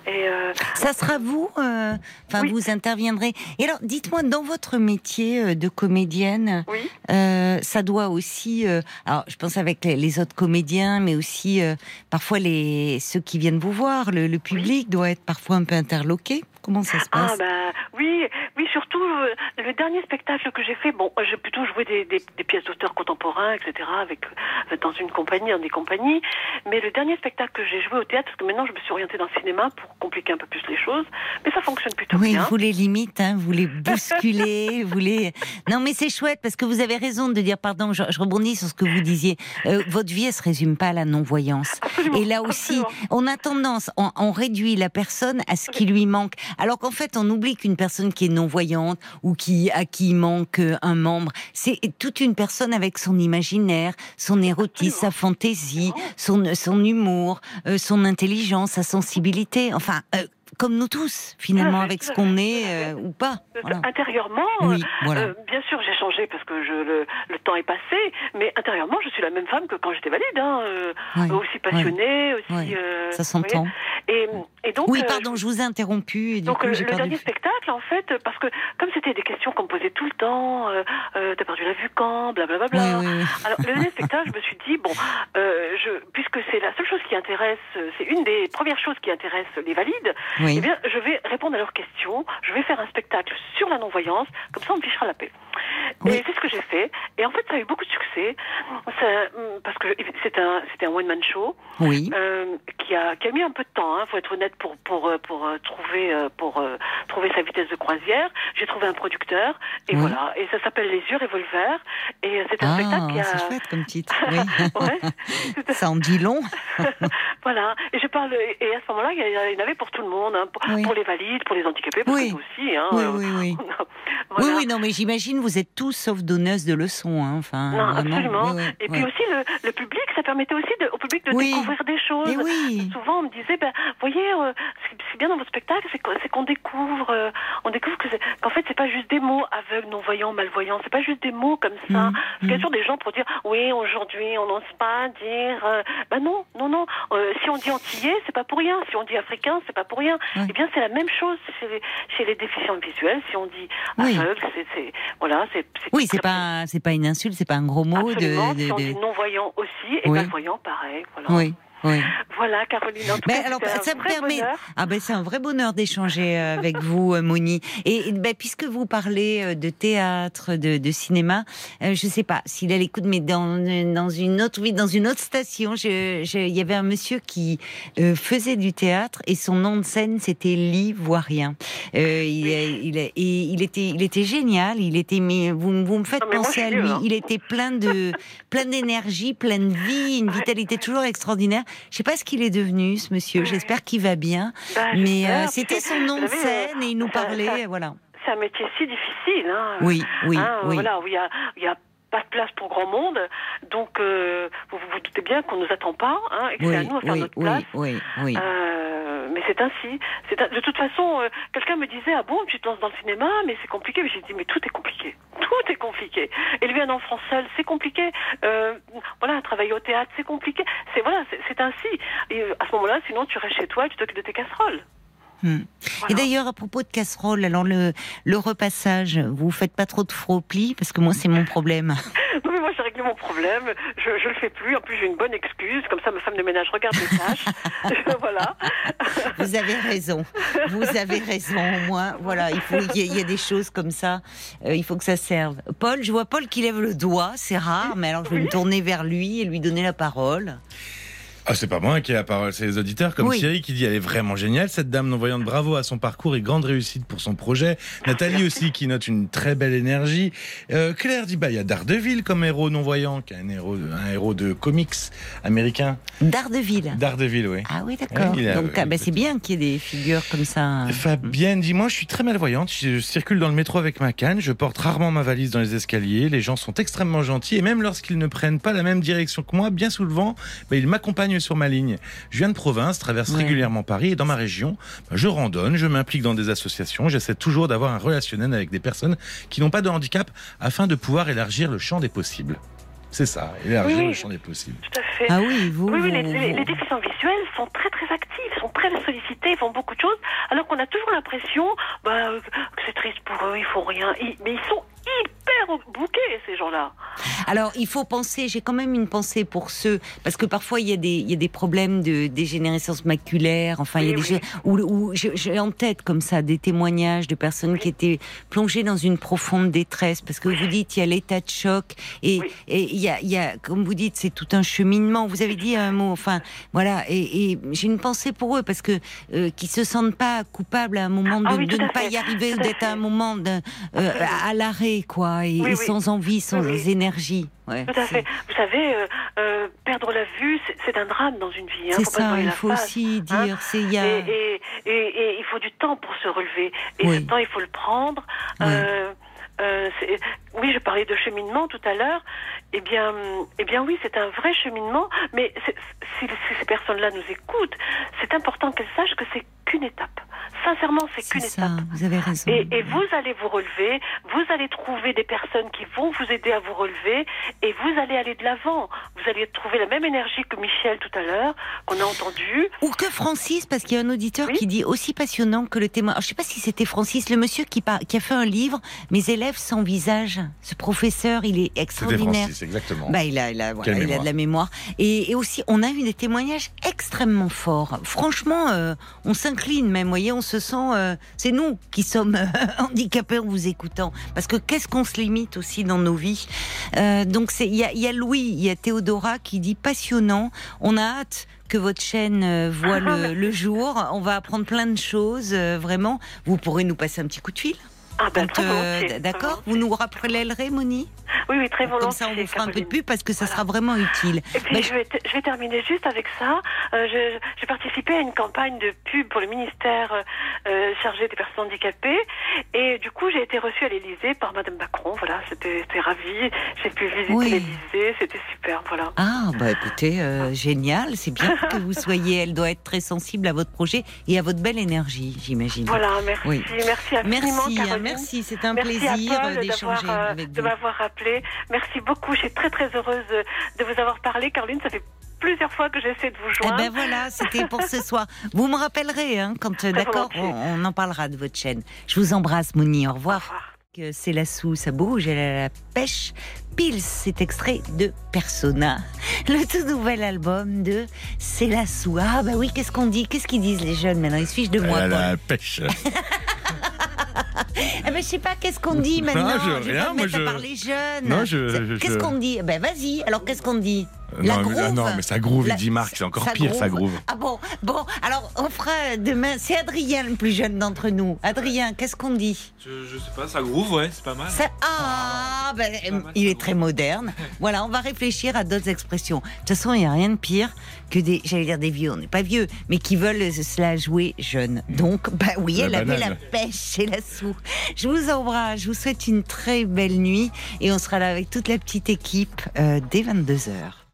Et Ça sera vous, enfin vous interviendrez. Et alors, dites-moi, dans votre métier de comédienne, ça doit aussi, alors je pense avec les, autres comédiens, mais aussi parfois les ceux qui viennent vous voir, le, le public doit être parfois un peu interloqué. Comment ça se passe Ah bah oui, oui surtout euh, le dernier spectacle que j'ai fait, bon, j'ai plutôt joué des, des, pièces d'auteurs contemporains, etc. Avec euh, dans une compagnie, dans des compagnies. Mais le dernier spectacle que j'ai joué au théâtre, parce que maintenant je me suis orientée dans le cinéma pour compliquer un peu plus les choses, mais ça fonctionne plutôt bien. Oui, vous les limites, hein, vous les bousculez, vous les. Non, mais c'est chouette parce que vous avez raison de dire, pardon, je, rebondis sur ce que vous disiez. Euh, votre vie, elle se résume pas à la non-voyance. Et là aussi, on a tendance, on, on réduit la personne à ce qui lui manque. Alors qu'en fait, on oublie qu'une personne qui est non-voyante ou qui, à qui manque un membre, c'est toute une personne avec son imaginaire, son érotisme, sa fantaisie, son, son humour, euh, son intelligence, sa sensibilité. Enfin, euh, comme nous tous, finalement, avec ce qu'on est euh, ou pas. Intérieurement, euh, bien sûr, j'ai changé parce que je, le, le, temps est passé, mais intérieurement, je suis la même femme que quand j'étais valide, hein, euh, aussi passionnée, aussi. Ça s'entend. Et, et, donc. Oui, pardon, je vous ai interrompu. donc, le dernier spectacle, en fait, parce que comme c'était des questions qu'on me posait tout le temps, t'as perdu la vue quand, blablabla. Bla, bla, Alors, le dernier spectacle, je me suis dit, bon, je, puisque c'est la seule chose qui intéresse, c'est une des premières choses qui intéresse les valides, eh bien, je vais répondre à leurs questions. Je vais faire un spectacle sur la non-voyance. Comme ça, on me fichera la paix. Et c'est ce que j'ai fait. Et en fait, ça a eu beaucoup de succès. parce que c'était un, c'était un one-man show. Oui. Euh, qui, a, qui a mis un peu de temps, hein, faut être honnête, pour, pour, euh, pour, euh, trouver, pour trouver sa vitesse de croisière. J'ai trouvé un producteur. Et voilà. Et ça s'appelle Les yeux revolver. Et c'est un ah, spectacle qui a. C'est chouette comme titre. Oui. ouais. ça en dit long. voilà. Et je parle. Et à ce moment-là, il y en avait pour tout le monde monde, hein, pour, les valides, pour les handicapés, que nous aussi. Hein, oui, oui, oui. Oui, oui, non, mais j'imagine vous êtes tous sauf donneuses de leçons. Hein, enfin, non, absolument. et puis aussi, le, public, ça permettait aussi au public de découvrir des choses. oui. Souvent, on me disait, ben, voyez, euh, c'est bien dans votre spectacle, c'est qu'on découvre, euh, on découvre qu'en fait, c'est pas juste des mots aveugles, non-voyants, malvoyants, c'est pas juste des mots comme ça. Mmh, Parce qu'il y a mmh. toujours des gens pour dire, oui, aujourd'hui, on n'ose pas dire. Euh, ben non, non, non. si on dit antillais, c'est pas pour rien. Si on dit africain, c'est pas pour rien. Eh bien, c'est la même chose chez les, chez les déficients visuels. Si on dit aveugle, c'est voilà, c'est. Oui, c'est pas c'est pas une insulte, c'est pas un gros mot. Absolument. De, de, si on dit non-voyant aussi, et malvoyant, pareil. Voilà. Oui. Voilà, Caroline. En tout cas, alors, ça me permet. Ah ben, c'est un vrai bonheur d'échanger euh, avec vous, euh, Moni. Et ben, puisque vous parlez euh, de théâtre, de, de cinéma, je ne sais pas s'il a l'écoute, mais dans, dans une autre vie, dans une autre station, il y avait un monsieur qui faisait du théâtre et son nom de scène c'était l'ivoirien. Euh, il, il était, il était génial. Il était, mais vous, vous me faites penser à lui. Hein. Il était plein de, plein d'énergie, plein de vie, une vitalité toujours extraordinaire. Je sais pas ce qu'il est devenu, ce monsieur. J'espère qu'il va bien. Bah, mais euh, c'était son nom de scène et il nous parlait, voilà. C'est un métier si difficile. Hein. Oui, oui, hein, oui. Voilà, où il y a, il y a pas de place pour grand monde. Donc, euh, vous, vous, doutez bien qu'on ne nous attend pas hein, et que c'est à nous à faire notre place. Oui, oui, euh, mais c'est ainsi. C'est De toute façon, euh, quelqu'un me disait Ah bon, tu te lances dans le cinéma, mais c'est compliqué. Mais j'ai dit Mais tout est compliqué. Tout est compliqué. Élever un enfant seul, c'est compliqué. Voilà, travailler au théâtre, c'est compliqué. C'est voilà, c'est ainsi. Et à ce moment-là, sinon, tu restes chez toi et tu t'occupes de tes casseroles. Hmm. Et d'ailleurs, à propos de casserole, alors le, le repassage, vous faites pas trop de faux plis? Parce que moi c'est mon problème. non mais moi j'ai réglé mon problème, je, je le fais plus. En plus j'ai une bonne excuse, comme ça ma femme de ménage regarde les tâches. voilà. Vous avez raison, vous avez raison. Au moins, voilà, il faut il y, a des choses comme ça, euh, il faut que ça serve. Paul, je vois Paul qui lève le doigt, c'est rare, mais alors je vais me tourner vers lui et lui donner la parole. Ah, c'est pas moi qui ai la parole, c'est les auditeurs comme Thierry qui dit elle est vraiment géniale cette dame non-voyante. Bravo à son parcours et grande réussite pour son projet. Nathalie aussi qui note une très belle énergie. Euh, Claire dit bah il y a Daredevil comme héros non-voyant, qui est un héros, un héros de comics américain. Daredevil. Daredevil, oui. Ah oui, d'accord. Donc ah, bah, c'est bien qu'il y ait des figures comme ça. Fabienne dit moi je suis très malvoyante. Je circule dans le métro avec ma canne. Je porte rarement ma valise dans les escaliers. Les gens sont extrêmement gentils et même lorsqu'ils ne prennent pas la même direction que moi, bien souvent, bah, ils m'accompagnent sur ma ligne. Je viens de province, traverse régulièrement Paris et dans ma région, bah, je randonne, je m'implique dans des associations, j'essaie toujours d'avoir un relationnel avec des personnes qui n'ont pas de handicap afin de pouvoir élargir le champ des possibles. C'est ça, élargir le champ des possibles. Tout à fait. Ah oui, vous. Oui, les, déficients visuels sont très très actifs, sont très sollicités, ils font beaucoup de choses, alors qu'on a toujours l'impression bah, que c'est triste pour eux, ils font rien. mais ils sont hyper bouqués, ces gens-là. Alors, il faut penser, j'ai quand même une pensée pour ceux, parce que parfois il y a des, il y a des problèmes de dégénérescence maculaire, enfin, il y a des, où, j'ai en tête comme ça des témoignages de personnes qui étaient plongées dans une profonde détresse, parce que vous dites, il y a l'état de choc, et, et il, y a, il y a, comme vous dites, c'est tout un cheminement. Vous avez dit un mot, enfin, voilà, et, et j'ai une pensée pour eux, parce que, euh, qui se sentent pas coupables à un moment ah de, ne pas y arriver, d'être à un moment de, euh, à l'arrêt, quoi, et, sans envie, sans énergie. Ouais, Tout à fait. Vous savez, euh, euh, perdre la vue, c'est un drame dans une vie. Hein, c'est ça, il faut aussi hein. dire. c'est y a... et, et, et, il faut du temps pour se relever. Et ce temps, il faut le prendre. Euh, euh, oui, je parlais de cheminement tout à l'heure. Eh bien, eh bien oui, c'est un vrai cheminement. Mais si, ces personnes-là nous écoutent, c'est important qu'elles sachent que c'est qu'une étape. Sincèrement, c'est qu'une étape. Vous avez raison. Et, et, vous allez vous relever. Vous allez trouver des personnes qui vont vous aider à vous relever, et vous allez aller de l'avant. Vous allez trouver la même énergie que Michel tout à l'heure, qu'on a entendu. Ou que Francis, parce qu'il y a un auditeur qui dit aussi passionnant que le témoin. je ne sais pas si c'était Francis, le monsieur qui, qui a fait un livre, Mes élèves sans visage. Ce professeur, il est extraordinaire. Francis, exactement. Bah, il a, il a, il a de la mémoire. Et, et, aussi, on a eu des témoignages extrêmement forts. Franchement, euh, on s'incline même. Voyez, on se sent. Euh, c'est nous qui sommes euh, handicapés en vous écoutant. Parce que qu'est-ce qu'on se limite aussi dans nos vies? Donc, il y a, y a Louis, il y a Théodora qui dit passionnant. On a hâte que votre chaîne voit le, le, jour. On va apprendre plein de choses, vraiment. Vous pourrez nous passer un petit coup de fil ah ben, euh, D'accord Vous nous rappellerez, Moni Oui, oui, très volontiers. Comme ça, on vous fera un peu de pub parce que ça sera vraiment utile. Et puis, je, vais je, vais terminer juste avec ça. Euh, J'ai participé à une campagne de pub pour le ministère euh, chargé des personnes handicapées. Et du coup, j'ai été reçue à l'Élysée par Madame Macron. Voilà, c'était ravi. J'ai pu visiter l'Élysée. C'était super. Voilà. Ah, bah écoutez, euh, génial. C'est bien que vous soyez. Elle doit être très sensible à votre projet et à votre belle énergie, j'imagine. Voilà, merci. Merci infiniment. Merci, hein, merci. C'est un plaisir d'échanger euh, avec vous. De m'avoir rappelé. Merci beaucoup. Je suis très, très heureuse de vous avoir parlé. Caroline, ça fait plusieurs fois que j'essaie de vous joindre. Eh ben voilà, c'était pour ce soir. Vous me rappellerez, hein, quand d'accord, on, en parlera de votre chaîne. Je vous embrasse, Moni. Au revoir. Au revoir. C'est la sous, ça bouge, elle a la pêche. Pile, c'est extrait de Persona, le tout nouvel album de C'est la sous. Ah bah oui, qu'est-ce qu'on dit? Qu'est-ce qu'ils disent les jeunes? Maintenant Ils se fichent de moi. Elle a la pêche. eh ben, je sais pas, qu'est-ce qu'on dit maintenant non, je, je rien, moi je... par les jeunes. Non, je. Qu'est-ce qu'on dit Ben vas-y, alors qu'est-ce qu'on dit la non, groove. Mais, non, mais ça groove, la... dit Marc, c'est encore pire, groove. ça groove. Ah bon, bon, alors on fera demain, c'est Adrien le plus jeune d'entre nous. Adrien, qu'est-ce qu'on dit je, je, sais pas, ça groove, ouais, c'est pas mal. Ça... Ah, ben, mal, il est très moderne. voilà, on va réfléchir à d'autres expressions. De toute façon, il n'y a rien de pire que des, j'allais dire des vieux, on n'est pas vieux, mais qui veulent se la jouer jeune. Donc, bah oui, la elle banane. avait la pêche et la Je vous embrasse, je vous souhaite une très belle nuit et on sera là avec toute la petite équipe euh, dès 22h.